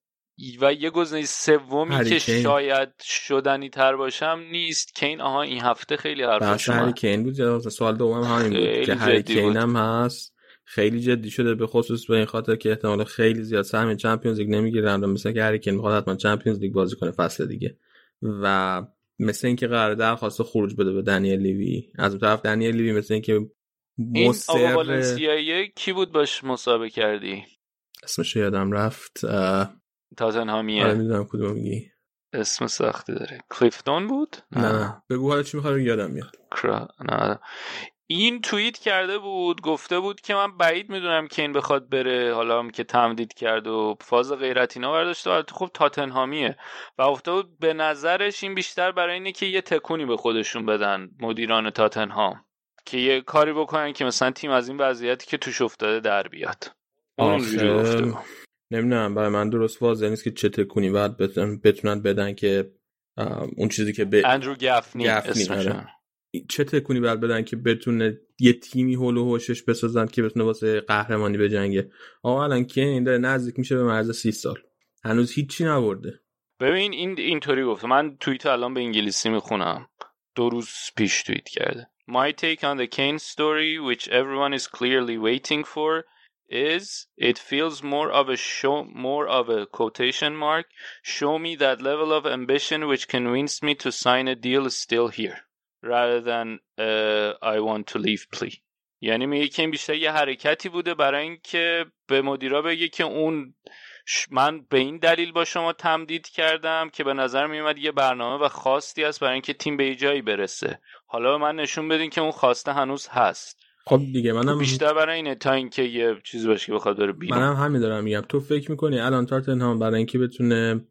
و یه گزینه سومی که شاید شدنی تر باشم نیست. کین آها این هفته خیلی حرفش هری کین بود. سوال دوم همین بود که هری کین هم هست. خیلی جدی شده به خصوص به این خاطر که احتمال خیلی زیاد سهم چمپیونز لیگ نمی‌گیرن مثلا که هری کین می‌خواد حتما چمپیونز لیگ بازی کنه فصل دیگه. و مثل اینکه قرار درخواست خروج بده به دنیل لیوی. از اون طرف دنیل لیوی مثل اینکه مصر کی بود باش مسابقه کردی؟ اسمش یادم رفت. تاتنهامیه آره می‌دونم کدوم میگی. اسم سختی داره. کلیفتون بود؟ نه, نه. بگو حالا چی می‌خوای یادم میاد. کرا... نه. این توییت کرده بود گفته بود که من بعید می‌دونم که این بخواد بره. حالا هم که تمدید کرد و فاز غیرتینا برداشته و خب تاتنهامیه و گفته بود به نظرش این بیشتر برای اینه که یه تکونی به خودشون بدن مدیران تاتنهام که یه کاری بکنن که مثلا تیم از این وضعیتی که توش افتاده در بیاد. اون نمی‌دونم برای من درست واضح نیست که چه تکونی باید بتونن بدن که اون چیزی که به اندرو گفنی, آره. چه تکونی باید بدن که بتونه یه تیمی هول و هوشش بسازن که بتونه واسه قهرمانی بجنگه آقا الان که این داره نزدیک میشه به مرز سی سال. هنوز هیچی نبرده. ببین این اینطوری گفته من توییت الان به انگلیسی می‌خونم. دو روز پیش توییت کرده. My take on the Kane story which everyone is clearly waiting for is it feels more of a show more of a quotation mark. Show me that level of ambition which convinced me to sign a deal is still here rather than uh, I want to leave plea یعنی میگه که این بیشتر یه حرکتی بوده برای اینکه به مدیرا بگه که اون من به این دلیل با شما تمدید کردم که به نظر میومد یه برنامه و خواستی است برای اینکه تیم به جایی برسه. حالا به من نشون بدین که اون خواسته هنوز هست. خب دیگه منم بیشتر برای اینه تا اینکه یه چیزی باشه که بخواد بره بیرون. منم همین دارم میگم. تو فکر می‌کنی الان تاتنهام برای اینکه بتونه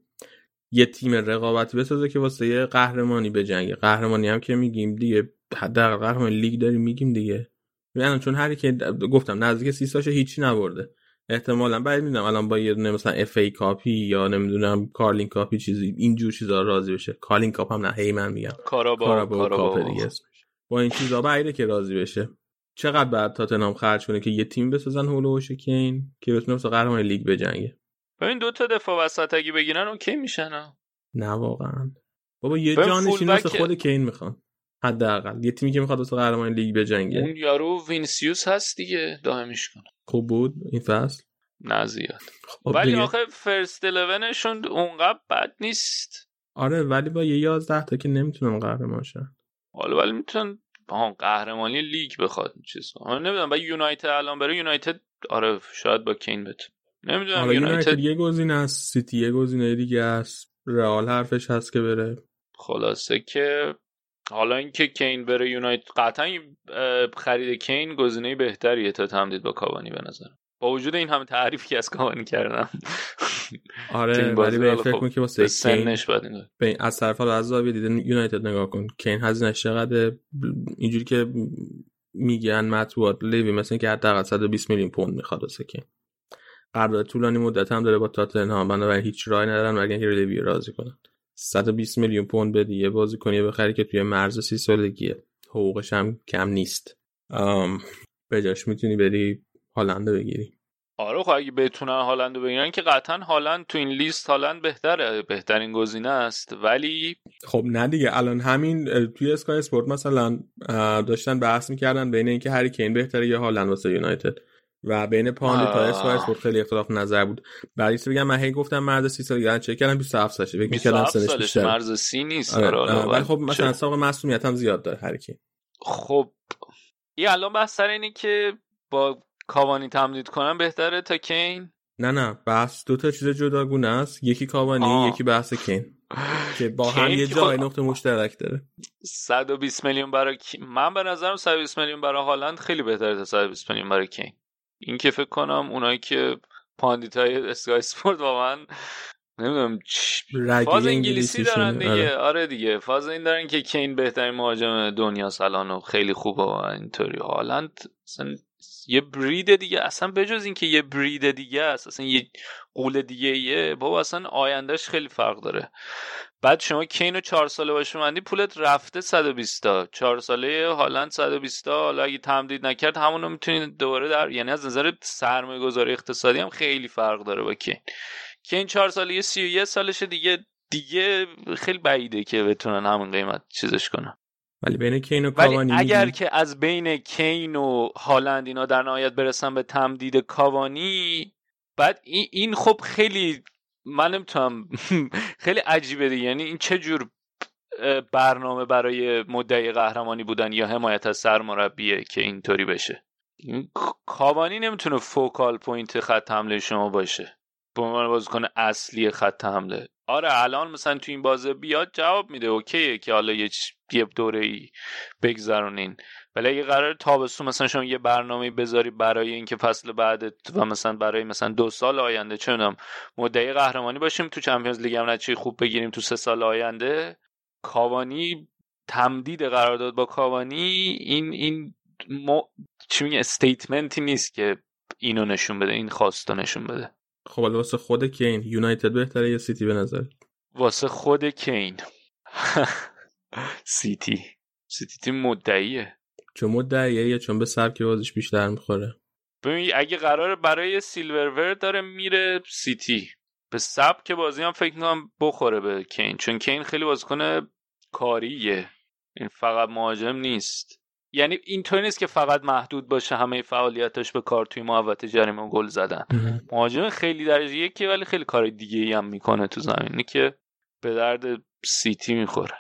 یه تیم رقابتی بسازه که واسه یه قهرمانی بجنگه قهرمانی هم که میگیم دیگه حداقل قهرمان لیگ داریم میگیم دیگه. یعنی چون هری که گفتم نزدیک سی سالشه هیچی نبرده. احتمالا بعد می‌دونم الان با یه دونه مثلا FA Cup ی یا نمی‌دونم Carling Cup ی چیزی اینجور چیزا راضی بشه. Carling Cup هم نه هی من میگم. Carabao Carabao, Cup دیگه. با این چیزا بعیده که راضی بشه. چقدر باید تاتنهام خرج کنه که یه تیم بسازن حول و حوش کین که بتونه واسه قهرمان لیگ بجنگه؟ ببین دو تا دفاع وسط اگه بگیرن اوکی میشن؟ نه واقعا. بابا یه جانشین واسه خود کین می‌خوان حداقل. یه تیمی که می‌خواد واسه قهرمان لیگ بجنگه. اون یارو وینسیوس هست دیگه دائمش کنه. خوب بود این فصل؟ نه زیاد. خب ولی آخه first 11 اونقدر بد نیست. آره ولی با یه 11 تا که نمی‌تونم قهرمان شن. حالا ولی می‌تونن ها قهرمانی لیگ بخواد چیز نمی‌دونم با یونایتد الان برای یونایتد آره شاید با کین بت نمی‌دونم آره یونایتد یه گزینه است سیتی یه گزینه دیگه است. رئال حرفش هست که بره. خلاصه که حالا اینکه کین بره یونایتد قطعا خرید کین گزینه بهتریه تا تمدید با کاوانی به نظر با وجود این همه تعریفی که از کاوانی کردم. آره ولی به فکر کنم که واسه سنش به از طرف از زاویه دیدن یونایتد نگاه کن. کین هزینه‌اش چقدر اینجوری که میگن مطبوعات لیوی مثلا که حداقل 120 میلیون پوند می‌خواد واسه کین. قرارداد طولانی مدت هم داره با تاتنهام بنابراین هیچ راهی ندارن مگر اینکه لیوی راضی کنن. 120 میلیون پوند بدی یه بازیکنی بخری که توی مرز سی سالگیه. حقوقش هم کم نیست. بجاش می‌تونی بری هالند بگیری. آره خب اگه بتونن هالند بگیرن که قطعا هالند تو این لیست هالند بهتره بهترین گزینه است. ولی خب نه دیگه الان همین توی Sky Sport مثلا داشتن بحث می‌کردن بین اینکه هری کین بهتره یا هالند واسه یونایتد. و بین pundit ا Sky Sport خیلی اختلاف نظر بود. بعدی بگم من هی گفتم مرز 30 سال چک کردم 27 سالشه. فکر می‌کردم سنش بیشتر مرز 30 نیست آره. ولی خب مثلا سابقه مسئولیت هم زیاد داره هر کی خب این الان بحث سر اینه که با کاوانی تمدید کنم بهتره تا کین؟ نه نه بحث دو تا چیز جداگونه است. یکی کاوانی آه. یکی بحث کین. که با هم یه جای خب نقطه مشترک داره. 120 میلیون برای من به نظرم 120 میلیون برای هالند خیلی بهتره تا 120 میلیون برای کین. این که فکر کنم اونایی که pundit های Sky Sport واقعا نمی‌دونم فاز انگلیسی دارن دیگه. آره. آره. دیگه. فاز این دارن که کین بهترین مهاجم دنیا الان و خیلی خوبه و اینطوری. هالند یه برید دیگه. اصلا بجز اینکه یه برید دیگه است اصلا یه قول دیگه یه بابا اصلا آیندهش خیلی فرق داره. بعد شما کین رو چهار ساله باشه مندی پولت رفته 120 تا چهار ساله هالند 120 تا حالا اگه تمدید نکرد همونو می‌تونید دوباره در یعنی از نظر سرمایه گذاری اقتصادی هم خیلی فرق داره با کین. کین چهار ساله 31 سالشه دیگه. دیگه خیلی بعیده که بتونن همون قیمت چیزش کنن. ولی بین کین و کاوانی اگر که از بین کین و هالند اینا در نهایت برسن به تمدید کاوانی بعد این خب خیلی من نمی‌تونم خیلی عجیبه دیگه. یعنی این چه جور برنامه برای مدعی قهرمانی بودن یا حمایت از سرمربیه که اینطوری بشه؟ کاوانی نمی‌تونه focal point خط حمله شما باشه. به عنوان بازیکن اصلی خط حمله. آره الان مثلا تو این بازه بیاد جواب میده اوکیه که حالا یه دوره ای بگذرونین. ولی اگه قرار تابستون مثلا شما یه برنامه بذاری برای اینکه فصل بعد و مثلا برای مثلا دو سال آینده چه می‌دونم مدعی قهرمانی باشیم تو Champions League هم چی خوب بگیریم تو سه سال آینده. کاوانی تمدید قرارداد با کاوانی این این چی میگه statement ی نیست که اینو نشون بده این خواستو نشون بده. خب واسه خود کین یونایتد بهتره یا سیتی به نظر؟ واسه خود کین. سیتی. سیتی تیم مدعیه. چون مدعیه چون به سبک بازیش بیشتر می‌خوره؟ ببین اگه قرار برای silverware داره میره سیتی. به سبک بازی هم فکر کنم بخوره به کین چون کین خیلی بازیکن کاریه. این فقط مهاجم نیست. یعنی اینطور نیست که فقط محدود باشه همه فعالیتش به کار توی محوطه جریمه و گل زدن. مهاجم خیلی درجه یکی ولی خیلی کار دیگه ای هم می‌کنه تو زمینی که به درد سیتی می‌خوره.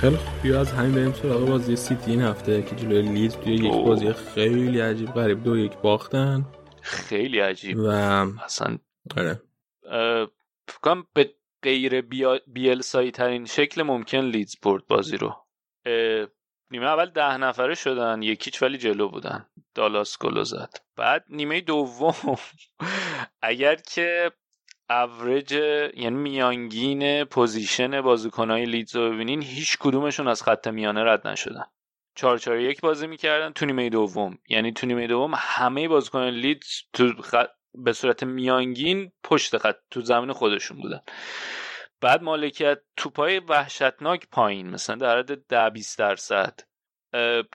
خیلی خوب. بیا از همین بریم سراغ بازی سیتی این هفته که جلوی لیدز توی یک بازی خیلی عجیب غریب دو یک باختن. خیلی عجیب. و اصلا آره. فکرم به غیر بیلسایی ترین شکل ممکن لیدز برد بازی رو. نیمه اول ده نفره شدن یکیچ ولی جلو بودن. دالاس گلو زد. بعد نیمه دوم اگر که اوریج یعنی میانگین position بازیکنهای لیدز رو ببینین هیچ کدومشون از خط میانه رد نشدن. 4 4 1 بازی می‌کردن تو نیمه دوم. یعنی تو نیمه دوم همه بازیکن لیدز تو به صورت میانگین پشت خط تو زمین خودشون بودن. بعد مالکیت توپای وحشتناک پایین مثلا در حد 10 20 درصد.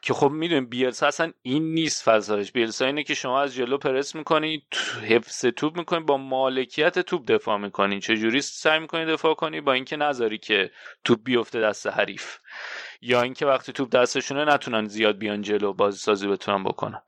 که خب می‌دونیم بیلسا اصلا این نیست فضایش. بیلسا اینه که شما از جلو پرس می‌کنی حفظ توپ می‌کنی با مالکیت توپ دفاع می‌کنی. چجوری سعی می‌کنی دفاع کنی؟ با اینکه نذاری که توپ بیفته دست حریف. یا اینکه وقتی توپ دستشونه نتونن زیاد بیان جلو بازی سازی بتونن بکنن.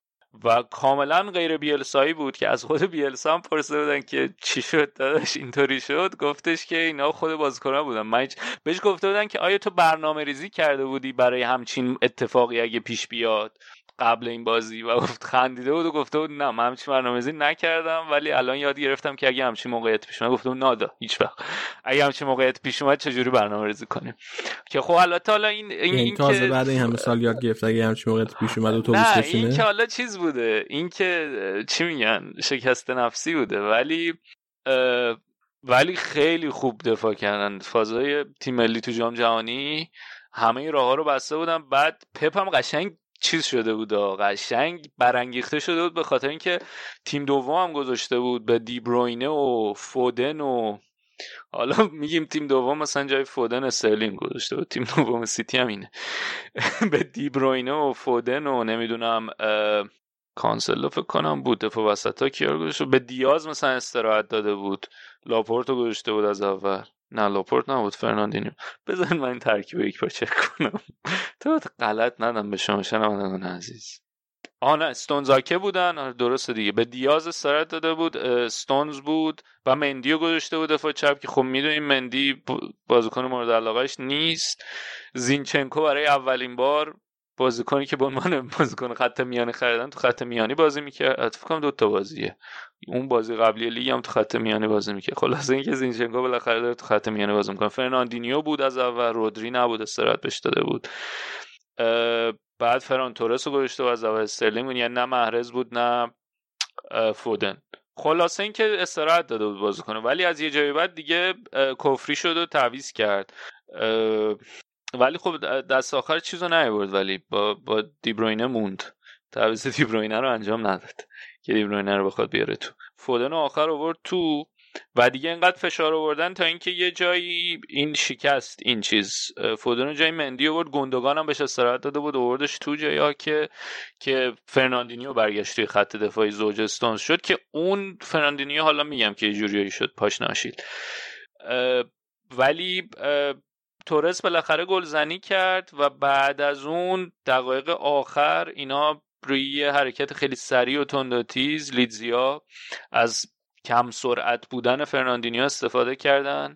و کاملا غیر بیلسایی بود که از خود بیلسا هم پرسیده بودن که چی شد داداش اینطوری شد؟ گفتش که اینا خود بازیکنان بودن. من بهش گفته بودن که آیا تو برنامه ریزی کرده بودی برای همچین اتفاقی اگه پیش بیاد؟ قبل این بازی و گفت خندیده بود و گفته بود نه من همچین برنامه‌ریزی نکردم ولی الان یاد گرفتم که اگه همچین موقعیت پیش اومد بود نادا هیچ وقت. اگه همچین موقعیت پیش اومد چجوری برنامه‌ریزی کنیم؟ که خب البته حالا این این, این این تازه که بعد این همه سال یاد گرفت اگه همچین موقعیت پیش اومد اتوبوس نه این که حالا چیز بوده این که چی میگن شکست نفسی بوده ولی ولی خیلی خوب دفاع کردن. فازای تیم ملی تو جام جهانی همه راه ها رو بسته بودن. بعد پپ هم قشنگ چیز شده بود قشنگ برانگیخته شده بود به خاطر اینکه تیم دوم هم گذاشته بود به دیبروینه و فودن و حالا میگیم تیم دوم مثلا جای فودن استرلینگ گذاشته بود. تیم دوم سیتی هم اینه. به دیبروینه و فودن و نمی‌دونم کانسلو فکر کنم بود. دفاع وسط ها کیا رو گذاشته به دیاز مثلا استراحت داده بود. لاپورتو گذاشته بود از اول. نه لاپورت نبود فرناندینیو. بذار من این ترکیب یک بار چک کنم. تو غلط ندم به شما شنوندگان عزیز. آه نه استونز آکه بودن. آره درسته دیگه. به دیاز استراحت داده بود استونز بود و مندیو گذاشته بود دفاع چپ که خب می‌دونیم مندی بازیکن مورد علاقهش نیست. زینچنکو برای اولین بار بازیکنی که به عنوان بازیکن خط میانی خریدن تو خط میانی بازی می‌کرد. فکر دو تا بازیه. اون بازی قبلی لیگ هم تو خط میانی بازی می‌کرد. خلاصه اینکه زینچنکو بالاخره داره تو خط میانی بازی می‌کنه. فرناندینیو بود از اول رودری نبود استراحت بهش داده بود. بعد فران تورس رو گذاشته و از اول استرلینگ. یعنی نه محرز بود نه فودن. خلاصه اینکه استراحت داده بود بازی کنه ولی از یه جایی بعد دیگه کفری شد و تعویض کرد. ولی خب دست آخر چیزو نیورد ولی با با دیبروینه موند. تعویض دیبروینه رو انجام نداد که دیبروینه رو بخواد بیاره تو. فودن آخر آورد تو و دیگه اینقدر فشار آوردن تا اینکه یه جایی این شکست این چیز فودن جای مندی آورد. گندگان هم بهش استراحت داده بود آوردش تو جایی که که فرناندینیو برگشت توی خط دفاعی زوج استونز شد که اون فرناندینیو حالا میگم که جوریایی شد پاش ناشید ولی تورس بالاخره گلزنی کرد و بعد از اون دقایق آخر اینا روی حرکت خیلی سریع و تند لیدزیا از کم سرعت بودن فرناندینیو استفاده کردن.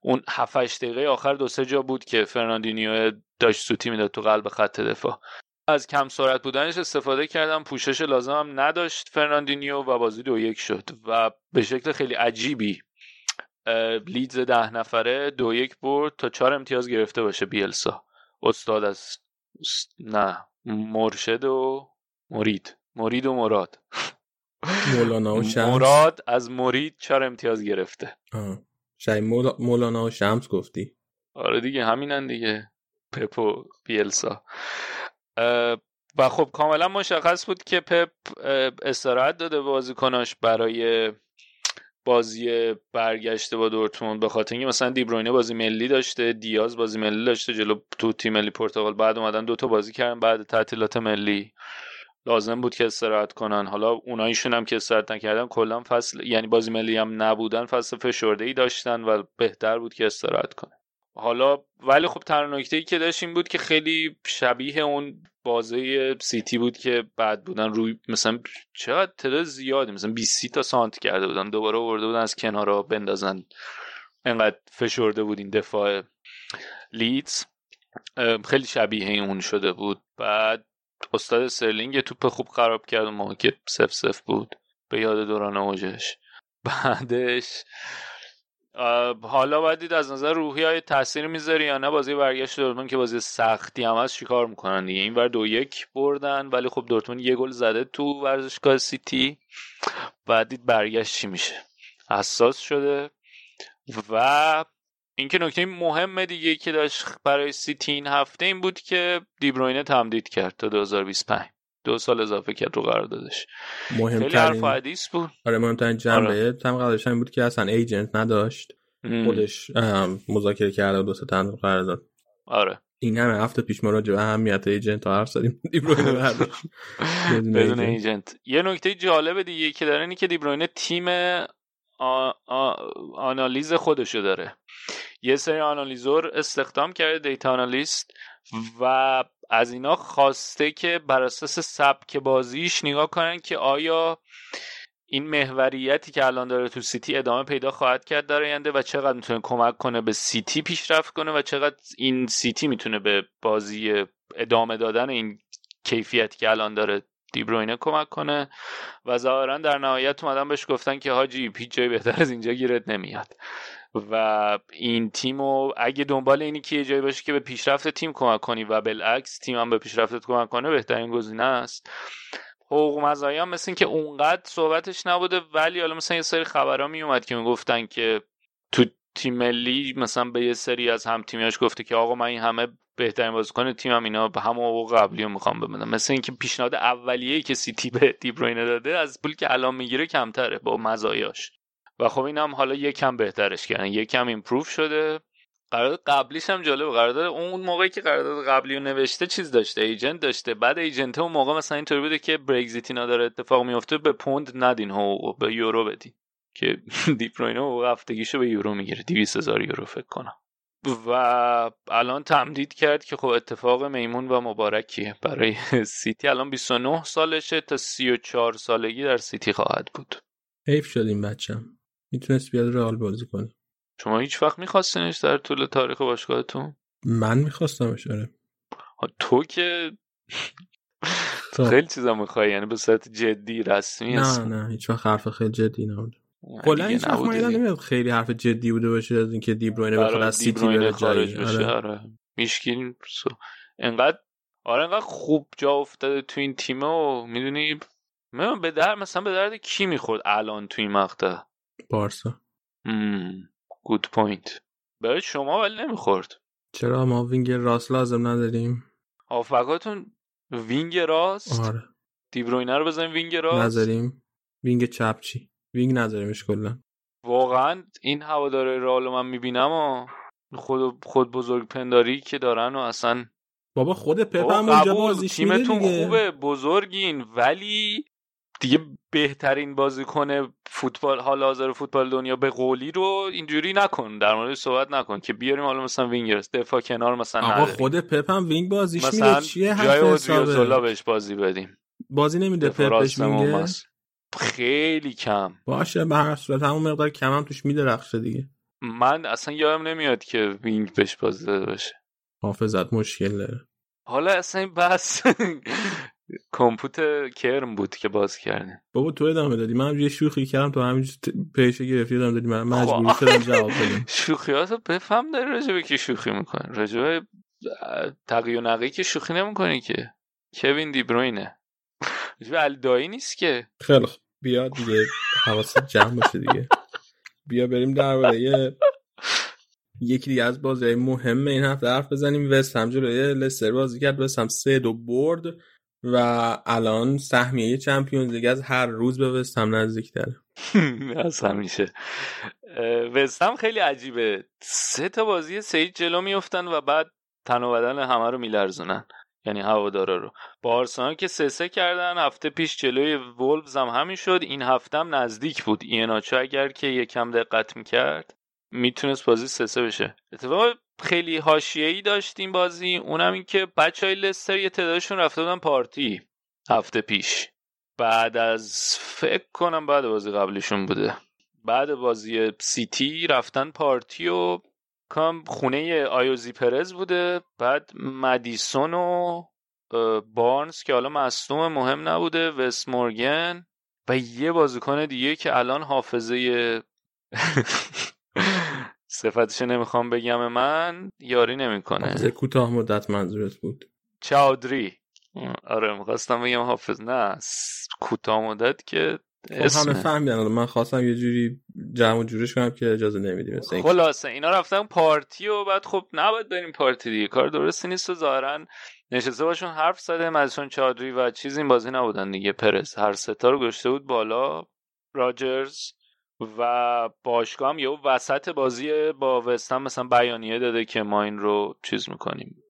اون 7 دقیقه آخر دو سه جا بود که فرناندینیو داشت سوتی می‌داد تو قلب خط دفاع. از کم سرعت بودنش استفاده کردن پوشش لازم هم نداشت فرناندینیو و بازی دو یک شد و به شکل خیلی عجیبی لیدز ده نفره دو یک برد تا چهار امتیاز گرفته باشه بیلسا. استاد از نه مرشد و مرید. مرید و مراد. مولانا و شمس. مراد از مرید چهار امتیاز گرفته. شاید مولا... مولانا و شمس گفتی. آره دیگه همینن دیگه. پپ و بیلسا. و خب کاملا مشخص بود که پپ استراحت داده بازیکناش برای بازی برگشته با دورتموند به خاطر اینکه مثلا دیبروینه بازی ملی داشته دیاز بازی ملی داشته جلو تو تیم ملی پرتغال. بعد اومدن دوتا بازی کردن بعد تعطیلات ملی. لازم بود که استراحت کنن. حالا اوناییشون هم که استراحت نکردن کلا فصل یعنی بازی ملی هم نبودن فصل فشرده ای داشتن و بهتر بود که استراحت کنن. حالا ولی خب تنها نکته ای که داشت این بود که خیلی شبیه اون بازه سیتی بود که بعد بودن روی مثلا چقدر تعداد زیادی مثلا 20 تا سانت کرده بودن دوباره آورده بودن از کنارا بندازن. انقدر فشرده بود این دفاع لیدز. خیلی شبیه اون شده بود. بعد استاد سرلینگ توپ خوب خراب کرد موقع که سف سف بود. به یاد دوران اوجش. بعدش حالا باید دید از نظر روحی های تاثیر می‌ذاری یا نه؟ بازی برگشت دورتموند که بازی سختی هم هست چیکار می‌کنن دیگه؟ این بر دو یک بردن ولی خب دورتموند یه گل زده تو ورزشگاه سیتی. بعد دید برگشت چی میشه؟ حساس شده. و اینکه نکته مهم دیگه که داشت برای سیتی این هفته این بود که دیبروینه تمدید کرد تا 2025 دو سال اضافه کرد رو قراردادش. خیلی حرف حدیث بود. آره مهمترین جنبه. آره. هم قراردادش بود که اصلا ایجنت نداشت. خودش مذاکره کرده دو تا تنظیم قرارداد. آره. این همه هفته پیش ما راجع به اهمیت ایجنت حرف زدیم. بدون ایجنت یه نکته جالب دیگه که داره اینه که دیبروینه تیم آ... آ... آنالیز خودشو داره. یه سری آنالیزور استخدام کرده data analyst و از اینا خواسته که بر اساس سبک بازیش نگاه کنن که آیا این محوریتی که الان داره تو سیتی ادامه پیدا خواهد کرد در آینده و چقدر می‌تونه کمک کنه به سیتی پیشرفت کنه و چقدر این سیتی می‌تونه به بازی ادامه دادن این کیفیتی که الان داره دیبروینه کمک کنه. و ظاهرا در نهایت اومدن بهش گفتن که حاجی هیچ جای بهتر از اینجا گیرت نمیاد. و این تیم و اگه دنبال اینی که یه جایی باشه که به پیشرفت تیم کمک کنی و بالعکس تیم هم به پیشرفتت کمک کنه بهترین گزینه است. حقوق مزایا هم مثل که اونقدر صحبتش نبوده ولی حالا مثلا یه سری خبرها می اومد که می‌گفتن که تو تیم ملی مثلا به یه سری از هم تیمیاش گفته که آقا من این همه بهترین بازیکن تیمم اینا به همون حقوق قبلی رو می‌خوام ببینم مثل اینکه پیشنهاد اولیه‌ای که سیتی به دیبروینه داده از پولی که الان می‌گیره کمتره با مزایاش. و خب این هم حالا یکم بهترش کردن. یکم improve شده. قرارداد قبلیش هم جالب قرارداد اون موقعی که قرارداد قبلی رو نوشته چیز داشته؟ agent داشته. بعد agent اون موقع مثلا اینطوری بوده که برگزیت اینا داره اتفاق میفته به پوند ندین حقوق به یورو بدین. که دیبروینه حقوق هفتگیشو به یورو می‌گیره. 200 هزار یورو فکر کنم. و الان تمدید کرد که خب اتفاق میمون و مبارکیه. برای سیتی الان 29 سالشه تا 34 سالگی در سیتی خواهد بود. حیف شد این بچم می‌تونست بیاد رئال بازی کنه. شما هیچ وقت میخواستینش در طول تاریخ باشگاهتون؟ من میخواستمش آره. تو که خیلی چیزا می‌خوای یعنی به صورت جدی رسمی نه نه هیچ وقت حرف خیلی جدی نبود. کلا هیچ وقت نمیاد خیلی حرف جدی بوده باشه از اینکه دیبروینه بخواد از سیتی بره خارج بشه آره, آره. میشکین انقدر آره انقدر خوب جا افتاده تو این تیم و می‌دونی من به در مثلا به درد کی می‌خورد الان تو این مقطع؟ بارسا good point برای شما ولی نمی‌خورد. چرا ما وینگ راست لازم نداریم؟ آفقاتون وینگ راست؟ آره. دیبروینه رو بزنیم وینگ راست؟ نذاریم وینگ چپ چی؟ وینگ نذاریمش کلا. واقعا این هواداره رئال من می‌بینم و خود خود بزرگ پنداری که دارن و اصلا بابا خود پپ هم اونجا بازیش تیمتون خوبه بزرگین ولی دیگه بهترین بازیکن فوتبال حال حاضر فوتبال دنیا به قولی رو اینجوری نکن در مورد صحبت نکن که بیاریم حالا مثلا وینگرز دفاع کنار مثلا آقا خود پپ هم وینگ بازیش مثلا چیه جای بهش بازی بدیم. بازی نمیده پپ بهش وینگ خیلی کم. باشه به هر صورت همون مقدار کم هم توش میدرخشه دیگه. من اصلا یادم نمیاد که وینگ بهش بازی داده باشه. حافظت مشکل داره. حالا اصلا این بس کمپوت کرم بود که باز کردیم. بابا تو ادامه دادی. من یه شوخی کردم تو همین پیشه گرفتی ادامه دادی. من مجبور شدم جواب بدم. شوخیاتو بفهم داری راجبه که شوخی می‌کنی؟ راجبه تقی و نقی که شوخی نمی‌کنی که. کوین دیبروینه راجبه الدایی نیست که. خیلی خوب. بیا دیگه حواست جمع باشه دیگه. بیا بریم درباره یه یکی دیگه از بازی مهم این هفته حرف بزنیم. وست هم جلوی لستر بازی کرد. وست هم سه دو برد. و الان سهمیه چمپیونز لیگ از هر روز به وست هم نزدیک داره از همیشه وست هم خیلی عجیبه. سه تا بازی سه جلو میفتن و بعد تن و بدن همه رو میلرزونن. یعنی هوادارا رو. با آرسنال که سه سه کردن هفته پیش جلوی وولفز هم همین شد. این هفته هم نزدیک بود. ایناچو اگر که یکم دقت می‌کرد می‌تونست بازی سه سه بشه. اتفاق خیلی حاشیه‌ای داشتیم بازی. اونم این که بچه های لستر یه تعدادشون رفته بودن پارتی هفته پیش. بعد از فکر کنم بعد بازی قبلیشون بوده. بعد بازی سیتی رفتن پارتی و کام خونه آیوزی پرز بوده. بعد مدیسون و بارنز که حالا مصنوم مهم نبوده وست مورگن و یه بازیکن دیگه که الان حافظه صفتش نمی‌خوام بگم من یاری نمی‌کنه. کوتاه مدت منظورت بود. چاودری. آره می‌خواستم بگم حافظ. نه کوتاه مدت که خب همه فهمیدن. من خواستم یه جوری جمع جورش کنم که اجازه نمیدیم خلاصه اینا رفتن پارتی و بعد خب نباید بریم پارتی دیگه. کار درستی نیست و ظاهرا نشسته باشون حرف زده. مدیسون چادری و چیز این بازی نبودن دیگه. پرس هر ستا رو گشته بود بالا. راجرز. و باشگاه هم یه وسط بازی با وستن مثلا بیانیه داده که ما این رو چیز می‌کنیم.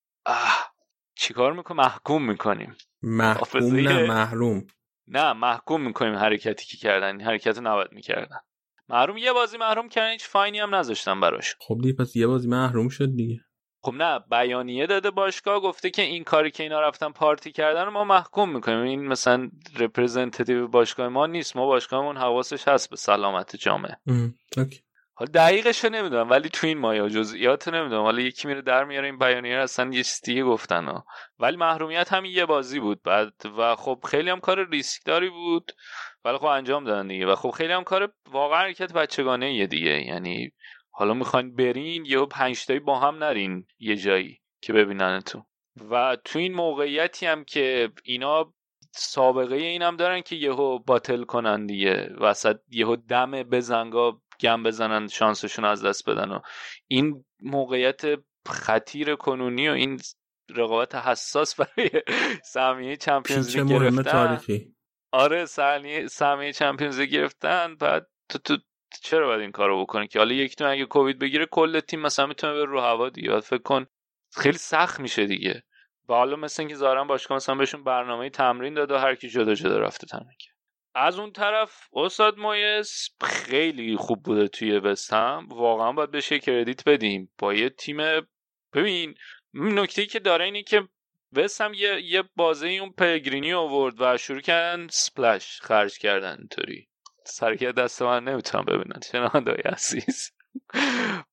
چیکار می‌کنیم؟ محکوم می‌کنیم. محکوم نه محروم. نه محکوم می‌کنیم حرکتی که کردن حرکت نباید می‌کردن. محروم یه بازی محروم کردن هیچ fine ی هم نذاشتن براش. خب دیگه پس یه بازی محروم شد دیگه. خب نه بیانیه داده باشگاه گفته که این کاری که اینا رفتن پارتی کردن رو ما محکوم می‌کنیم. این مثلا representative باشگاه ما نیست. ما باشگاهمون حواسش هست به سلامت جامعه. حالا دقیقش رو نمی‌دونم ولی تو این مایا جزئیات نمی‌دونم. حالا یکی میره در میاره این بیانیه اصلا یه دیگه گفتن ها. ولی محرومیت هم یه بازی بود. بعد و خب خیلی هم کار ریسکداری بود. ولی خب انجام دادن دیگه. و خب خیلی هم کار واقعا حرکت بچگانه یه دیگه. یعنی حالا می‌خواین برین یهو پنج تایی با هم نرین یه جایی که ببیننتون و تو این موقعیتی هم که اینا سابقه اینم دارن که یهو باتل کنن دیگه. وسط یهو دم بزنگا گم بزنن شانسشون از دست بدن و این موقعیت خطیر کنونی و این رقابت حساس برای سهمیه چمپیونز لیگ گرفتن. تاریخی. آره سهمیه چمپیونز گرفتن بعد تو تو چرا باید این کارو بکنی که؟ حالا یکی اگه کووید بگیره کل تیم مثلا می‌تونه بره رو هوا دیگه. فکر کن خیلی سخت میشه دیگه. و حالا مثل اینکه ظاهرا باشگاه مثلا بهشون برنامه تمرین داد و هر کی جدا جدا رفته تمرین کرد. از اون طرف استاد مایس خیلی خوب بوده توی وستهم واقعا باید بهش کردیت بدیم. با یه تیم ببین نکته ای که داره اینه که وستهم یه یه بازه اون پگرینی آورد و شروع کردن سپلش خرج کردن اینطوری. سرکه دست من نمی‌تونم ببینن. شنوندای عزیز.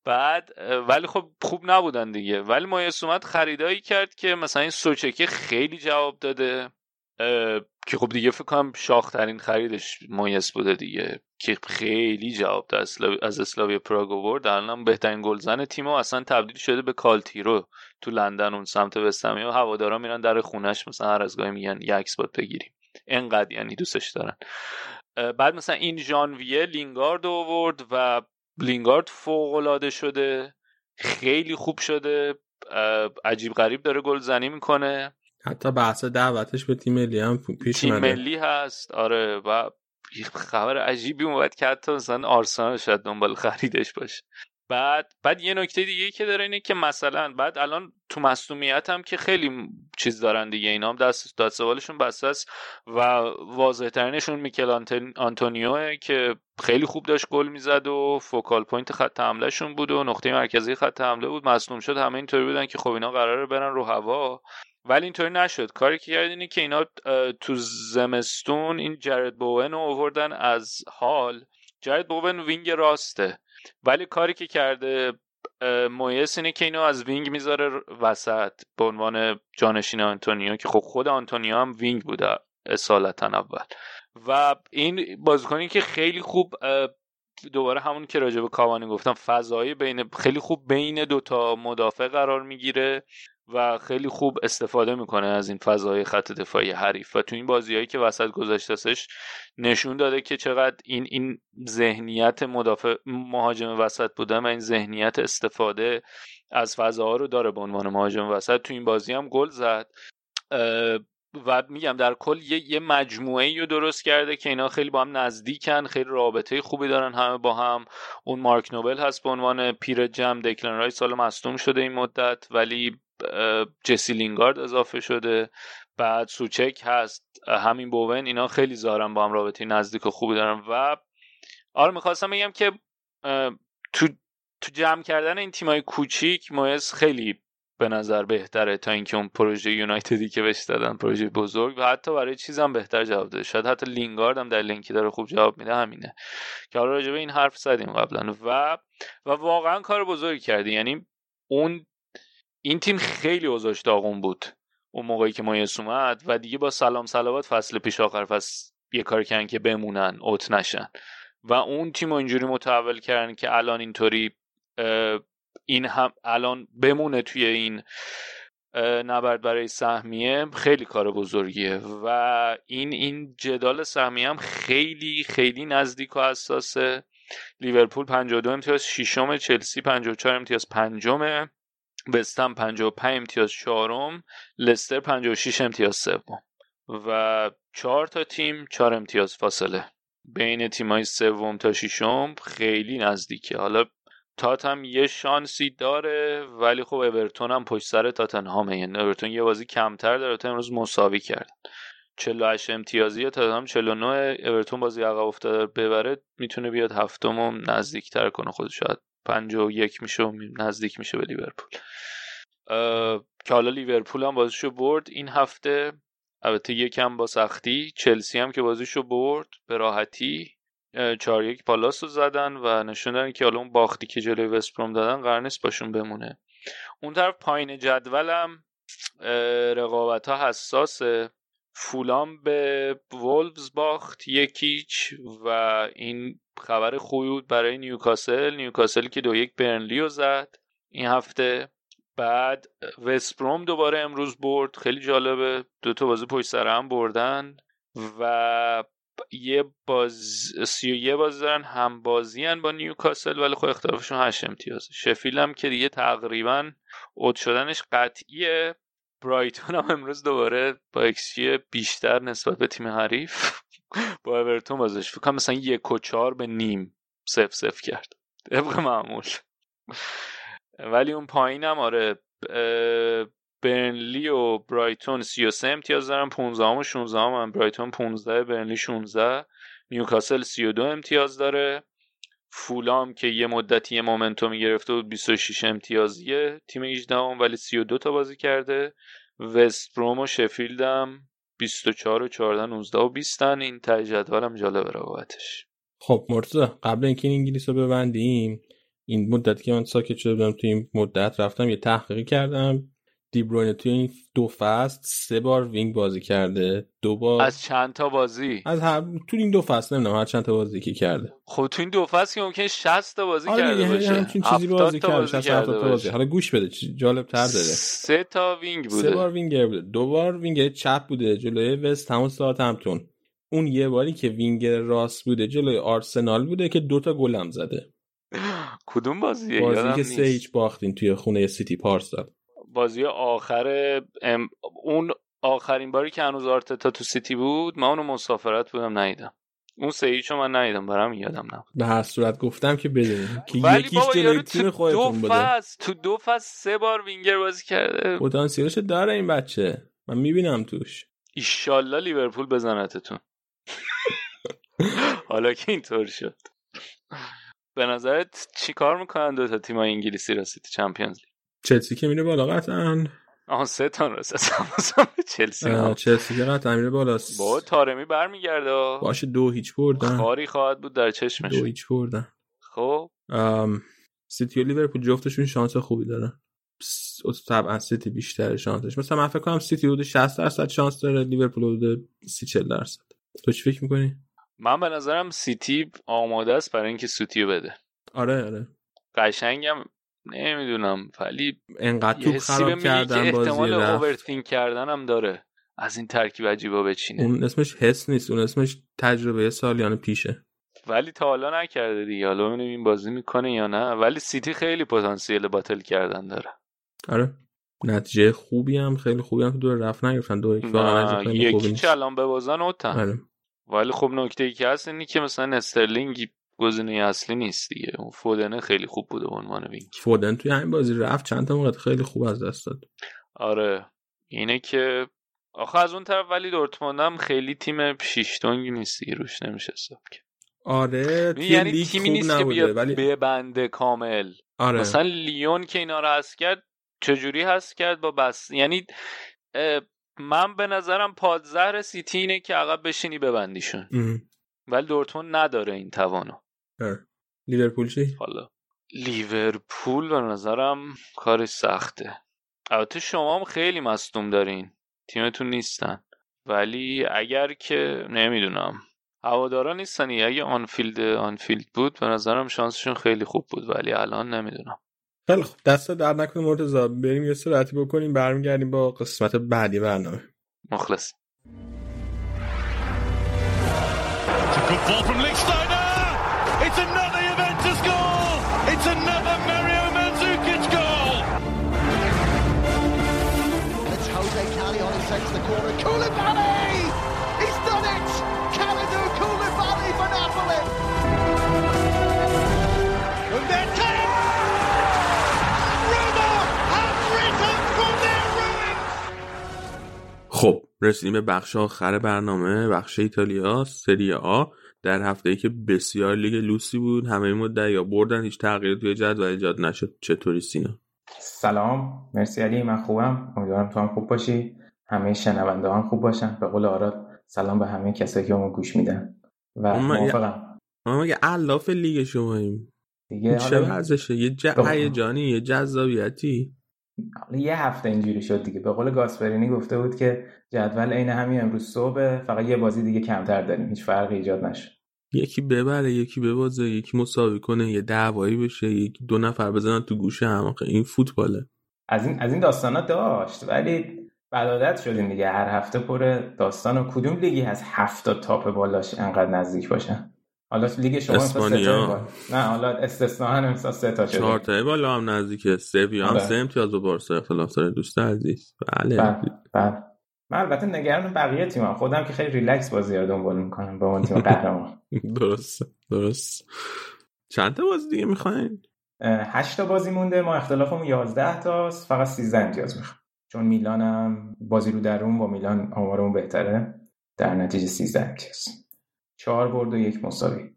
بعد ولی خب خوب نبودن دیگه. ولی مایس اومد خریدایی کرد که مثلا این سوچکه خیلی جواب داده. که خب دیگه فکر کنم شاخترین خریدش مایس بوده دیگه. که خیلی جواب داد. از اسلاوی پراگ آورد. الان بهترین گلزن تیم و اصلا تبدیل شده به کالتیرو. تو لندن اون سمت وستمی و هوادارا میرن در خونش مثلا هر از گاهی میگن یک اسپات بگیریم. انقدر یعنی دوستش دارن. بعد مثلا این ژانویه لینگارد آورد و لینگارد فوق العاده شده خیلی خوب شده عجیب غریب داره گلزنی می‌کنه. حتی بحث دعوتش به تیم ملی هم پیش تیم ملی هست. آره و خبر عجیبی اومد که حتی مثلا آرسنال شاید دنبال خریدش باشه. بعد بعد یه نکته دیگه که داره اینه که مثلا بعد الان تو مصدومیت هم که خیلی چیز دارن دیگه اینا هم دست داد سوالشون است و واضح ترینشون میکل آنتونیو که خیلی خوب داشت گل می‌زد و focal point خط حملهشون بود و نقطه مرکزی خط حمله بود. مصدوم شد همه اینطوری بودن که خب اینا قراره برن رو هوا. ولی اینطوری نشد. کاری که کرد اینه که اینا تو زمستون این جرد بوون رو آوردن از هال. جرد بوون wing راسته. ولی کاری که کرده مویس اینه که اینو از wing می‌ذاره وسط به عنوان جانشین آنتونیو که خب خود آنتونیو هم wing بوده اصالتا اول. و این بازیکنی که خیلی خوب دوباره همون که راجع به کاوانی گفتم فضایی بین خیلی خوب بین دوتا مدافع قرار می‌گیره. و خیلی خوب استفاده می‌کنه از این فضای خط دفاعی حریف. و تو این بازیهایی که وسط گذاشتهش نشون داده که چقدر این این ذهنیت مدافع مهاجم وسط بودن و این ذهنیت استفاده از فضاها رو داره به عنوان مهاجم وسط. تو این بازی هم گل زد. و میگم در کل یه, یه مجموعه رو درست کرده که اینا خیلی با هم نزدیکن خیلی رابطه خوبی دارن همه با هم. اون مارک نوبل هست به عنوان پیر جم دکلن رای سال مصدوم شده این مدت ولی جسی لینگارد اضافه شده. بعد سوچک هست همین بوون اینا خیلی زارن با هم رابطه نزدیک و خوبی دارن. و آره می‌خواستم بگم که تو تو جمع کردن این تیمای کوچیک مویز خیلی به نظر بهتره تا اینکه اون پروژه یونایتدی که بهش دادن پروژه بزرگ و حتی برای چیزم بهتر جواب داده. شاید حتی لینگارد هم در لینکی داره خوب جواب میده همینه. که حالا راجع به این حرف زدیم قبلا. و و واقعا کار بزرگی کردی. یعنی اون این تیم خیلی اوضاعش داغون بود. اون موقعی که مایس اومد و دیگه با سلام سلامات فصل پیش آخر فصل یه کار کردن که بمونن اوت نشن. و اون تیم اینجوری متحول کردن که الان اینطوری این هم الان بمونه توی این نبرد برای سهمیه خیلی کار بزرگیه. و این این جدال سهمیه هم خیلی خیلی نزدیک و حساسه. لیورپول 52 امتیاز ششم چلسی 54 امتیاز پنجم وستهم 55 امتیاز چهارم لستر 56 امتیاز سوم. و چهار تا تیم چهار امتیاز فاصله. بین تیمای سوم تا ششم خیلی نزدیکه. حالا تاتم یه شانسی داره ولی خب اورتون هم پشت سر تاتنهامه. یعنی اورتون یه بازی کمتر داره تا امروز مساوی کرد 48 امتیازی تاتنهام 49 اورتون بازی عقب افتاده ببره می‌تونه بیاد هفتم و نزدیکتر کنه خودش شاید 51 میشه و نزدیک میشه به لیورپول. که حالا لیورپول هم بازیشو برد. این هفته البته یکم با سختی چلسی هم که بازیشو برد به راحتی چهار یک پالاس رو زدن و نشون دادن که حالا اون باختی که جلوی وستبروم دادن قرار نیست باشون بمونه. اون طرف پایین جدولم رقابت ها حساسه. فولام به وولفز باخت یکیچ و این خبر خوبی بود برای نیوکاسل. نیوکاسل که دو یک برنلی رو زد این هفته. بعد وستبروم دوباره امروز برد. خیلی جالبه. دو تا بازی پشت سر هم بردن و یه باز سی و یه باز دارن هم بازی با نیوکاسل ولی خب اختلافشون هشت امتیاز شفیل هم که دیگه تقریبا اوت شدنش قطعیه. برایتون هم امروز دوباره با اکسچی بیشتر نسبت به تیم حریف. با اورتون بازش فکر مثلا یک و چهار به نیم سف سف کرد. طبق معمول. ولی اون پایین هم آره برنلی و برایتون 33 امتیاز دارن 15 و 16 هم. برایتون 15 برنلی 16 نیوکاسل 32 امتیاز داره. فولام که یه مدتی یه مومنتومی گرفته بود 26 امتیازیه. تیم 18 هم ولی 32 تا بازی کرده. وست بروم و شفیلد هم 24 و 14 19 و 20 این ته جدول هم جالب رقابتش. خب مرتضی قبل اینکه این انگلیس رو ببندیم این مدت که من ساکت شده بودم تو این مدت رفتم یه تحقیقی کردم. دیبروینه توی این دو فصل سه بار wing بازی کرده دو بار از چند تا بازی؟ از هر تو این دو فصل نمی‌دونم هر چند تا بازی که کرده. خب تو این دو فصل که ممکن 60 تا بازی آره کرده باشه. همچین چیزی بازی کرده 60 تا بازی. حالا گوش بده جالب تر داره. سه تا wing بوده. سه بار وینگر بوده. دو بار وینگر چپ بوده جلوی وست هم و ساوت همپتون اون یه باری که وینگر راست بوده جلوی آرسنال بوده که دوتا گلم زده. کدوم بازیه؟ بازی که سه هیچ باختین توی خونه سیتی پارسال بازی آخر ام... اون آخرین باری که هنوز آرتتا تو سیتی بود من اونو مسافرت بودم ندیدم. اون سه هیچو من ندیدم برام یادم نبود. به هر صورت گفتم که بدونیم که یکیش جلوی تیم خودتون بوده. تو دو فصل سه بار وینگر بازی کرده. پتانسیلش داره این بچه. من می‌بینم توش. ایشالله لیورپول بزنتتون. حالا که اینطور شد. به نظرت چیکار می‌کنن دو تا تیم انگلیسی راستی چمپیونز لیگ؟ چلسی که میره بالا قطعا. آها سه تا رسه چلسی چلسی که قطعا میره بالا. با تارمی برمیگرده. باشه دو هیچ بردن. خاری خواهد بود در چشمش. دو هیچ بردن. خب. سیتی و لیورپول جفتشون شانس خوبی دارن طبعا سیتی بیشتر شانسش. مثلا من فکر کنم سیتی حدود 60 درصد شانس داره لیورپول حدود 30 40 درصد. تو چی فکر می‌کنی؟ من به نظرم سیتی آماده است برای اینکه سوتیو بده. آره آره. قشنگم نمی‌دونم ولی انقدر تو خراب کردن بازی احتمال overthink کردن هم داره. از این ترکیب عجیبا بچینه. اون اسمش حس نیست اون اسمش تجربه سالیان پیشه. ولی تا حالا نکرده دیگه. حالا ببینیم این بازی می‌کنه یا نه. ولی سیتی خیلی پتانسیل bottle کردن داره. آره. نتیجه خوبی هم خیلی خوبی هم دور رفت نگرفتن. دو یک واقعا یکی الان ببازن out ن. آره. ولی خب نکته ای که هست اینی که مثلا استرلینگ گزینه اصلی نیست دیگه. اون فودن خیلی خوب بوده به عنوان wing فودن توی همین بازی رفت چند تا موقع خیلی خوب از دست داد. آره. اینه که آخه از اون طرف ولی دورتموند هم خیلی تیم پیشتونگی نیست دیگه روش نمیشه حساب کرد. آره یعنی لیگ تیمی خوب نیست که نبوده بیاد ولی به بنده کامل. آره. مثلا لیون که اینا رو هست کرد چجوری هست کرد با بس یعنی من به نظرم پادزهر سیتی اینه که عقب بشینی ببندیشون. ولی دورتموند نداره این توانو. لیورپول چی؟ حالا. لیورپول به نظرم کارش سخته. البته شما هم خیلی مصدوم دارین. تیمتون نیستن. ولی اگر که نمی‌دونم. هوادارا نیستن. اگه آنفیلد آنفیلد بود به نظرم شانسشون خیلی خوب بود. ولی الان نمی‌دونم. خیلی خب دست در نکنه مرتضی بریم یه سرعتی بکنیم برمیگردیم با قسمت بعدی برنامه. مخلص. It's another خب رسیدیم به بخش آخر برنامه بخش ایتالیا سری آ. در هفته ای که بسیار لیگ لوسی بود همه مدعیا بردن هیچ تغییر توی جدول ایجاد نشد. چطوری سینا؟ سلام. مرسی علی من خوبم. امیدوارم تو هم خوب باشی. همه شنونده هم خوب باشن. به قول آراد سلام به همه کسایی که اون گوش میدن. و موافقم. ما مگه الاف لیگ شماییم؟ دیگه چه ورزشه؟ یه ج- خب. هیجانی یه جذابیتی. یه هفته اینجوری شد دیگه. به قول گاسپرینی گفته بود که جدول عین همین امروز صبح فقط یه بازی دیگه کمتر داریم. هیچ فرقی ایجاد نشد یکی ببره یکی ببازه یکی مساوی کنه یه دعوایی بشه یکی دو نفر بزنن تو گوشه هم این فوتباله. از این از این داستانا داشت ولی بلادت شدیم دیگه. هر هفته پر داستان و کدوم لیگی هست هفت تاپ بالاش انقدر نزدیک باشن؟ حالا لیگ شما تا اسپانیا. نه حالا استثنا امسال سه تا شده. چهار تای بالا هم نزدیکه سویا هم آره. سه امتیاز با بارسا اختلاف داره دوست عزیز. بله. بله بله. من البته نگران بقیه تیمم. خودم که خیلی ریلکس بازی رو دنبال می‌کنم به عنوان تیم قهرمان. درست درست. چند تا بازی دیگه می‌خواین؟ هشت تا بازی مونده. ما اختلافمون 11 تاست. فقط 13 امتیاز می‌خوام. چون میلانم بازی رو درون با میلان آمارمون بهتره. در نتیجه 13 امتیاز. چهار برد و یک مساوی.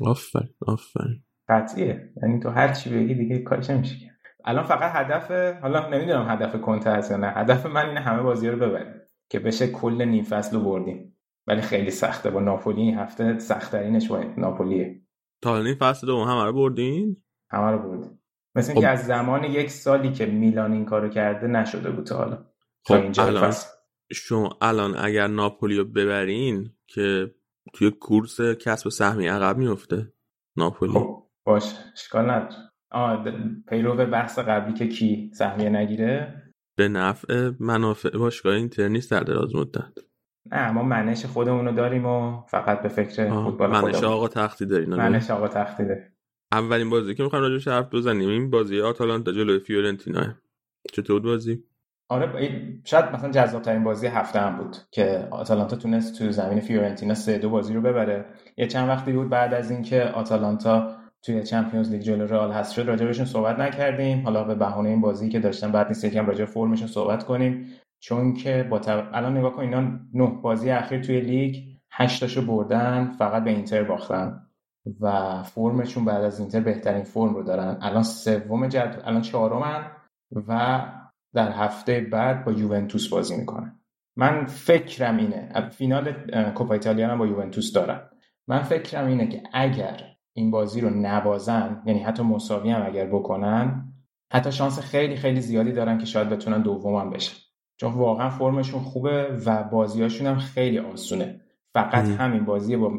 آفرین آفرین. قطعیه. یعنی تو هر چی بگی دیگه کارش نمیشه کرد. الان فقط هدف حالا نمی‌دونم هدف کنته هست یا نه. هدف من اینه همه بازی رو ببریم که بشه کل نیم فصل رو بردیم. ولی خیلی سخته با ناپولی. این هفته سختترینش با ناپولیه. تا این فصل دوم همه رو بردین؟ همه رو بردیم. مثل خب. اینکه از زمان یک سالی که میلان این کارو کرده نشده بود تا حالا. تا خب اینجا الان فصل. شما الان اگر ناپولی رو ببرین که توی کورس کسب سهمی عقب میفته ناپولی. خب باش. اشکال نداره. آه د- پیرو بحث قبلی که کی سهمیه نگیره؟ به نفع منافع باشگاه اینتر نیست در دراز مدت. نه ما منش خودمون رو داریم و فقط به فکر فوتبال منش خودمون. آقا تختی دارین منش آقا تختیده. اولین بازی که می‌خوایم راجعش حرف بزنیم این بازی آتالانتا جلوی فیورنتینا چطور بازی؟ آره شاید مثلا جذاب ترین بازی هفته هم بود که آتالانتا تونست تو زمین فیورنتینا سه دو بازی رو ببره. یه چند وقتی بود بعد از اینکه آتالانتا توی چمپیونز لیگ جلو رئال هست شد راجبشون صحبت نکردیم. حالا به بهونه این بازی که داشتن بعد نیست یکم راجع فرمشون صحبت کنیم. چون که با تو- الان نگاه کن اینا نه بازی اخیر توی لیگ هشتاشو بردن فقط به اینتر باختن. و فرمشون بعد از اینتر بهترین فرم رو دارن. الان سوم جدول الان چهارمن و در هفته بعد با یوونتوس بازی می‌کنن من فکرم اینه فینال کوپا ایتالیا با یوونتوس دارن من فکرم اینه که اگر این بازی رو نبازن یعنی حتی مساوی هم اگر بکنن حتی شانس خیلی خیلی زیادی دارن که شاید بتونن دوم هم بشن. چون واقعا فرمشون خوبه و بازیاشون هم خیلی آسونه. فقط مم. همین بازی با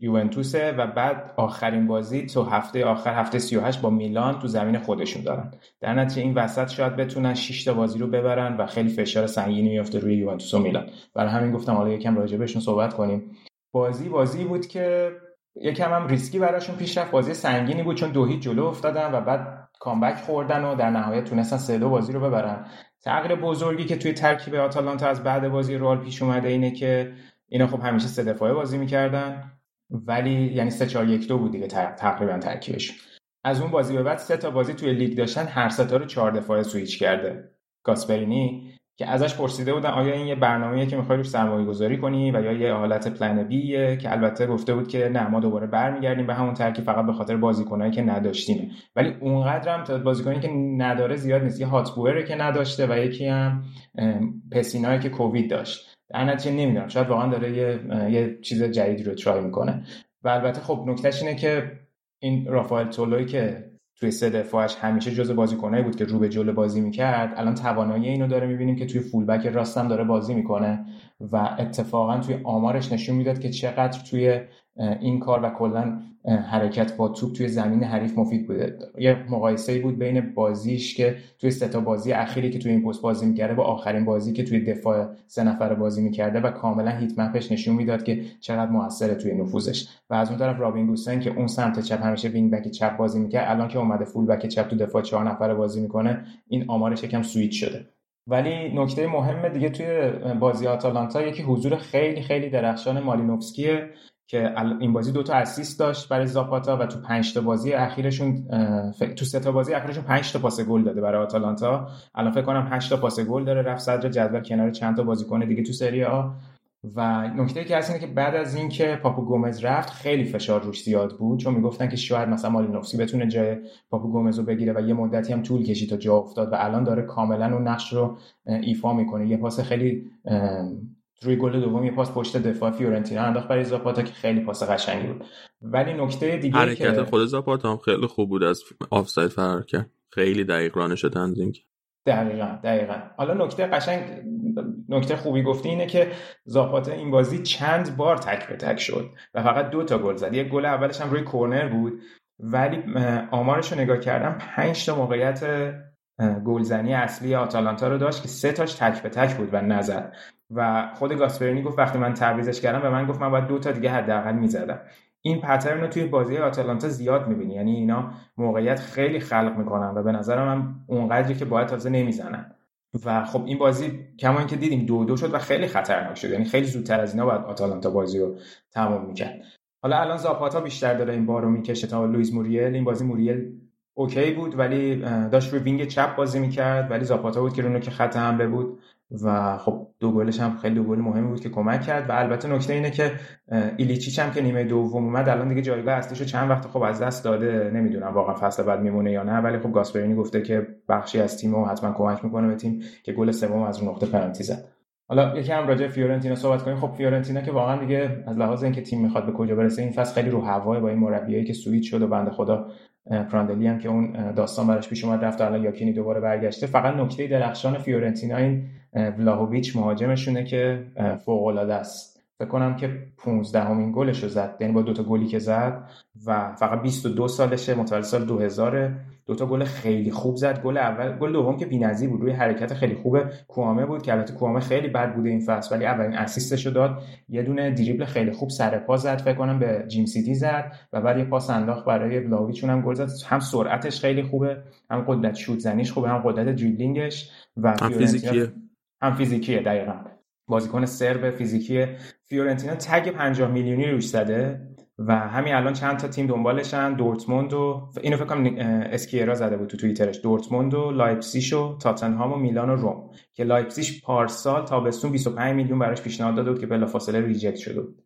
یوونتوسه و بعد آخرین بازی تو هفته آخر هفته 38 با میلان تو زمین خودشون دارن. در نتیجه این وسط شاید بتونن 6 تا بازی رو ببرن و خیلی فشار سنگینی میفته روی یوونتوس و میلان. برای همین گفتم حالا یکم راجع بهشون صحبت کنیم. بازی بازی بود که یکم هم ریسکی براشون پیش رفت. بازی سنگینی بود چون دو هیچ جلو افتادن و بعد کامبک خوردن و در نهایت تونستن سه دو بازی رو ببرن. تغییر بزرگی که توی ترکیب آتالانتا از بعد بازی رئال پیش اومده اینه که اینا خب همیشه سه دفاعه بازی می‌کردن ولی یعنی سه چهار یک دو بود دیگه تق- تقریبا ترکیبش. از اون بازی به بعد سه تا بازی توی لیگ داشتن هر سه تا رو چهار دفاعه سویچ کرده. گاسپرینی که ازش پرسیده بودن آیا این یه برنامه‌ایه که می‌خوای روش سرمایه گذاری کنی و یا یه حالت پلن بیه که البته گفته بود که نه ما دوباره برمیگردیم به همون ترکیب فقط به خاطر بازیکنایی که نداشتیم. ولی اونقدر هم تعداد بازیکنی که نداره زیاد نیست. یه هاتبوئره که نداشته و یکی هم پسینایی که کووید داشت. در نتیجه نمی‌دونم. شاید واقعا داره یه, یه چیز جدیدی رو ترای می‌کنه. و البته خب نکتهش اینه که این رافائل تولوی که توی سه دفاعش همیشه جز بازیکنایی بود که رو به جلو بازی می‌کرد الان توانایی اینو داره می‌بینیم که توی full back راست هم داره بازی می‌کنه و اتفاقا توی آمارش نشون می‌داد که چقدر توی این کار و کلا حرکت با توپ توی زمین حریف مفید بوده. یه مقایسه بود بین بازیش که توی سه تا بازی اخیری که توی این پست بازی می‌کرده با آخرین بازی که توی دفاع سه نفره بازی می‌کرده و کاملا heat map ش نشون می‌داد که چقدر موثره توی نفوذش. و از اون طرف رابین گوسنز که اون سمت چپ همیشه wing back چپ بازی می‌کرد الان که اومده full back چپ تو دفاع چهار نفره بازی می‌کنه این آمارش یکم سویت شده. ولی نکته مهم دیگه توی بازی آتالانتا یکی حضور خیلی خیلی درخشان مالینوفسکیه. که این بازی دوتا اسیست داشت برای زاپاتا و تو پنج تا بازی اخیرشون تو سه تا بازی اخیرشون پنج تا پاس گل داده برای آتالانتا. الان فکر کنم 8 تا پاس گل داره رفت صدر جدول کنار چند تا بازیکن دیگه تو سری آ. و نکته که هست اینه که بعد از اینکه پاپو گومز رفت خیلی فشار روش زیاد بود چون می‌گفتن که شاید مثلا مالینوفسکی بتونه جای پاپو گومز رو بگیره و یه مدتی هم طول کشید تا جا افتاد و الان داره کاملا اون نقش رو ایفا می‌کنه. یه پاس خیلی روی گل دوم یه پاس پشت دفاع فیورنتینا انداخت برای زاپاتا که خیلی پاس قشنگی بود. ولی نکته دیگه حرکت که خود زاپاتا هم خیلی خوب بود از آفساید فرار کرد. خیلی دقیق run ش تنظیم کرد. دقیقا دقیقا. حالا نکته قشنگ نکته خوبی گفتی اینه که زاپاتا این بازی چند بار تک به تک شد و فقط دو تا گل زد. یه گل اولش هم روی کورنر بود ولی آمارش رو نگاه کردم پنج تا موقعیت گلزنی اصلی آتالانتا رو داشت که سه تاش تک به تک بود و نزد. و خود گاسپرینی گفت وقتی من تعویزش کردم به من گفت من باید دو تا دیگه حداقل می‌زدم. این پترن رو توی بازی آتالانتا زیاد می‌بینی. یعنی اینا موقعیت خیلی خلق می‌کنن و به نظر من اونقدری که باید تازه نمی‌زنن. و خب این بازی کما که دیدیم دو دو شد و خیلی خطرناک شد. یعنی خیلی زودتر از اینا باید آتالانتا بازی رو تمام می‌کرد. حالا الان زاپاتا بیشتر داره این بارو می‌کشه تا لوئیس موریل. این بازی موریل OK بود ولی داشت روی wing چپ بازی می‌کرد ولی زاپاتا بود که رو نوک خط حمله بود. و خب دو گلش هم خیلی دو گل مهمی بود که کمک کرد و البته نکته اینه که ایلیچیچ هم که نیمه دوم اومد الان دیگه جایگاه اصلیشو چند وقت خب از دست داده نمی‌دونم واقعا فصل بعد میمونه یا نه ولی خب گاسپرینی گفته که بخشی از تیم حتما کمک می‌کنه به تیم که گل سوم از اون نقطه پنالتی زد. حالا یکی هم راجع فیورنتینا صحبت کنیم. خب فیورنتینا که واقعا دیگه از لحاظ اینکه تیم می‌خواد به کجا برسه این فصل خیلی رو هواست با این مربیایی که سویت شد و بنده خدا پراندلی هم که اون داستان براش پیش اومد رفت الان یاکینی دوباره برگشته. فقط نکته درخشان فیورنتینا این ولاهویچ مهاجمشونه که فوق العاده است. فکر کنم که 15 همین گلش رو زد یعنی با دوتا گلی که زد و فقط 22 سالشه متولد سال 2000 دوتا گل خیلی خوب زد. گل اول گل دوم که بی‌نظیر بود روی حرکت خیلی خوب کوامه بود که البته کوامه خیلی بد بوده این فصل ولی اولین اسیستش رو داد. یه دونه دریبل خیلی خوب سر پا زد فکر کنم به جیم سیتی زد و بعد یه پاس انداخت برای ولاویچ هم گل زد. هم سرعتش خیلی خوبه هم قدرت شوت زنیش خوبه هم قدرت دریبلینگش و هم فیزیکیه. هم فیزیکیه دقیقا. بازیکن سرب فیزیکی فیورنتینا تگ 50 میلیونی روش زده و همین الان چند تا تیم دنبالشن؟ دورتموند و اینو فکر کنم اسکیرا زده بود تو توییترش. دورتموند و لایپزیگ و تاتنهام و میلان و روم. که لایپزیگ پارسال تابستون 25 میلیون براش پیشنهاد داده بود که بلافاصله reject شده بود.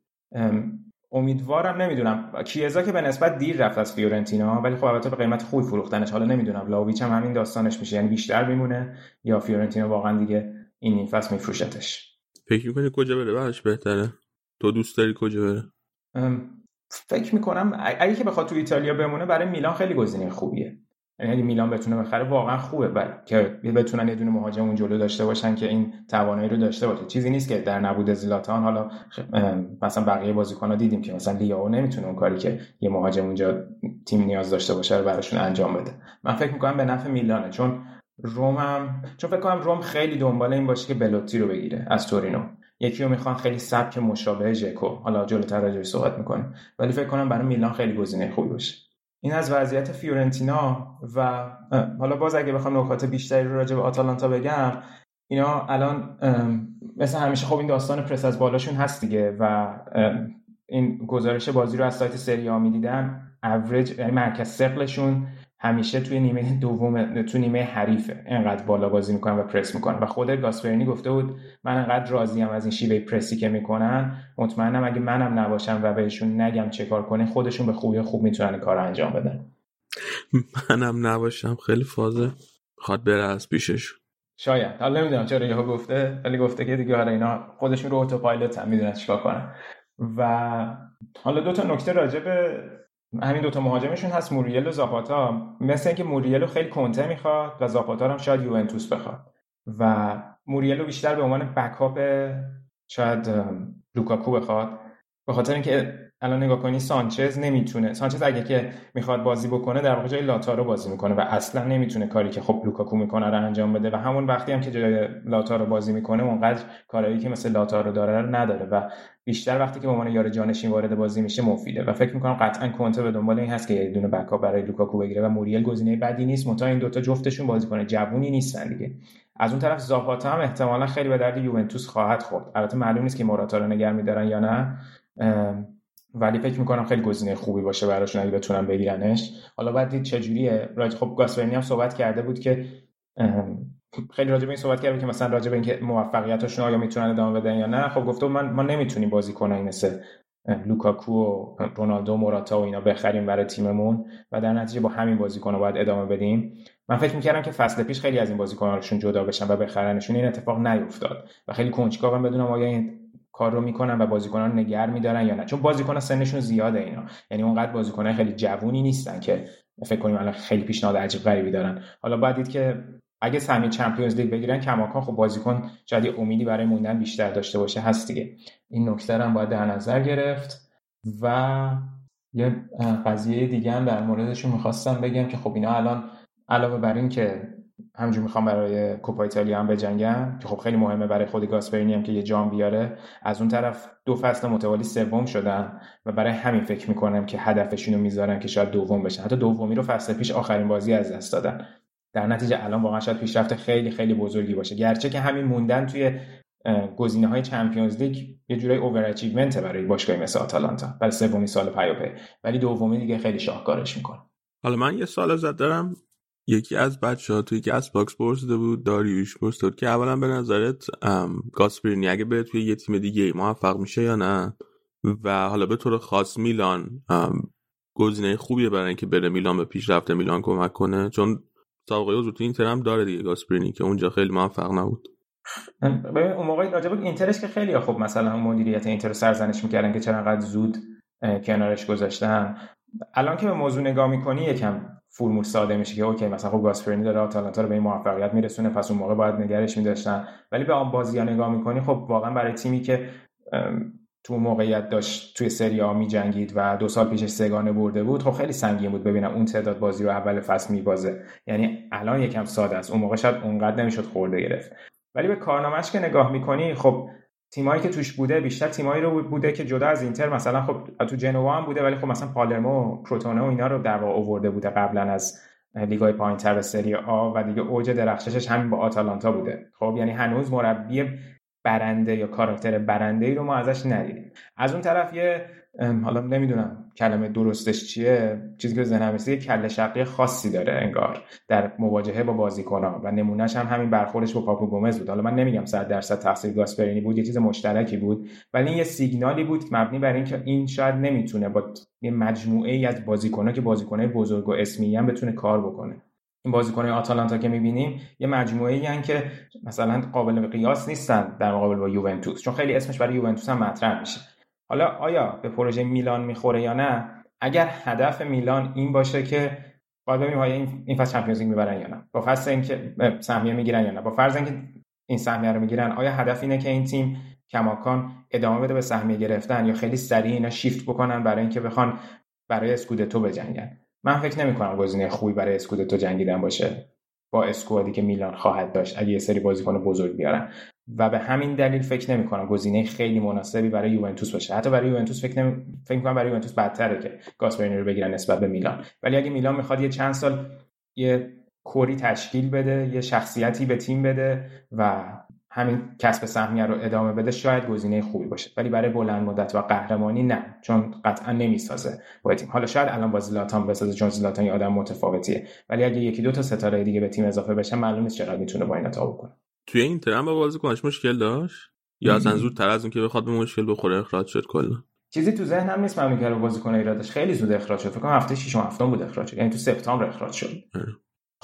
امیدوارم نمی‌دونم. کیزا که به نسبت دیر رفت از فیورنتینا ولی خب البته به قیمت خوبی فروختنش. حالا نمی‌دونم. ولاهویچ هم همین داستانش میشه. یعنی بیشتر میمونه یا فیورنتینا واقعا دیگه این این فصل میفروشتش. فکر می‌کنی کجا بره؟ براش بهتره. تو دوست داری کجا بره؟ فکر می‌کنم اگه که بخواد تو ایتالیا بمونه برای میلان خیلی گزینه خوبیه. یعنی اگه میلان بتونه بخره واقعا خوبه. بر که بتونن یه دونه مهاجم اون جلو داشته باشن که این توانایی رو داشته باشه. چیزی نیست که در نبود زلاتان حالا مثلا بقیه بازیکن‌ها دیدیم که مثلا لیاو نمی‌تونه اون کاری که یه مهاجم اونجا تیم نیاز داشته باشه رو براشون انجام بده. من فکر می‌کنم به نفع میلانه چون روم هم چون فکر کنم روم خیلی دنبال این باشه که بلوتی رو بگیره از تورینو. یکی رو می‌خوان خیلی سبک مشابه ژکو. حالا جلوتر راجعش صحبت می‌کنیم. ولی فکر کنم برای میلان خیلی گزینه خوبی باشه. این از وضعیت فیورنتینا و حالا باز اگه بخوام نکات بیشتری رو راجع به آتالانتا بگم اینا الان مثل همیشه خب این داستان پرس از بالاشون هست دیگه و این گزارش بازی رو از سایت سری آ می‌دیدم اوریج یعنی مرکز ثقلشون همیشه توی نیمه دوم تو نیمه حریفه. انقدر بالا بازی می‌کنن و پرس می‌کنن. و خود گاسپرینی گفته بود من انقدر راضیم از این شیوه پرسی که می‌کنن. مطمئنم اگه منم نباشم و بهشون نگم چه کار کنه خودشون به خوبی خوب می‌تونن کار انجام بدن. منم نباشم. خیلی فازه خواد بره از پیشش. شاید. حالا نمی‌دونم چرا یهو گفته ولی گفته که دیگه حالا اینا خودشون رو اتوپایلوت هم می‌دونن چیکار کنن. و حالا دو تا نکته راجع به همین دوتا مهاجمشون هست. موریل و زاپاتا. مثل اینکه موریل رو خیلی کنته می‌خواد و زاپاتا هم شاید یوونتوس بخواد. و موریل رو بیشتر به عنوان backup شاید لوکاکو بخواد. به خاطر اینکه الان نگاه کنی سانچز نمی‌تونه سانچز اگه که می‌خواد بازی بکنه در واقع جای لاتارو بازی می‌کنه و اصلا نمی‌تونه کاری که خب لوکاکو می‌کنه رو انجام بده و همون وقتی هم که جای لاتارو بازی می‌کنه اونقدر کارایی که مثل لاتارو داره رو نداره و بیشتر وقتی که به عنوان یار جانشین وارد بازی میشه مفیده و فکر می‌کنم قطعا کونته به دنبال این هست که یه دونه backup برای لوکاکو بگیره و موریل گزینه بدی نیست منتها این دوتا جفتشون بازی کنه جوونی نیستن دیگه. از اون طرف زاپاتا هم احتمالا خیلی به درد یوونتوس خواهد خورد. البته معلوم نیست که موراتا رو نگه میدارن یا نه. ولی فکر می‌کنم خیلی گزینه خوبی باشه براشون اگه بتونن بگیرنش. حالا بعد دید چجوریه. راج خب گاسپرینی هم صحبت کرده بود که خیلی راجع به این صحبت کرده که مثلا راجع به اینکه موفقیتاشون آیا می‌تونن ادامه بدن یا نه. خب گفته من ما نمی‌تونیم بازی کنیم مثل لوکاکو و رونالدو موراتا و اینا بخریم برای تیممون و در نتیجه با همین بازیکن باید ادامه بدیم. من فکر می‌کردم که فصل پیش خیلی از این بازیکنانشون جدا بشن و بخرنشون. این اتفاق نیفتاد و خیلی کنجکاوم بدونم آیا این کار رو می‌کنن و بازیکنان نگر میدارن یا نه. چون بازیکن سنشون زیاده اینا. یعنی اونقدر بازیکن خیلی جوونی نیستن که فکر کنیم الان خیلی پیشنهاد عجیب غریبی دارن. حالا باید دید که اگه سهمیه چمپیونز لیگ بگیرن کماکان خب بازیکن شاید امیدی برای موندن بیشتر داشته باشه هست دیگه. این نکته هم باید در نظر گرفت. و یه قضیه دیگه هم در موردشون می‌خواستم بگم که خب اینا الان علاوه بر این که همجور می‌خوام برای کوپا ایتالیا هم بجنگم که خب خیلی مهمه برای خود گاسپرینی هم که یه جام بیاره. از اون طرف دو فصل متوالی سوم شدن و برای همین فکر می‌کنم که هدفشون رو می‌ذارن که شاید دوم بشن. حتی دومی رو فصل پیش آخرین بازی از دست دادن. در نتیجه الان واقعا شاید پیشرفت خیلی خیلی بزرگی باشه. گرچه که همین موندن توی گزینه های چمپیونز لیگ یه جورای overachievement برای باشگاهی مثل آتالانتا. برای سومی سال پیاپی ولی دومی دیگه خیلی شاهکارش می‌کنه. حالا من یه سوال ازت دارم. یکی از بچه ها توی Castbox پرسیده بود داریوش پرسیده که اولا به نظرت گاسپرینی اگه بره توی یه تیم دیگه موفق میشه یا نه؟ و حالا به طور خاص میلان گزینه خوبیه برای اینکه بره میلان به پیشرفت میلان کمک کنه؟ چون سابقه حضور تو اینتر هم داره دیگه گاسپرینی که اونجا خیلی موفق نبود. ببین اون موقع راجع به اینترش که خیلی خوب مثلا مدیریت اینتر سرزنش می‌کردن که چرا انقدر زود کنارش گذاشتن. الان که به موضوع نگاه می‌کنی یکم فرمول ساده میشه که اوکی مثلا خب گاسپرینی داره آتالانتا رو به این موفقیت میرسونه پس اون موقع باید نگرش میداشتن. ولی به آن بازی ها نگاه می‌کنی خب واقعا برای تیمی که تو موقعیت داشت توی سری آ می جنگید و دو سال پیش سگانه برده بود خب خیلی سنگین بود ببینم اون تعداد بازی رو اول فصل میبازه. یعنی الان یکم ساده است. اون موقع شاید اونقدر نمی‌شد خورده گرفت. ولی به کارنامهش که نگاه می‌کنی خب تیمایی که توش بوده بیشتر تیمایی رو بوده که جدا از اینتر. مثلا خب تو جنوا هم بوده ولی خب مثلا پالرمو کروتونه و اینا رو در واقع آورده بوده قبلا از لیگای پایینتر به سری آ و دیگه اوج درخششش همین با آتالانتا بوده. خب یعنی هنوز مربی برنده یا کاراکتر برنده ای رو ما ازش ندیدیم. از اون طرف یه حالا نمی‌دونم کلمه درستش چیه. چیزی که ذهنم یه کله شقی خاصی داره انگار در مواجهه با بازیکن‌ها و نمونهش هم همین برخوردش با پاپو گومز بود. حالا من نمیگم 100 درصد تقصیر گاسپرینی بود یه چیز مشترکی بود ولی این یه سیگنالی بود مبنی بر اینکه این شاید نمی‌تونه با یه مجموعه ای از بازیکن‌ها که بازیکن‌های بزرگ و اسمی هم بتونه کار بکنه. این بازیکن آتالانتا که می‌بینیم یه مجموعه ای که مثلا قابل قیاس نیستن در مقابل با یوونتوس چون خیلی اسمش برای یوونتوس هم مطرح میشه. حالا آیا به پروژه میلان می‌خوره یا نه؟ اگر هدف میلان این باشه که باید ببینیم آیا این فصل چمپیونز لیگ می‌برن یا نه. با فرض اینکه سهمیه می‌گیرن یا نه. با فرض اینکه این سهمیه رو می‌گیرن آیا هدف اینه که این تیم کماکان ادامه بده به سهمیه گرفتن یا خیلی سریع اینا شیفت بکنن برای اینکه بخوان برای اسکودتو بجنگن؟ من فکر نمی کنم گزینه خوبی برای اسکودتو جنگیدن باشه. با اسکوادی که میلان خواهد داشت اگه یه سری بازیکن بزرگ بیارن. و به همین دلیل فکر نمی کنم گزینه خیلی مناسبی برای یوونتوس باشه. حتی برای یوونتوس فکر نمی... فکر کنم برای یوونتوس بدتره که گاسپرینی رو بگیرن نسبت به میلان. ولی اگه میلان می‌خواد یه چند سال یه کوری تشکیل بده یه شخصیتی به تیم بده و همین کسب سهمیه رو ادامه بده شاید گزینه خوبی باشه. ولی برای بلند مدت و قهرمانی نه چون قطعا نمی‌سازه با تیم. حالا شاید الان با زلاتان بسازه چون زلاتان یه آدم متفاوتیه. ولی اگه یکی دو تا ستاره دیگه به تیم اضافه بشه معلوم نیست چقدر می‌تونه با اینا تا بکنه توی این ترم با بازیکنش مشکل داشت؟ یا اصلا زودتر از اون که بخواد به مشکل بخوره اخراج شد کلا؟ چیزی تو ذهنم نیست ممنون که بازیکن ایرادش خیلی زود اخراج شد. فکر کنم هفته 6 و هفتم بود اخراج شد. یعنی تو سپتامبر اخراج شد.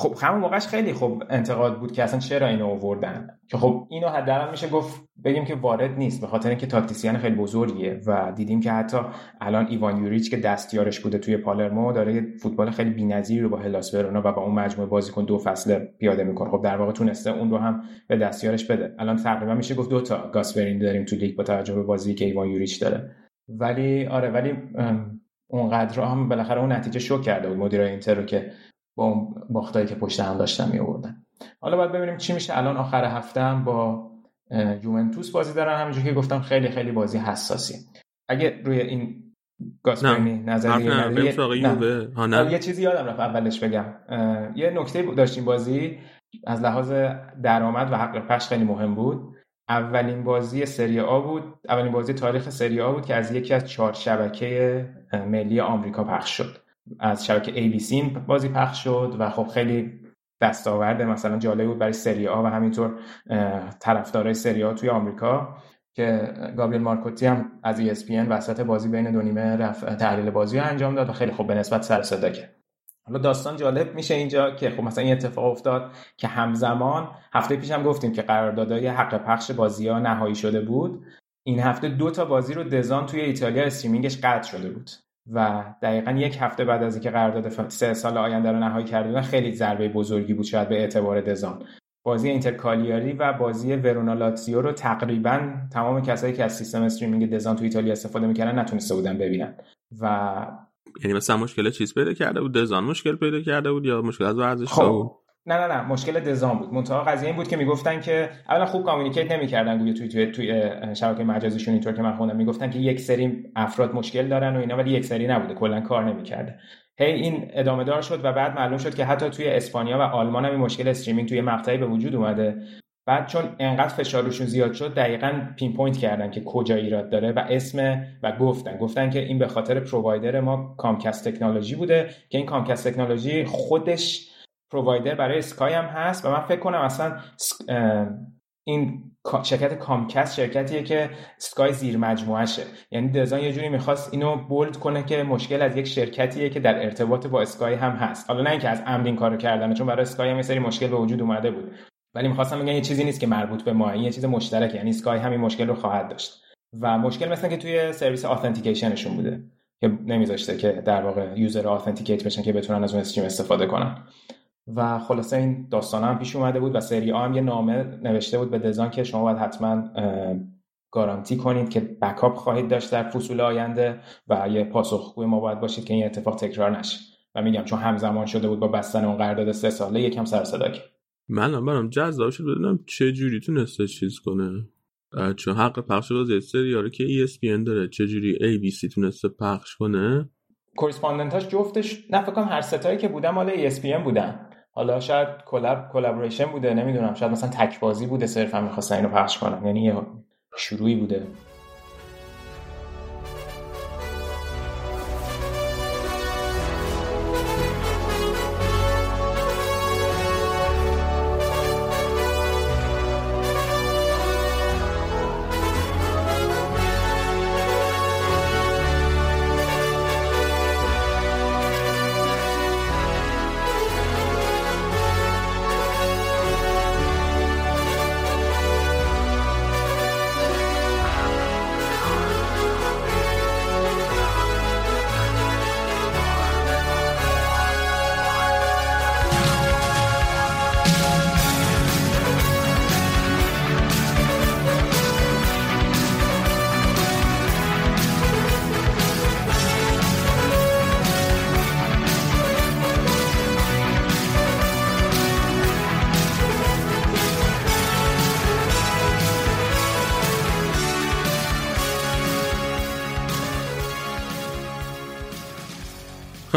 خب همون موقعش خیلی خوب انتقاد بود که اصلا چرا اینو آوردن؟ که خب اینو حداقل میشه گفت بگیم که وارد نیست به خاطر اینکه تاکتیسیان خیلی بزرگیه و دیدیم که حتی الان ایوان یوریچ که دستیارش بوده توی پالرمو داره فوتبال خیلی بی‌نظیری رو با هلاس ورونا و با اون مجموعه بازیکن دو فصله پیاده می‌کنه. خب در واقع تونسته اون رو هم به دستیارش بده. الان تقریبا میشه گفت دو تا گاسپرین داریم تو لیگ با توجه به بازی که ایوان یوریچ داره. ولی آره ولی اونقدر هم بالاخره اون نتیجه شوک کرده بود مدیر اینتر رو که با اون باختایی که پشت هم داشتن می آوردن حالا باید ببینیم چی میشه. الان آخر هفته هم با یوونتوس بازی دارن. همونجوری که گفتم خیلی خیلی بازی حساسی. اگه روی این گاسپرینی نظری نه. یه چیزی یادم رفت اولش بگم. یه نکته داشتیم بازی. از لحاظ درآمد و حق پخش خیلی مهم بود. اولین بازی سری آ بود. اولین بازی تاریخ سری آ بود که از یکی از چهار شبکه ملی آمریکا پخش شد. از شبکه ABC بازی پخش شد و خب خیلی دستاورد مثلا جالب بود برای سری آ و همینطور طرفدارای سری آ توی آمریکا که گابریل مارکوتی هم از ESPN وسط بازی بین دو نیمه رفت تحلیل بازی رو انجام داد و خیلی خوب به نسبت سر صدا کرد حالا داستان جالب میشه اینجا که خب مثلا این اتفاق افتاد که همزمان هفته پیش هم گفتیم که قراردادهای حق پخش بازی ها نهایی شده بود. این هفته دو تا بازی رو DAZN توی ایتالیا streaming ش قطع شده بود. و دقیقا یک هفته بعد از اینکه قرارداد سه سال آینده رو نهایی کرده بودن خیلی ضربه بزرگی بود شاید به اعتبار DAZN. بازی اینتر کالیاری و بازی ورونا لاتزیو رو تقریبا تمام کسایی که از سیستم streaming DAZN تو ایتالیا استفاده می‌کردن نتونسته بودن ببینن. و یعنی مثلا مشکل چیز پیدا کرده بود؟ DAZN مشکل پیدا کرده بود یا مشکل از ورزش خب. بود؟ نه نه نه مشکل DAZN بود. منتها قضیه این بود که می‌گفتن که اولا خوب communicate نمی‌کردن گویا توی توی توی شبکه مجازیشون اینطور که من خوندم. می‌گفتن که یک سری افراد مشکل دارن و اینا ولی یک سری نبوده کلا کار نمی‌کرده. هی این ادامه دار شد و بعد معلوم شد که حتی توی اسپانیا و آلمان هم این مشکل streaming توی مقطعی به وجود اومده. بعد چون انقدر فشارشون زیاد شد دقیقا pinpoint کردن که کجا ایراد داره و اسم و گفتن. گفتن که این به خاطر provider ما Comcast Technology بوده که این Comcast Technology خودش provider برای Sky هم هست و من فکر کنم اصلا این شرکت Comcast شرکتیه که Sky زیر مجموعشه یعنی DAZN یه جوری می‌خواست اینو bold کنه که مشکل از یک شرکتیه که در ارتباط با Sky هم هست. حالا نه اینکه از عمد کارو کردن چون برای Sky هم یه سری مشکل به وجود اومده بود. ولی می‌خواستم بگم یه چیزی نیست که مربوط به ما یه چیز مشترک یعنی Sky همین مشکل رو خواهد داشت. و مشکل مثلا که توی سرویس authentication شون بوده. که نمیذاشته که در واقع user authenticate بشن که بتونن از اون stream استفاده کنن. و خلاصه این داستان هم پیش اومده بود و سری آ هم یه نامه نوشته بود به DAZN که شما باید حتما گارانتی کنید که backup خواهید داشت در فصول آینده و یه پاسخگوی ما باید باشید که این اتفاق تکرار نشه. و میگم چون همزمان شده بود با بستن اون قرارداد سه ساله یکم سر صدا کرد. من برام جذاب شد. بدونم چه جوری تونسته چیز کنه. چون حق پخش بازی سری آ رو که ESPN داره. چه جوری ABC تونسته پخش کنه؟ correspondent اش جفتش نه فکر هر سه تایی که بودن مال ESPN بودن. حالا شاید collab collaboration بوده نمی‌دونم. شاید مثلا تک بازی بوده صرفا می‌خواستن اینو پخش کنن. یعنی یه شروعی بوده.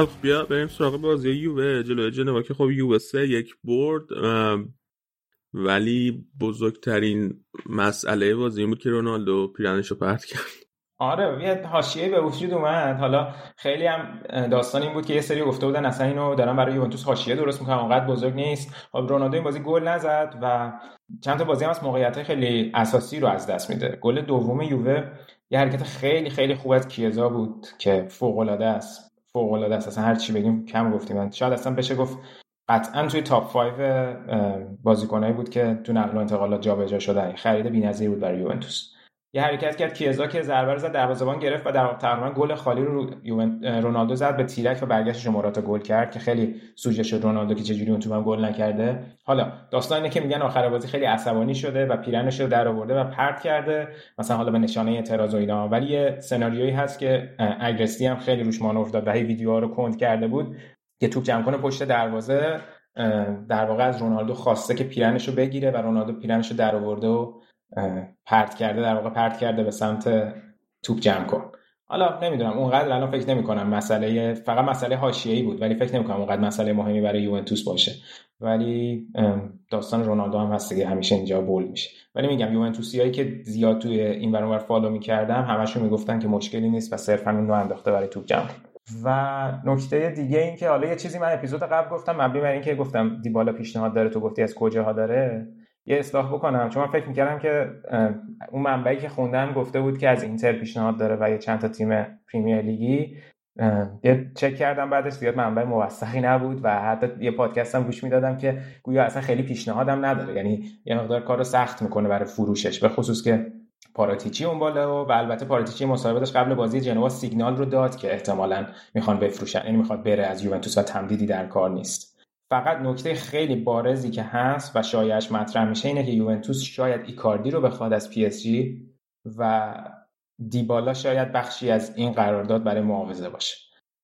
خب بیا بریم سراغ بازی یووه. جلوی جنوا که خب یووه سه یک برد. ولی بزرگترین مسئله بازی این بود که رونالدو پیرنش رو پرت کرد. آره یه حاشیه به وجود اومد. حالا خیلی هم داستان این بود که یه سری گفته بودن اصلا اینو دارن برای یوونتوس حاشیه درست می‌کنن اونقدر بزرگ نیست. خب رونالدو این بازی گل نزد و چند تا بازی هم از موقعیت خیلی اساسی رو از دست میده. گل دوم یووه یه حرکت خیلی خیلی خوب از کیزا بود که فوق العاده است. فوق العاده است. اصلا هر چی بگیم کم گفتیم. شاید اصلا بشه گفت قطعا توی تاپ 5 بازیکنایی بود که تو نقل و انتقالات جابجا شدن. خرید بی‌نظیر بود برای یوونتوس. یه حرکت کرد کیزا که ضربه زد دروازه‌بان گرفت و در تقریبا گل خالی رو رونالدو زد به تیرک و برگشت موراتا گل کرد که خیلی سوژه شد رونالدو که چجوری اون تو هم گل نکرده. حالا داستان اینه که میگن آخر بازی خیلی عصبانی شده و پیرنش رو در آورده و پرت کرده مثلا حالا به نشانه اعتراض و اینا. ولی یه سناریویی هست که اگرسی هم خیلی روش مانور داد و هی ویدیوها رو کند کرده بود که توپ جمع کنه پشت دروازه در واقع از رونالدو خواسته که پیرنش رو بگیره و رونالدو پیرنش رو در آورده و پرت کرده در واقع پرت کرده به سمت توپ جمع کن. حالا نمی‌دونم اونقدر الان فکر نمی کنم مسئله فقط مسئله حاشیه‌ای بود ولی فکر نمی کنم اونقدر مسئله مهمی برای یوونتوس باشه. ولی داستان رونالدو هم هست که همیشه اینجا بول میشه. ولی میگم یوونتوسیایی که زیاد توی این برنامه فالو می‌کردم همشون می‌گفتن که مشکلی نیست و صرفا اون رو انداخته برای توپ جمع و نکته دیگه این که حالا یه چیزی من اپیزود قبل گفتم مبنی بر اینکه گفتم دیبالا پیشنهاد داره تو گفتی از کجاها داره. یه اصلاح بکنم. چون من فکر می‌کردم که اون منبعی که خوندم گفته بود که از اینتر پیشنهاد داره و یه چند تا تیم پریمیر لیگی یه چک کردم بعدش زیاد منبع موثقی نبود و حتی یه پادکست هم گوش می‌دادم که گویا اصلا خیلی پیشنهادم نداره. یعنی یه مقدار کار رو سخت می‌کنه برای فروشش. به خصوص که پاراتیچی اون بالا و, البته پاراتیچی مصاحبه قبل بازی جنوا سیگنال رو داد که احتمالا می‌خوان بفروشن. یعنی می‌خواد بره از یوونتوس و تمدیدی در کار نیست. فقط نکته خیلی بارزی که هست و شایعش مطرح میشه اینه که یوونتوس شاید ایکاردی رو بخواد از پی اس جی و دیبالا شاید بخشی از این قرارداد برای معاوضه باشه.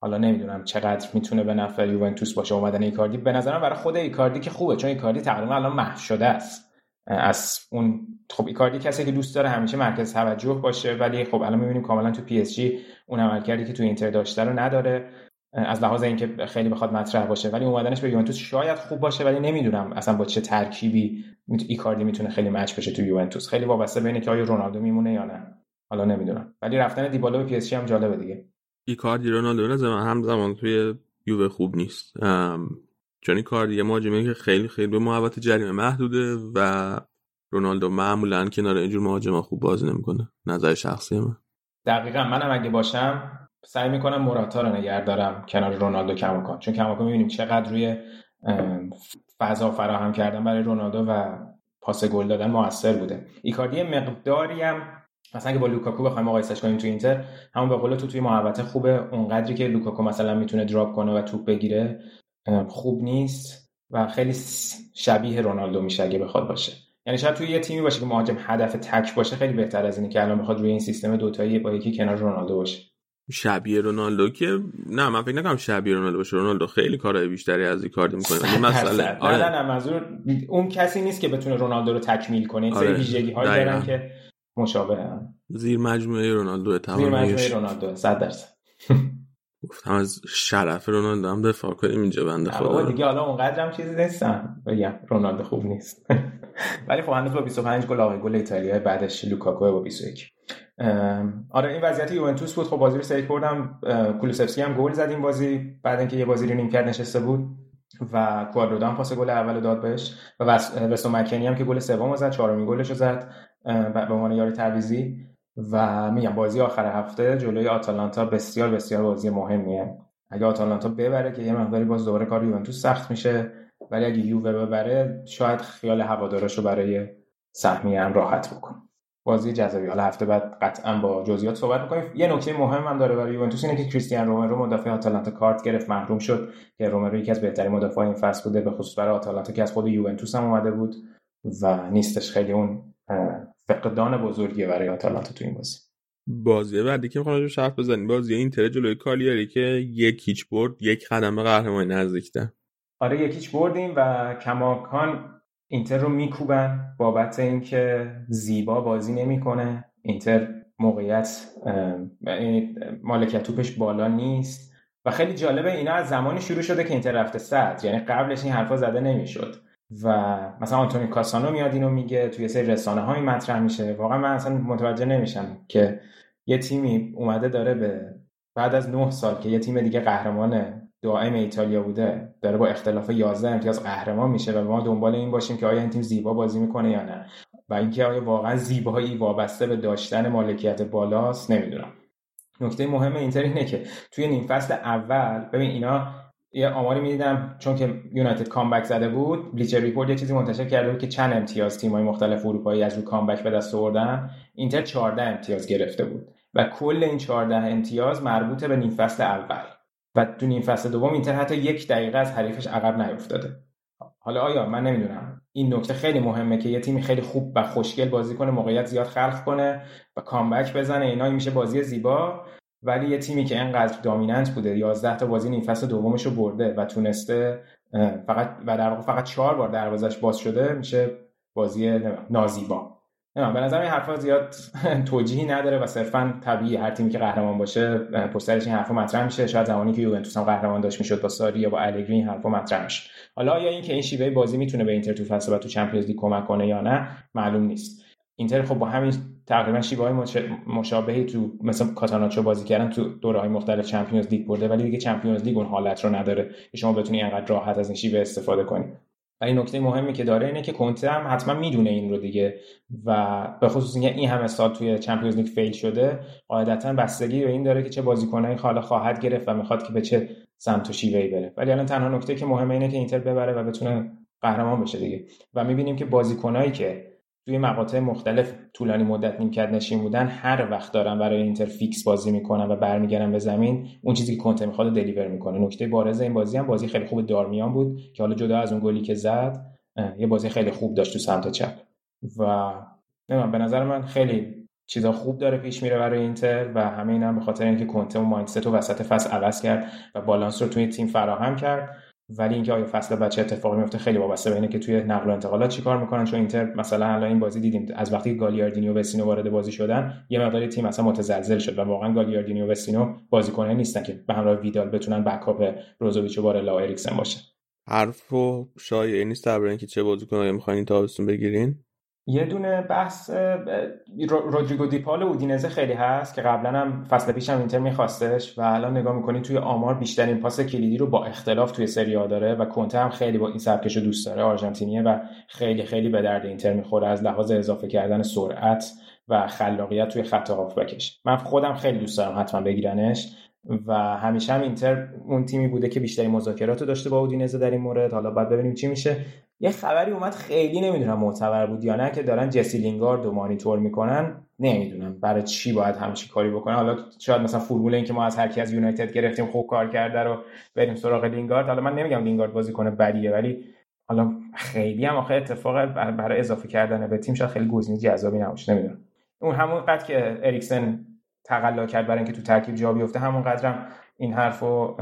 حالا نمی‌دونم چقدر می‌تونه به نفع یوونتوس باشه اومدن ایکاردی. به نظرم برای خود ایکاردی که خوبه چون ایکاردی تقریبا الان محو شده است. از اون خب ایکاردی کسی که دوست داره همیشه مرکز توجه باشه ولی خب الان می‌بینیم کاملا تو پی اس جی اون عملکردی که تو اینتر داشته رو نداره. از لحاظ اینکه خیلی بخواد مطرح باشه. ولی اومدنش به یوونتوس شاید خوب باشه ولی نمی‌دونم اصلا با چه ترکیبی ایکاردی می‌تونه خیلی match بشه تو یوونتوس. خیلی وابسته به اینه که آیا رونالدو میمونه یا نه. حالا نمی‌دونم. ولی رفتن دیبالا به پی اس جی هم جالبه دیگه. ایکاردی رونالدو نه زمان هم زمان توی یووه خوب نیست. چون ایکاردی یه مهاجمه که خیلی خیلی به محوط جریمه محدوده و رونالدو معمولا کنار اینجور مهاجما خوب بازی نمی‌کنه. نظر شخصی من. دقیقا. منم اگه باشم سعی می‌کنم موراتا رو نگه دارم کنار رونالدو کماکان. چون کماکان می‌بینیم چقدر روی فضا فراهم کردن برای رونالدو و پاس گل دادن موثر بوده. ایکاردی مقداری هم مثلا که با لوکاکو بخوایم مقایسش کنیم تو اینتر همون به قول تو توی محوطه خوبه. اونقدری که لوکاکو مثلا می‌تونه drop کنه و توپ بگیره خوب نیست و خیلی شبیه رونالدو میشه اگه بخواد باشه. یعنی شاید توی یه تیمی باشه که مهاجم هدف تک باشه خیلی بهتر از اینه که الان بخواد روی این سیستم دوتایی با یکی کنار رونالدو باشه. شبیه رونالدو که نه من فکر نکنم شبیه رونالدو باشه. رونالدو خیلی کارهای بیشتری از این کار می‌کنه. ولی مسئله آره. نه نه منظور اون کسی نیست که بتونه رونالدو رو تکمیل کنه. این آره. ویژگی هایی دارن که مشابه هم. زیر مجموعه رونالدو تمام زیر مجموعه رونالدو 100 درصد. گفتم از شرف رونالدو هم دفاع کنیم اینجا بنده خدا. دیگه حالا اونقدر هم چیزی نیستم بگم رونالدو خوب نیست. ولی خب هنوز با 25 گل آقای گل ایتالیا بعدش لوکاکو با 21 آره این وضعیت یوونتوس بود. خب بازی رو سه یک بردن کولوسفسکی هم گل زد این بازی بعد اینکه یه بازی رو نیمکت نشسته بود و کوادرودو هم پاس گل اول داد بهش و وستو مکنی هم که گل سوم زد چهارمین گلش رو زد به عنوان یاری تعویضی. و میگم بازی آخر هفته جلوی آتالانتا بسیار بسیار بازی مهمیه. اگه آتالانتا ببره که یه مقداری باز دوباره کار یوونتوس سخت میشه. ولی اگه یووه ببره شاید خیال هوادارش رو برای سهمیه هم راحت بکنه بازی جذابی. حالا هفته بعد قطعا با جزئیات صحبت می‌کنیم. یه نکته مهم هم داره برای یوونتوس اینه که کریستیان رومرو مدافع آتالانتا کارت گرفت. محروم شد که رومرو یکی از بهترین مدافع این فصل بوده. به خصوص برای آتالانتا که از خود یوونتوس هم اومده بود و نیستش خیلی اون فقدان بزرگی برای آتالانتا تو این بازی. بازی بعدی که می‌خوام حرف بزنیم. بازی اینتر جلوی کالیاری که یک هیچ برد یک قدم به قهرمانی نزدیکتر. آره یکیچ بردیم و کماکان اینتر رو میکوبن بابت اینکه زیبا بازی نمی‌کنه. اینتر موقعیت یعنی مالکیت توپش بالا نیست. و خیلی جالبه اینا از زمانی شروع شده که اینتر رفته صد یعنی قبلش این حرفا زده نمی‌شد. و مثلا آنتونی کاسانو میاد اینو میگه توی سری رسانه های مطرح میشه. واقعا من اصلا متوجه نمیشم که یه تیمی اومده داره به بعد از نه سال که یه تیم دیگه قهرمان دائم ایتالیا بوده داره با اختلاف 11 امتیاز قهرمان میشه و ما دنبال این باشیم که آیا این تیم زیبا بازی می‌کنه یا نه. و اینکه آیا واقعا زیبایی وابسته به داشتن مالکیت بالاست نمی‌دونم. نکته مهم اینتر اینه که توی نیم فصل اول ببین اینا یه آماری می‌دیدم چون که یونایتد comeback زده بود Bleacher Report یه چیزی منتشر کرده بود که چند امتیاز تیم‌های مختلف اروپایی از رو comeback به دست آوردن اینتر 14 امتیاز گرفته بود. و کل این 14 امتیاز مربوط به نیم فصل اول. و تو نیم فصل دوم اینتر حتی یک دقیقه از حریفش عقب نیفتاده. حالا آیا من نمی‌دونم. این نکته خیلی مهمه که یه تیمی خیلی خوب و خوشگل بازی کنه موقعیت زیاد خلق کنه و comeback بزنه. اینا میشه بازی زیبا. ولی یه تیمی که انقدر دامیننت بوده 11 تا بازی نیم فصل دومش رو برده و تونسته فقط و در واقع فقط چهار بار دروازش باز شده میشه بازی نازیبا. به نظر این حرفا زیاد توجیهی نداره و صرفا طبیعی هر تیمی که قهرمان باشه پشت این حرفا مطرح میشه. شاید زمانی که یوونتوس هم قهرمان داشت می‌شد با ساری یا با الگری این حرفا مطرح میشه حالا یا اینکه این شیوه بازی می‌تونه به اینتر تو فصل و تو چمپیونز لیگ کمک کنه یا نه معلوم نیست. اینتر خب با همین تقریبا شیوه های مشابهی تو مثل کاتناچو بازی کردن تو دوره های مختلف Champions League برده ولی دیگه Champions League اون حالت رو نداره که شما بتونی انقدر راحت از این شیوه استفاده کنی. ولی نکته مهمی که داره اینه که کنته هم حتما می‌دونه این رو دیگه. و به خصوص اینکه این همه سال توی Champions League fail شده قاعدتا بستگی به این داره که چه بازیکنایی حالا خواهد گرفت و می‌خواد که به چه سمت و شیوه‌ای بره. ولی الان تنها نکته که مهمه اینه که اینتر ببره و بتونه قهرمان بشه دیگه. و می‌بینیم که بازیکنایی که توی مقاطع مختلف طولانی مدت نیمکت نشین بودن هر وقت دارن برای اینتر فیکس بازی می‌کنن و برمیگردن به زمین اون چیزی که کنته می‌خواد دلیور می‌کنه. نکته بارز این بازی هم بازی خیلی خوب دارمیان بود که حالا جدا از اون گلی که زد یه بازی خیلی خوب داشت تو سمت چپ. و نمی‌دونم به نظر من خیلی چیزا خوب داره پیش میره برای اینتر و همه اینا هم به خاطر اینکه کنته و مایندست وسط فصل عوض کرد و بالانس رو توی تیم فراهم کرد. ولی اینکه آیا فصل بعد چه اتفاقی میفته خیلی وابسته به اینه که توی نقل و انتقالات چیکار می‌کنن چون اینتر مثلا الان این بازی دیدیم از وقتی گالیاردینی و وسینو وارد بازی شدن یه مقداری تیم اصلا متزلزل شد و واقعا گالیاردینی و وسینو بازیکنه نیستن که به همراه ویدال بتونن بکاپ روزوویچ و بارلا و اریکسن باشه حرف و شایعه نیست در اینکه چه بازیکنایی می‌خواین تابستون بگیرین. یه دونه بحث رودریگو دیپال اودینزه خیلی هست که قبلا هم فصل پیش هم اینتر میخواستش و الان نگاه می‌کنی توی آمار بیشترین پاس کلیدی رو با اختلاف توی سری ها داره و کنته هم خیلی با این سبکش رو دوست داره آرژانتینیه و خیلی خیلی به درد اینتر می‌خوره از لحاظ اضافه کردن سرعت و خلاقیت توی خط بکش من خودم خیلی دوست دارم حتما بگیرنش و همیشه هم اینتر اون تیمی بوده که بیشتری مذاکرات داشته با اودینزه در این مورد. حالا بعد ببینیم چی میشه. یه خبری اومد خیلی نمی‌دونم معتبر بود یا نه که دارن جسی لینگارد رو مانیتور می‌کنن. نمی‌دونم برای چی باید همچی کاری بکنن. حالا شاید مثلا فرمول این که ما از هر کی از یونایتد گرفتیم خوب کار کرده رو بریم سراغ لینگارد. حالا من نمیگم لینگارد بازی کنه بدیه ولی حالا خیلی هم آخه اتفاق برای اضافه کردن به تیم شاید خیلی گزینه جذابی نباشه نمی‌دونم. اون همون قد که اریکسن تقلا کرد برای اینکه تو ترکیب جا بیفته همون قدرم این حرفو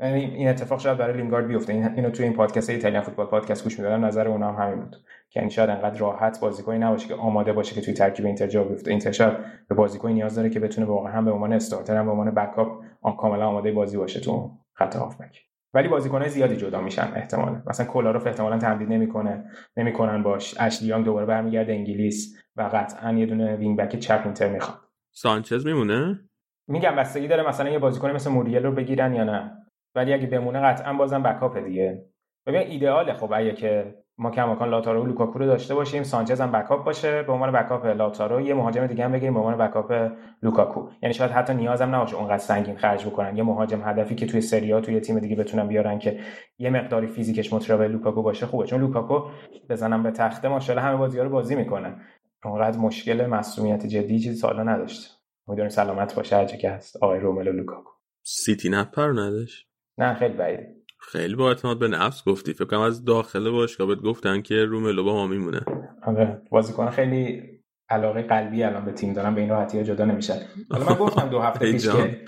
یعنی این اتفاق شاید برای لینگارد بیفته. این اینو توی این پادکست ایتالیان فوتبال پادکست گوش می‌دادم نظر اونها هم همین بود. که یعنی شاید انقدر راحت بازیکنی نباشه که آماده باشه که توی ترکیب اینتر جا بیفته. اینتر شاید به بازیکنی نیاز داره که بتونه واقعا هم به عنوان استارتر هم به عنوان بکاپ آن کاملا آماده بازی باشه تو خط هافبک. ولی بازیکنای زیادی جدا میشن احتمالا. مثلا کلاروف احتمالا تمدید نمی‌کنه. نمی‌کنن باش. اشلی یانگ دوباره برمیگرده انگلیس و قطعا یه دونه wing back چپ اینتر می‌خواد. سانچز میمونه؟ میگم بستگی داره مثلا یه بازیکن مثل موریل رو بگیرن یا نه. ولی اگه بمونه قطعا بازم backup دیگه. ببین ایدئاله خب اگه که ما کماکان لاتارو و لوکاکو رو داشته باشیم سانچز هم backup باشه به عنوان backup لاتارو یه مهاجم دیگه هم بگیریم به عنوان backup لوکاکو. یعنی شاید حتی نیازم نباشه اونقدر سنگین خرج بکنن. یه مهاجم هدفی که توی سری آ توی تیم دیگه بتونن بیارن که یه مقداری فیزیکش متشابه لوکاکو باشه خوبه. چون لوکاکو بزنم به تخته ماشاءالله همه بازی‌ها رو بازی می‌کنه. اونقدر مشکل مصدومیت جدی چیزی اصلا نداشته. امیدواریم سلامت باشه هر که هست. آقای روملو لوکاکو. سیتی نپر نداشت؟ نه خیلی بعیده خیلی با اعتماد به نفس گفتی. فکر کنم از داخل باشگاه بهت گفتن که روملو با ما میمونه. آره بازیکن خیلی علاقه قلبی الان به تیم دارن به این راحتی جدا نمیشن. حالا من گفتم دو هفته پیش که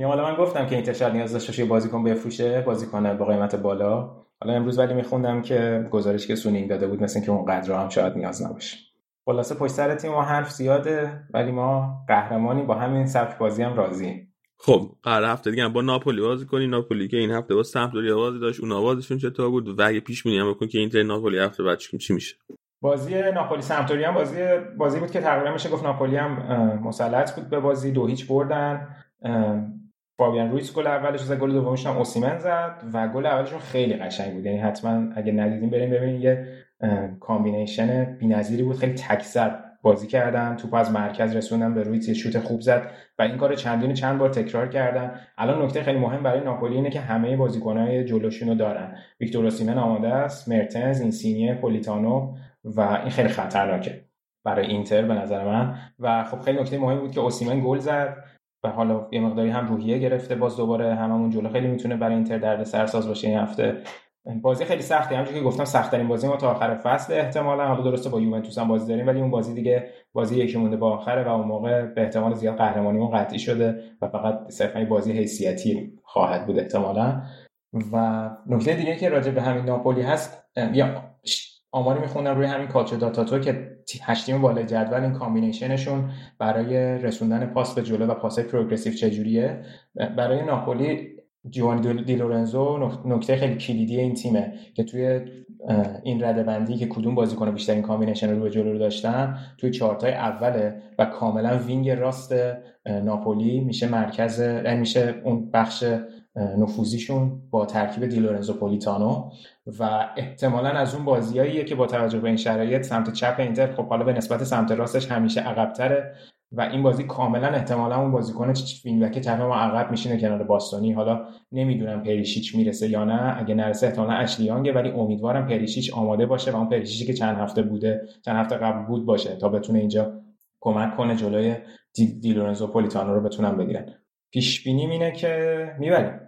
حالا من گفتم که این شاید نیاز داشته یه بازیکن بفروشه بازیکن با قیمت بالا. حالا امروز ولی میخوندم که گزارش که سونینگ داده بود مثل اینکه اون قدر هم شاید نیاز نباشه. خلاصه پشت سر تیم ما حرف زیاده ولی ما قهرمانی با همین سبک بازی هم راضییم خب قرار هفته دیگه با ناپولی بازی کنی. ناپولی که این هفته با سمپدوریا بازی داشت اون آوازشون چطور بود؟ و اگه پیش بینی هم بکن که اینتر ناپولی هفته بعد چی میشه؟ بازی ناپولی سمپدوریا هم بازی بازی بود که تقریبا میشه گفت ناپولی هم مسلط بود به بازی. دو هیچ بردن. فابیان روئیز گل اولش زد گل دومش هم اوسیمن زد و گل اولشون خیلی قشنگ بود. یعنی حتما اگه ندیدین بریم ببینید یه combination بی‌نظیری بود. خیلی تک‌ضرب بازی کردن توپ از مرکز رسوندن به روی شوت خوب زد و این کار چندین چند بار تکرار کردن. الان نکته خیلی مهم برای ناپولی اینه که همه بازیکنهای جلوشون رو دارن. ویکتور اوسیمن آماده است مرتنز اینسینیه پولیتانو و این خیلی خطرناکه برای اینتر به نظر من. و خب خیلی نکته مهمی بود که اوسیمن گل زد و حالا یه مقداری هم روحیه گرفته. باز دوباره هممون جلو. خیلی می‌تونه برای اینتر درد سرساز باشه این هفته. بازی خیلی سختی همونجوری که گفتم سخت ترین بازی ما تا آخر فصل احتمالا. حالا درسته با یوونتوس هم بازی داریم ولی اون بازی دیگه بازی یکی مونده با آخره و اون موقع به احتمال زیاد قهرمانیمون قطعی شده و فقط صرفا بازی حیثیتی خواهد بود احتمالا. و نکته دیگه که راجع به همین ناپولی هست یه آماری میخوندم روی همین کالچو داتا که هشت تیم بالای جدول این combination شون برای رسوندن پاس به جلو و پاس progressive چجوریه؟ برای ناپولی جوانی دی لورنزو نکته خیلی کلیدی این تیمه که توی این رده بندی که کدوم بازیکن بیشترین combination رو به جلو رو داشتن توی چهارتای اوله و کاملا wing راست ناپولی میشه مرکز میشه اون بخش نفوذیشون با ترکیب دیلورنزو پولیتانو و احتمالا از اون بازیاییه که با توجه به این شرایط سمت چپ اینتر خب حالا به نسبت سمت راستش همیشه عقبتره. و این بازی کاملا احتمالا اون بازیکن wing چپ ما عقب میشینه کنار باستونی حالا نمی‌دونم پریشیچ می‌رسه یا نه. اگه نرسه احتمالا اشلی یانگه ولی امیدوارم پریشیچ آماده باشه و اون پریشیچی که چند هفته بوده چند هفته قبل بود باشه تا بتونه اینجا کمک کنه جلوی دیلورنزو پولیتانو رو بتونن بگیرن. پیش بینی اینه که می‌بریم.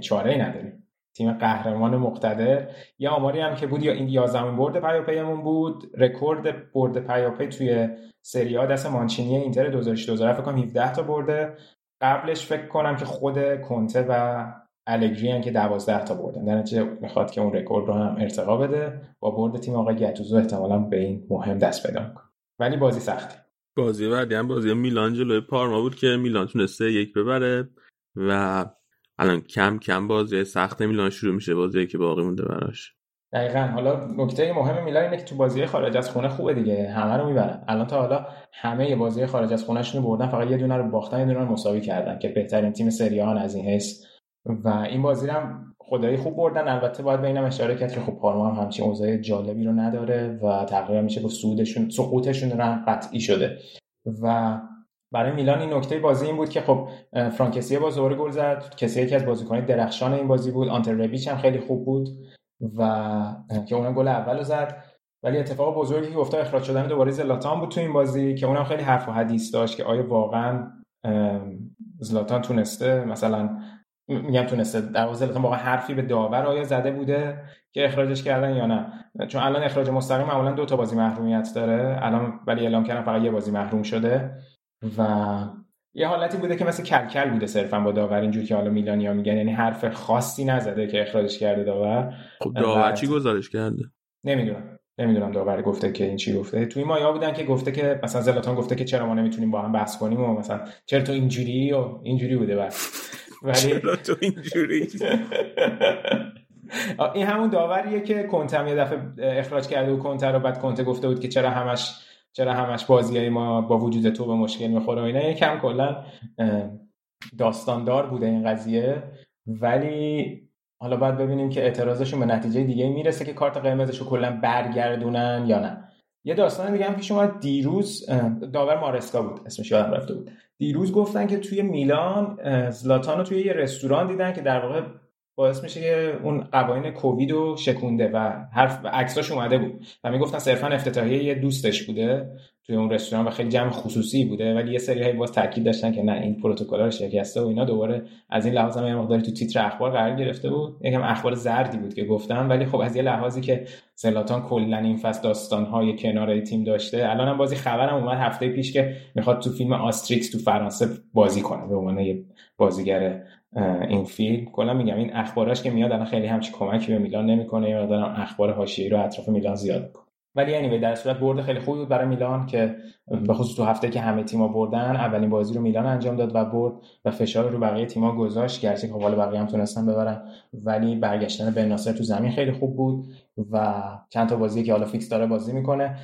چاره ای نداریم. تیم قهرمان مقتدر. یه آماری هم که بود یا این 11 برد پیاپیمون بود. رکورد برد پیاپی توی سری آ دست مانچینی اینتر 2002 فکر کنم 17 تا برده قبلش فکر کنم که خود کنته و الگری که 12 تا بردن. در نتیجه می‌خواد که اون رکورد رو هم ارتقا بده. با برد تیم آقای گتوزو احتمالا به این مهم دست پیدا می‌کنه. ولی بازی سختی بازی بعدی هم بازی میلان جلوی پارما بود که میلان تونسته یک ببره و الان کم کم بازی سخت میلان شروع میشه بازی که باقی مونده براش. دقیقا. حالا نکته مهم میلان اینه که تو بازی خارج از خونه خوبه دیگه همه رو می‌برن. الان تا حالا همه بازی خارج از خونهشون بردن فقط یه دونه رو باختن یه دونه رو مساوی کردن که بهترین تیم سری از این حیث. و این بازی هم خدایی خوب بردن. البته باید به اینم اشاره کرد که خب پارما هم همچین اوضاع جالبی رو نداره و تقریبا میشه با سودشون سقوطشون رو قطعی شده. و برای میلان این نکته بازی این بود که خب فرانکسی باز دوباره گل زد. کسی یکی از بازیکنان درخشان این بازی بود. آنتر ربیچ هم خیلی خوب بود و که اونم گل اول زد. ولی اتفاق بزرگی که گفته اخراج شدن دوباره زلاتان بود تو این بازی که اونم خیلی حرف و حدیث داشت که آیا واقعا زلاتان تونسته مثلا میگم تونسته در زلاتان واقعا حرفی به داور آیا زده بوده که اخراجش کردن یا نه؟ چون الان اخراج مستقیم معمولا دو تا بازی محرومیت داره. الان ولی اعلام کردن فقط یه بازی محروم شده. و یه حالتی بوده که مثل کلکل بوده صرفا با داور اینجور که حالا میلانیا میگن یعنی حرف خاصی نزده که اخراجش کرده داور. خب داور چی گزارش کرده؟ نمی‌دونم. نمی‌دونم داور گفته که این چی گفته. توی مایا بودن که گفته که مثلا زلاتان گفته که چرا ما نمی‌تونیم با هم بحث کنیم و مثلا چرا تو اینجوری و اینجوری بوده بس ولی چرا تو اینجوری؟ این همون داوریه که کنته یه دفعه اخراج کرده و کنته رو بعد کنته گفته بود که چرا همش چرا همش بازی ما با وجود تو به مشکل می‌خوره و اینا؟ یکم کلا داستاندار بوده این قضیه. ولی حالا باید ببینیم که اعتراضشون به نتیجه دیگه می‌رسه که کارت قرمزش رو کلا برگردونن یا نه. یه داستان دیگه هم پیش اومد. دیروز داور مارسکا بود اسمش یادم رفته بود. دیروز گفتن که توی میلان زلاتان رو توی یه رستوران دیدن که در واقع باعث میشه که اون قوانین کووید رو شکونده و حرف عکساش اومده بود. و می‌گفتن صرفا افتتاحیه یه دوستش بوده توی اون رستوران و خیلی جمع خصوصی بوده ولی یه سری باز تاکید داشتن که نه این پروتکل رو شکسته و اینا دوباره از این لحاظ هم یه مقداری تو تیتر اخبار قرار گرفته بود. یکم اخبار زردی بود که گفتم ولی خب از یه لحاظی که سلاتان کلا این فصل داستان های کنار تیم داشته الان هم بازی خبرم اومد هفته پیش که می‌خواد تو فیلم آستریکس تو فرانسه بازی کنه به عنوان یه بازیگر این فیلم. کلا میگم این اخباراش که میاد الان خیلی همچی کمکی به میلان نمی‌کنه یا دارم اخبار حاشیه‌ای رو اطراف میلان زیاد می‌کنه. ولی anyway در صورت برد خیلی خوبی بود برای میلان که به خصوص تو هفته که همه تیم‌ها بردن اولین بازی رو میلان انجام داد و برد و فشار رو بقیه تیم‌ها گذاشت گرچه که حالا بقیه هم تونستن ببرن. ولی برگشتن به ناصر تو زمین خیلی خوب بود و چند تا بازی که حالا فیکس داره بازی می‌کنه.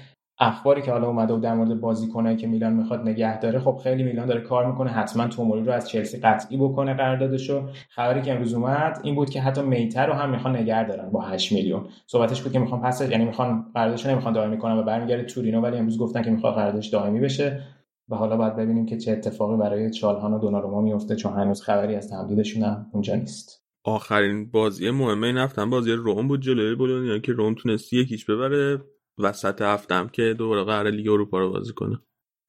اخباری که حالا اومده و در مورد بازیکنایی که میلان می‌خواد نگه داره خب خیلی میلان داره کار می‌کنه. حتما توموری رو از چلسی قطعی بکنه قراردادشو خبری که امروز اومد این بود که حتی میتر رو هم می‌خوان نگه دارن با 8 میلیون. صحبتش بود که می‌خوان پس یعنی می‌خوان قراردادش نمی‌خوان دائمی کنن و برمیگرده تورینو ولی امروز گفتن که می‌خواد قراردادش دائمی بشه. و حالا باید ببینیم که چه اتفاقی برای چالهان و دوناروما میفته. چون هنوز خبری از تمدیدشون اونجا نیست. آخرین بازی مهمه این هفتم بازی روم بود جلوی بولونیا که روم تونست یکیش ببره. وسط هفته هم که دوباره قرار لیگ اروپا رو بازی کنه.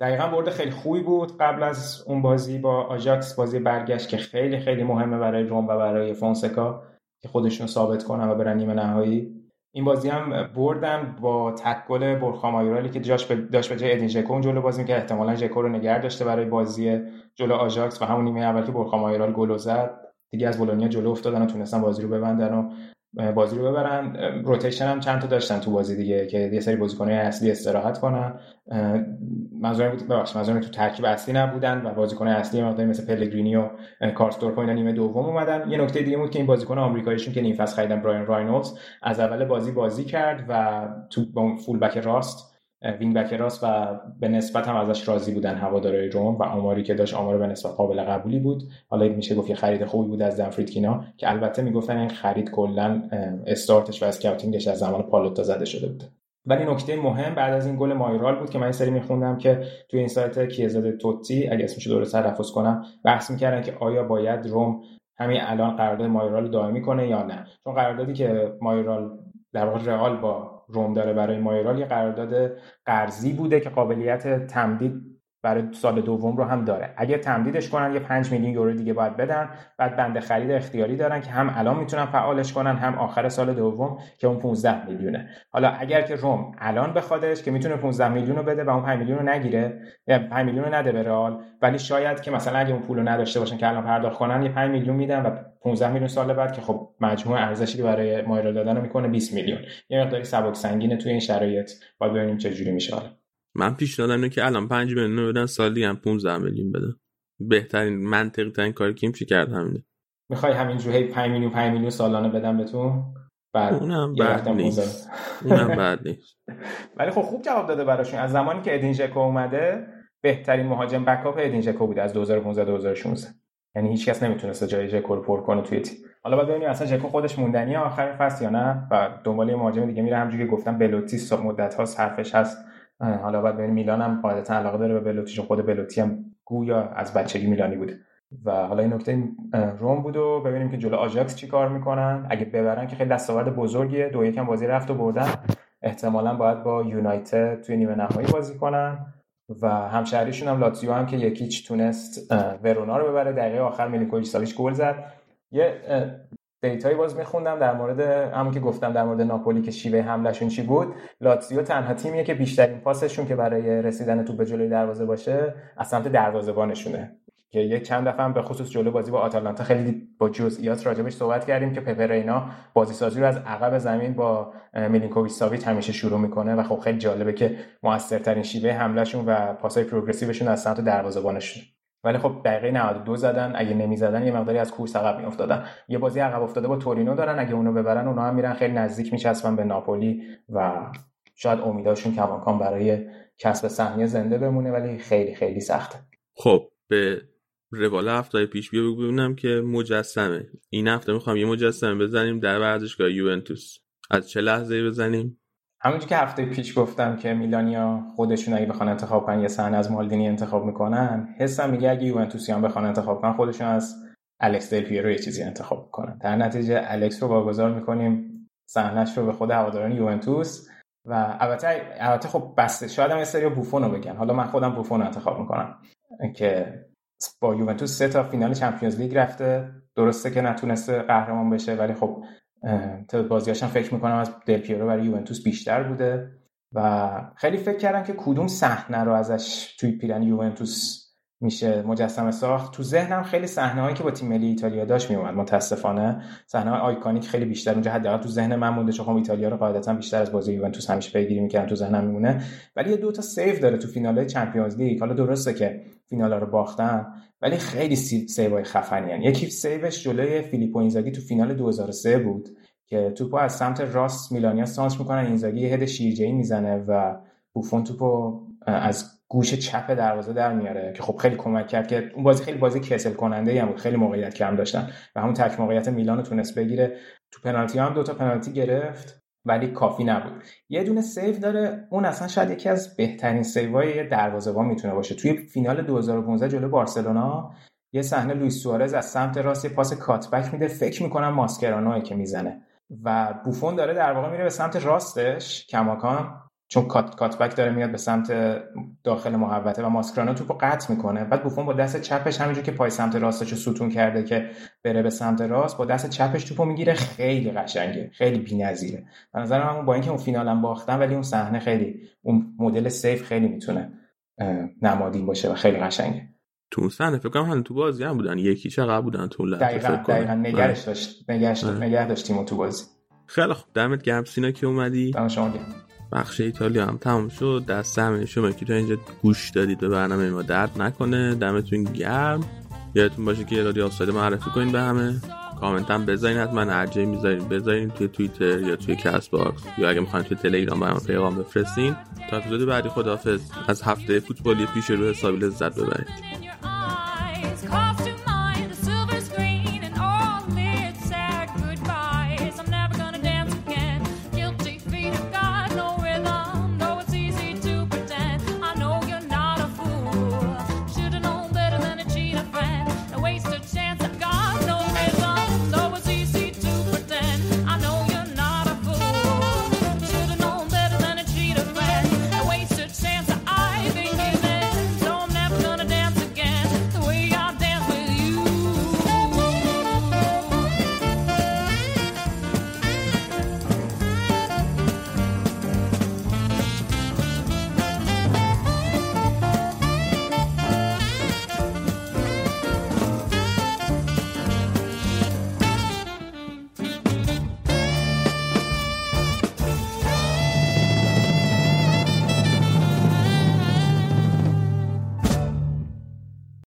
دقیقا برد خیلی خوبی بود. قبل از اون بازی با آژاکس بازی برگشت که خیلی خیلی مهمه برای روم و برای فونسکا که خودشون ثابت کنن و برن نیمه نهایی. این بازی هم بردن با تک گل بورخا مایورالی که جاش به داشت به جای ادین اون جلو بازی که احتمالا ژکو رو نگه داشته برای بازی جلو آژاکس و همون نیمه اول که بورخا مایورال گل زد. دیگه از بولونیا جلو افتادن و تونستن بازی رو ببندن و بازی رو ببرن. rotation هم چند تا داشتن تو بازی دیگه که یه سری بازیکن‌های اصلی استراحت کنن. منظورم بود ببخشید منظورم تو ترکیب اصلی نبودن و بازیکن اصلی مقداری مثل پلگرینی و کارسدورپ اینا نیمه دوم اومدن. یه نکته دیگه بود که این بازیکن آمریکاییشون که نیم فصل خریدن برایان رینولدز از اول بازی بازی کرد و تو با full back راست wing back راست و به نسبت هم ازش راضی بودن هوادارهای روم و آماری که داشت آمار به نسبت قابل قبولی بود. حالا میشه گفت یه خرید خوبی بود از دن فریدکین اینا که البته می‌گفتن این خرید کلا استارتش و اسکاوتینگش از زمان پالوتا زده شده بود. ولی نکته مهم بعد از این گل مایرال بود که من این سری میخوندم که توی این سایت کیزاد توتی اگه اسمش درست تلفظ کنم بحث می‌کردن که آیا باید روم همین الان قرارداد مایرال دائمی کنه یا نه. چون قراردادی که مایرال در واقع رئال با روم داره برای مایرال یه قرارداد قرضی بوده که قابلیت تمدید برای سال دوم رو هم داره. اگر تمدیدش کنن یه 5 میلیون یورو دیگه باید بدن. بعد بند خرید اختیاری دارن که هم الان می‌تونن فعالش کنن هم آخر سال دوم که اون 15 میلیونه. حالا اگر که روم الان بخوادش که می‌تونه 15 میلیون رو بده و اون 5 میلیون رو نگیره یا 5 میلیون رو نده به رئال ولی شاید که مثلا اگه اون پول رو نداشته باشن که الان پرداخت کنن یه 5 میلیون میدن و 15 میلیون سال بعد که خب مجموع ارزشی که برای مایرال دادن رو می‌کنه 20 میلیون. یه مقداری سبک سنگینه توی این شرایط. باید ببینیم چه جوری میشه. من پیشنهادم اینه که الان 5 میلیون بدن سال دیگه هم 15 میلیون بدن بهترین منطقی ترین کاری که میشه کرد همینه؟ می‌خوای همینجوری 5 میلیون 5 میلیون سالانه بدم بهتون؟ بعد اونم بعد نیست. اونم بعد نیست. ولی خب خوب جواب داده براشون. از زمانی که ادین ژکو اومده بهترین مهاجم بکاپ ادین ژکو بوده از 2015 2016 یعنی هیچ کس نمی‌تونسته جای ژکو رو پر کنه توی تیم. حالا بعد ببینیم اصلا ژکو خودش موندنی آخر فصل یا نه و دنبال مهاجم دیگه میره. همونجوری که گفتم بلوتی مدت ها حرفش هست. حالا بعد ببینیم میلان هم قاعدتا علاقه داره به بلوتی خود بلوتی هم گویا از بچگی میلانی بوده و حالا این نکته روم بود و ببینیم که جلو آژاکس چی کار می‌کنن. اگه ببرن که خیلی دستاورد بزرگیه. دو یکم بازی رفت و بردن. احتمالا باید با یونایتد توی نیمه نهایی بازی کنن. و همشهریشون هم لاتزیو هم که یک هیچ تونست ورونا رو ببره. دقیقه آخر میلینکوویچ ساویچ گل زد. یه data یی باز میخوندم در مورد همون که گفتم در مورد ناپولی که شیوه حملهشون چی بود. لاتزیو تنها تیمیه که بیشترین پاسشون که برای رسیدن توپ به جلوی دروازه باشه از سمت دروازه‌بانشونه. که یک چند دفعه هم به خصوص جلو بازی با آتالانتا خیلی با جزئیات راجبش صحبت کردیم که پپرینا بازی سازی رو از عقب زمین با میلینکوویچ ساویچ همیشه شروع می‌کنه و خب خیلی جالبه که موثرترین شیوه حملهشون و پاسای پروگرسیوشون از سمت دروازه‌بانشون. ولی خب دقیقه 92 زدن اگه نمی‌زدن یه مقداری از کورس عقب میافتادن یه بازی عقب افتاده با تورینو دارن اگه اونو ببرن اونا هم میرن خیلی نزدیک میچسبن به ناپولی و شاید امیداشون کماکان برای کسب سهمیه زنده بمونه ولی خیلی خیلی سخته. خب به روال هفته پیش بیا ببینم که مجسمه. این هفته می‌خوام یه مجسمه بزنیم در ورزشگاه یوونتوس. از چه لحظه بزنیم؟ همونجور که هفته پیش گفتم که میلانیا خودشون اگه بخوان انتخاب کنن یه صحنه از مالدینی انتخاب می‌کنن حسم میگه اگه یوونتوسیان بخوان انتخاب کنن خودشون از الکس دل پیرو یه چیزی انتخاب کنن. در نتیجه الکس رو واگذار می‌کنیم صحنهش رو به خود هواداران یوونتوس و البته البته خب بسته شاید هم یه سری بوفون رو بگن. حالا من خودم بوفون رو انتخاب می‌کنم که با یوونتوس سه تا فینال چمپیونز لیگ رفته. درسته که نتونسته قهرمان بشه ولی خب تعداد بازیاشم فکر می‌کنم از دل پیرو برای یوونتوس بیشتر بوده. و خیلی فکر کردم که کدوم صحنه رو ازش توی پیرن یوونتوس میشه مجسمه ساخت. تو ذهنم خیلی صحنه هایی که با تیم ملی ایتالیا داشت میومد متاسفانه صحنه های iconic خیلی بیشتر اونجا حداقل تو ذهن من مونده چون خب ایتالیا رو قاعدتا بیشتر از بازی یوونتوس همیشه پیگیری می‌کردم تو ذهنم میمونه. ولی یه دو تا save داره تو فینال Champions League. حالا درسته که فینال رو باختن ولی خیلی save های خفنی هن. یکی save ش جلوی فیلیپو اینزاگی تو فینال 2003 بود که توپو از سمت راست میلانیا سانتر می‌کنن. اینزاگی هد شیرجه‌ای می‌زنه و بوفون توپو از گوشه چپ دروازه در میاره که خب خیلی کمک کرد که اون بازی خیلی بازی کسل کننده هم بود خیلی موقعیت کم داشتن و همون تک موقعیت میلان رو تونست بگیره. تو پنالتی هم دوتا پنالتی گرفت ولی کافی نبود. یه دونه save داره اون اصلا شاید یکی از بهترین save های یه دروازه‌بان می‌تونه باشه. توی فینال 2015 جلو بارسلونا یه صحنه لوئیس سوارز از سمت راست یه پاس cutback میده. فکر می‌کنم ماسکرانوی که می‌زنه. و بوفون داره در واقع میره به سمت راستش. کماکان چون cut cutback داره میاد به سمت داخل محوطه و ماسکرانو توپو قطع می‌کنه. بعد بوفون با دست چپش همینجور که پای سمت راستش ستون کرده که بره به سمت راست با دست چپش توپو می‌گیره. خیلی قشنگه. خیلی بی‌نظیره. به نظر من با اینکه اون فینالم باختن ولی اون صحنه خیلی اون مدل سیف خیلی می‌تونه نمادین باشه و خیلی قشنگه. تو صحنه فکر کنم تو بازی هم بودن. یکی چقدر بودن تو لحظه دقیقاً دقیقاً. نگرش داشت نگرش نگه داشتیم تو بازی. خیلی خوب. دمت گرم. سینا که اومدی؟ دم شما گرم. بخش ایتالیا هم تموم شد. دست همه شما که تا اینجا گوش دادید به برنامه ما درد نکنه. دمتون گرم. یادتون باشه که رادیو آفساید معرفی کنین به همه. کامنت هم بذارین حتما. هر می‌ذارین بذارین توی توییتر یا توی Castbox. یا اگه می‌خواین توی تلگرام برام پیغام بفرستین. تا اپیزود بعدی خداحافظ. از هفته فوتبالی پیش رو حسابی لذت ببرید.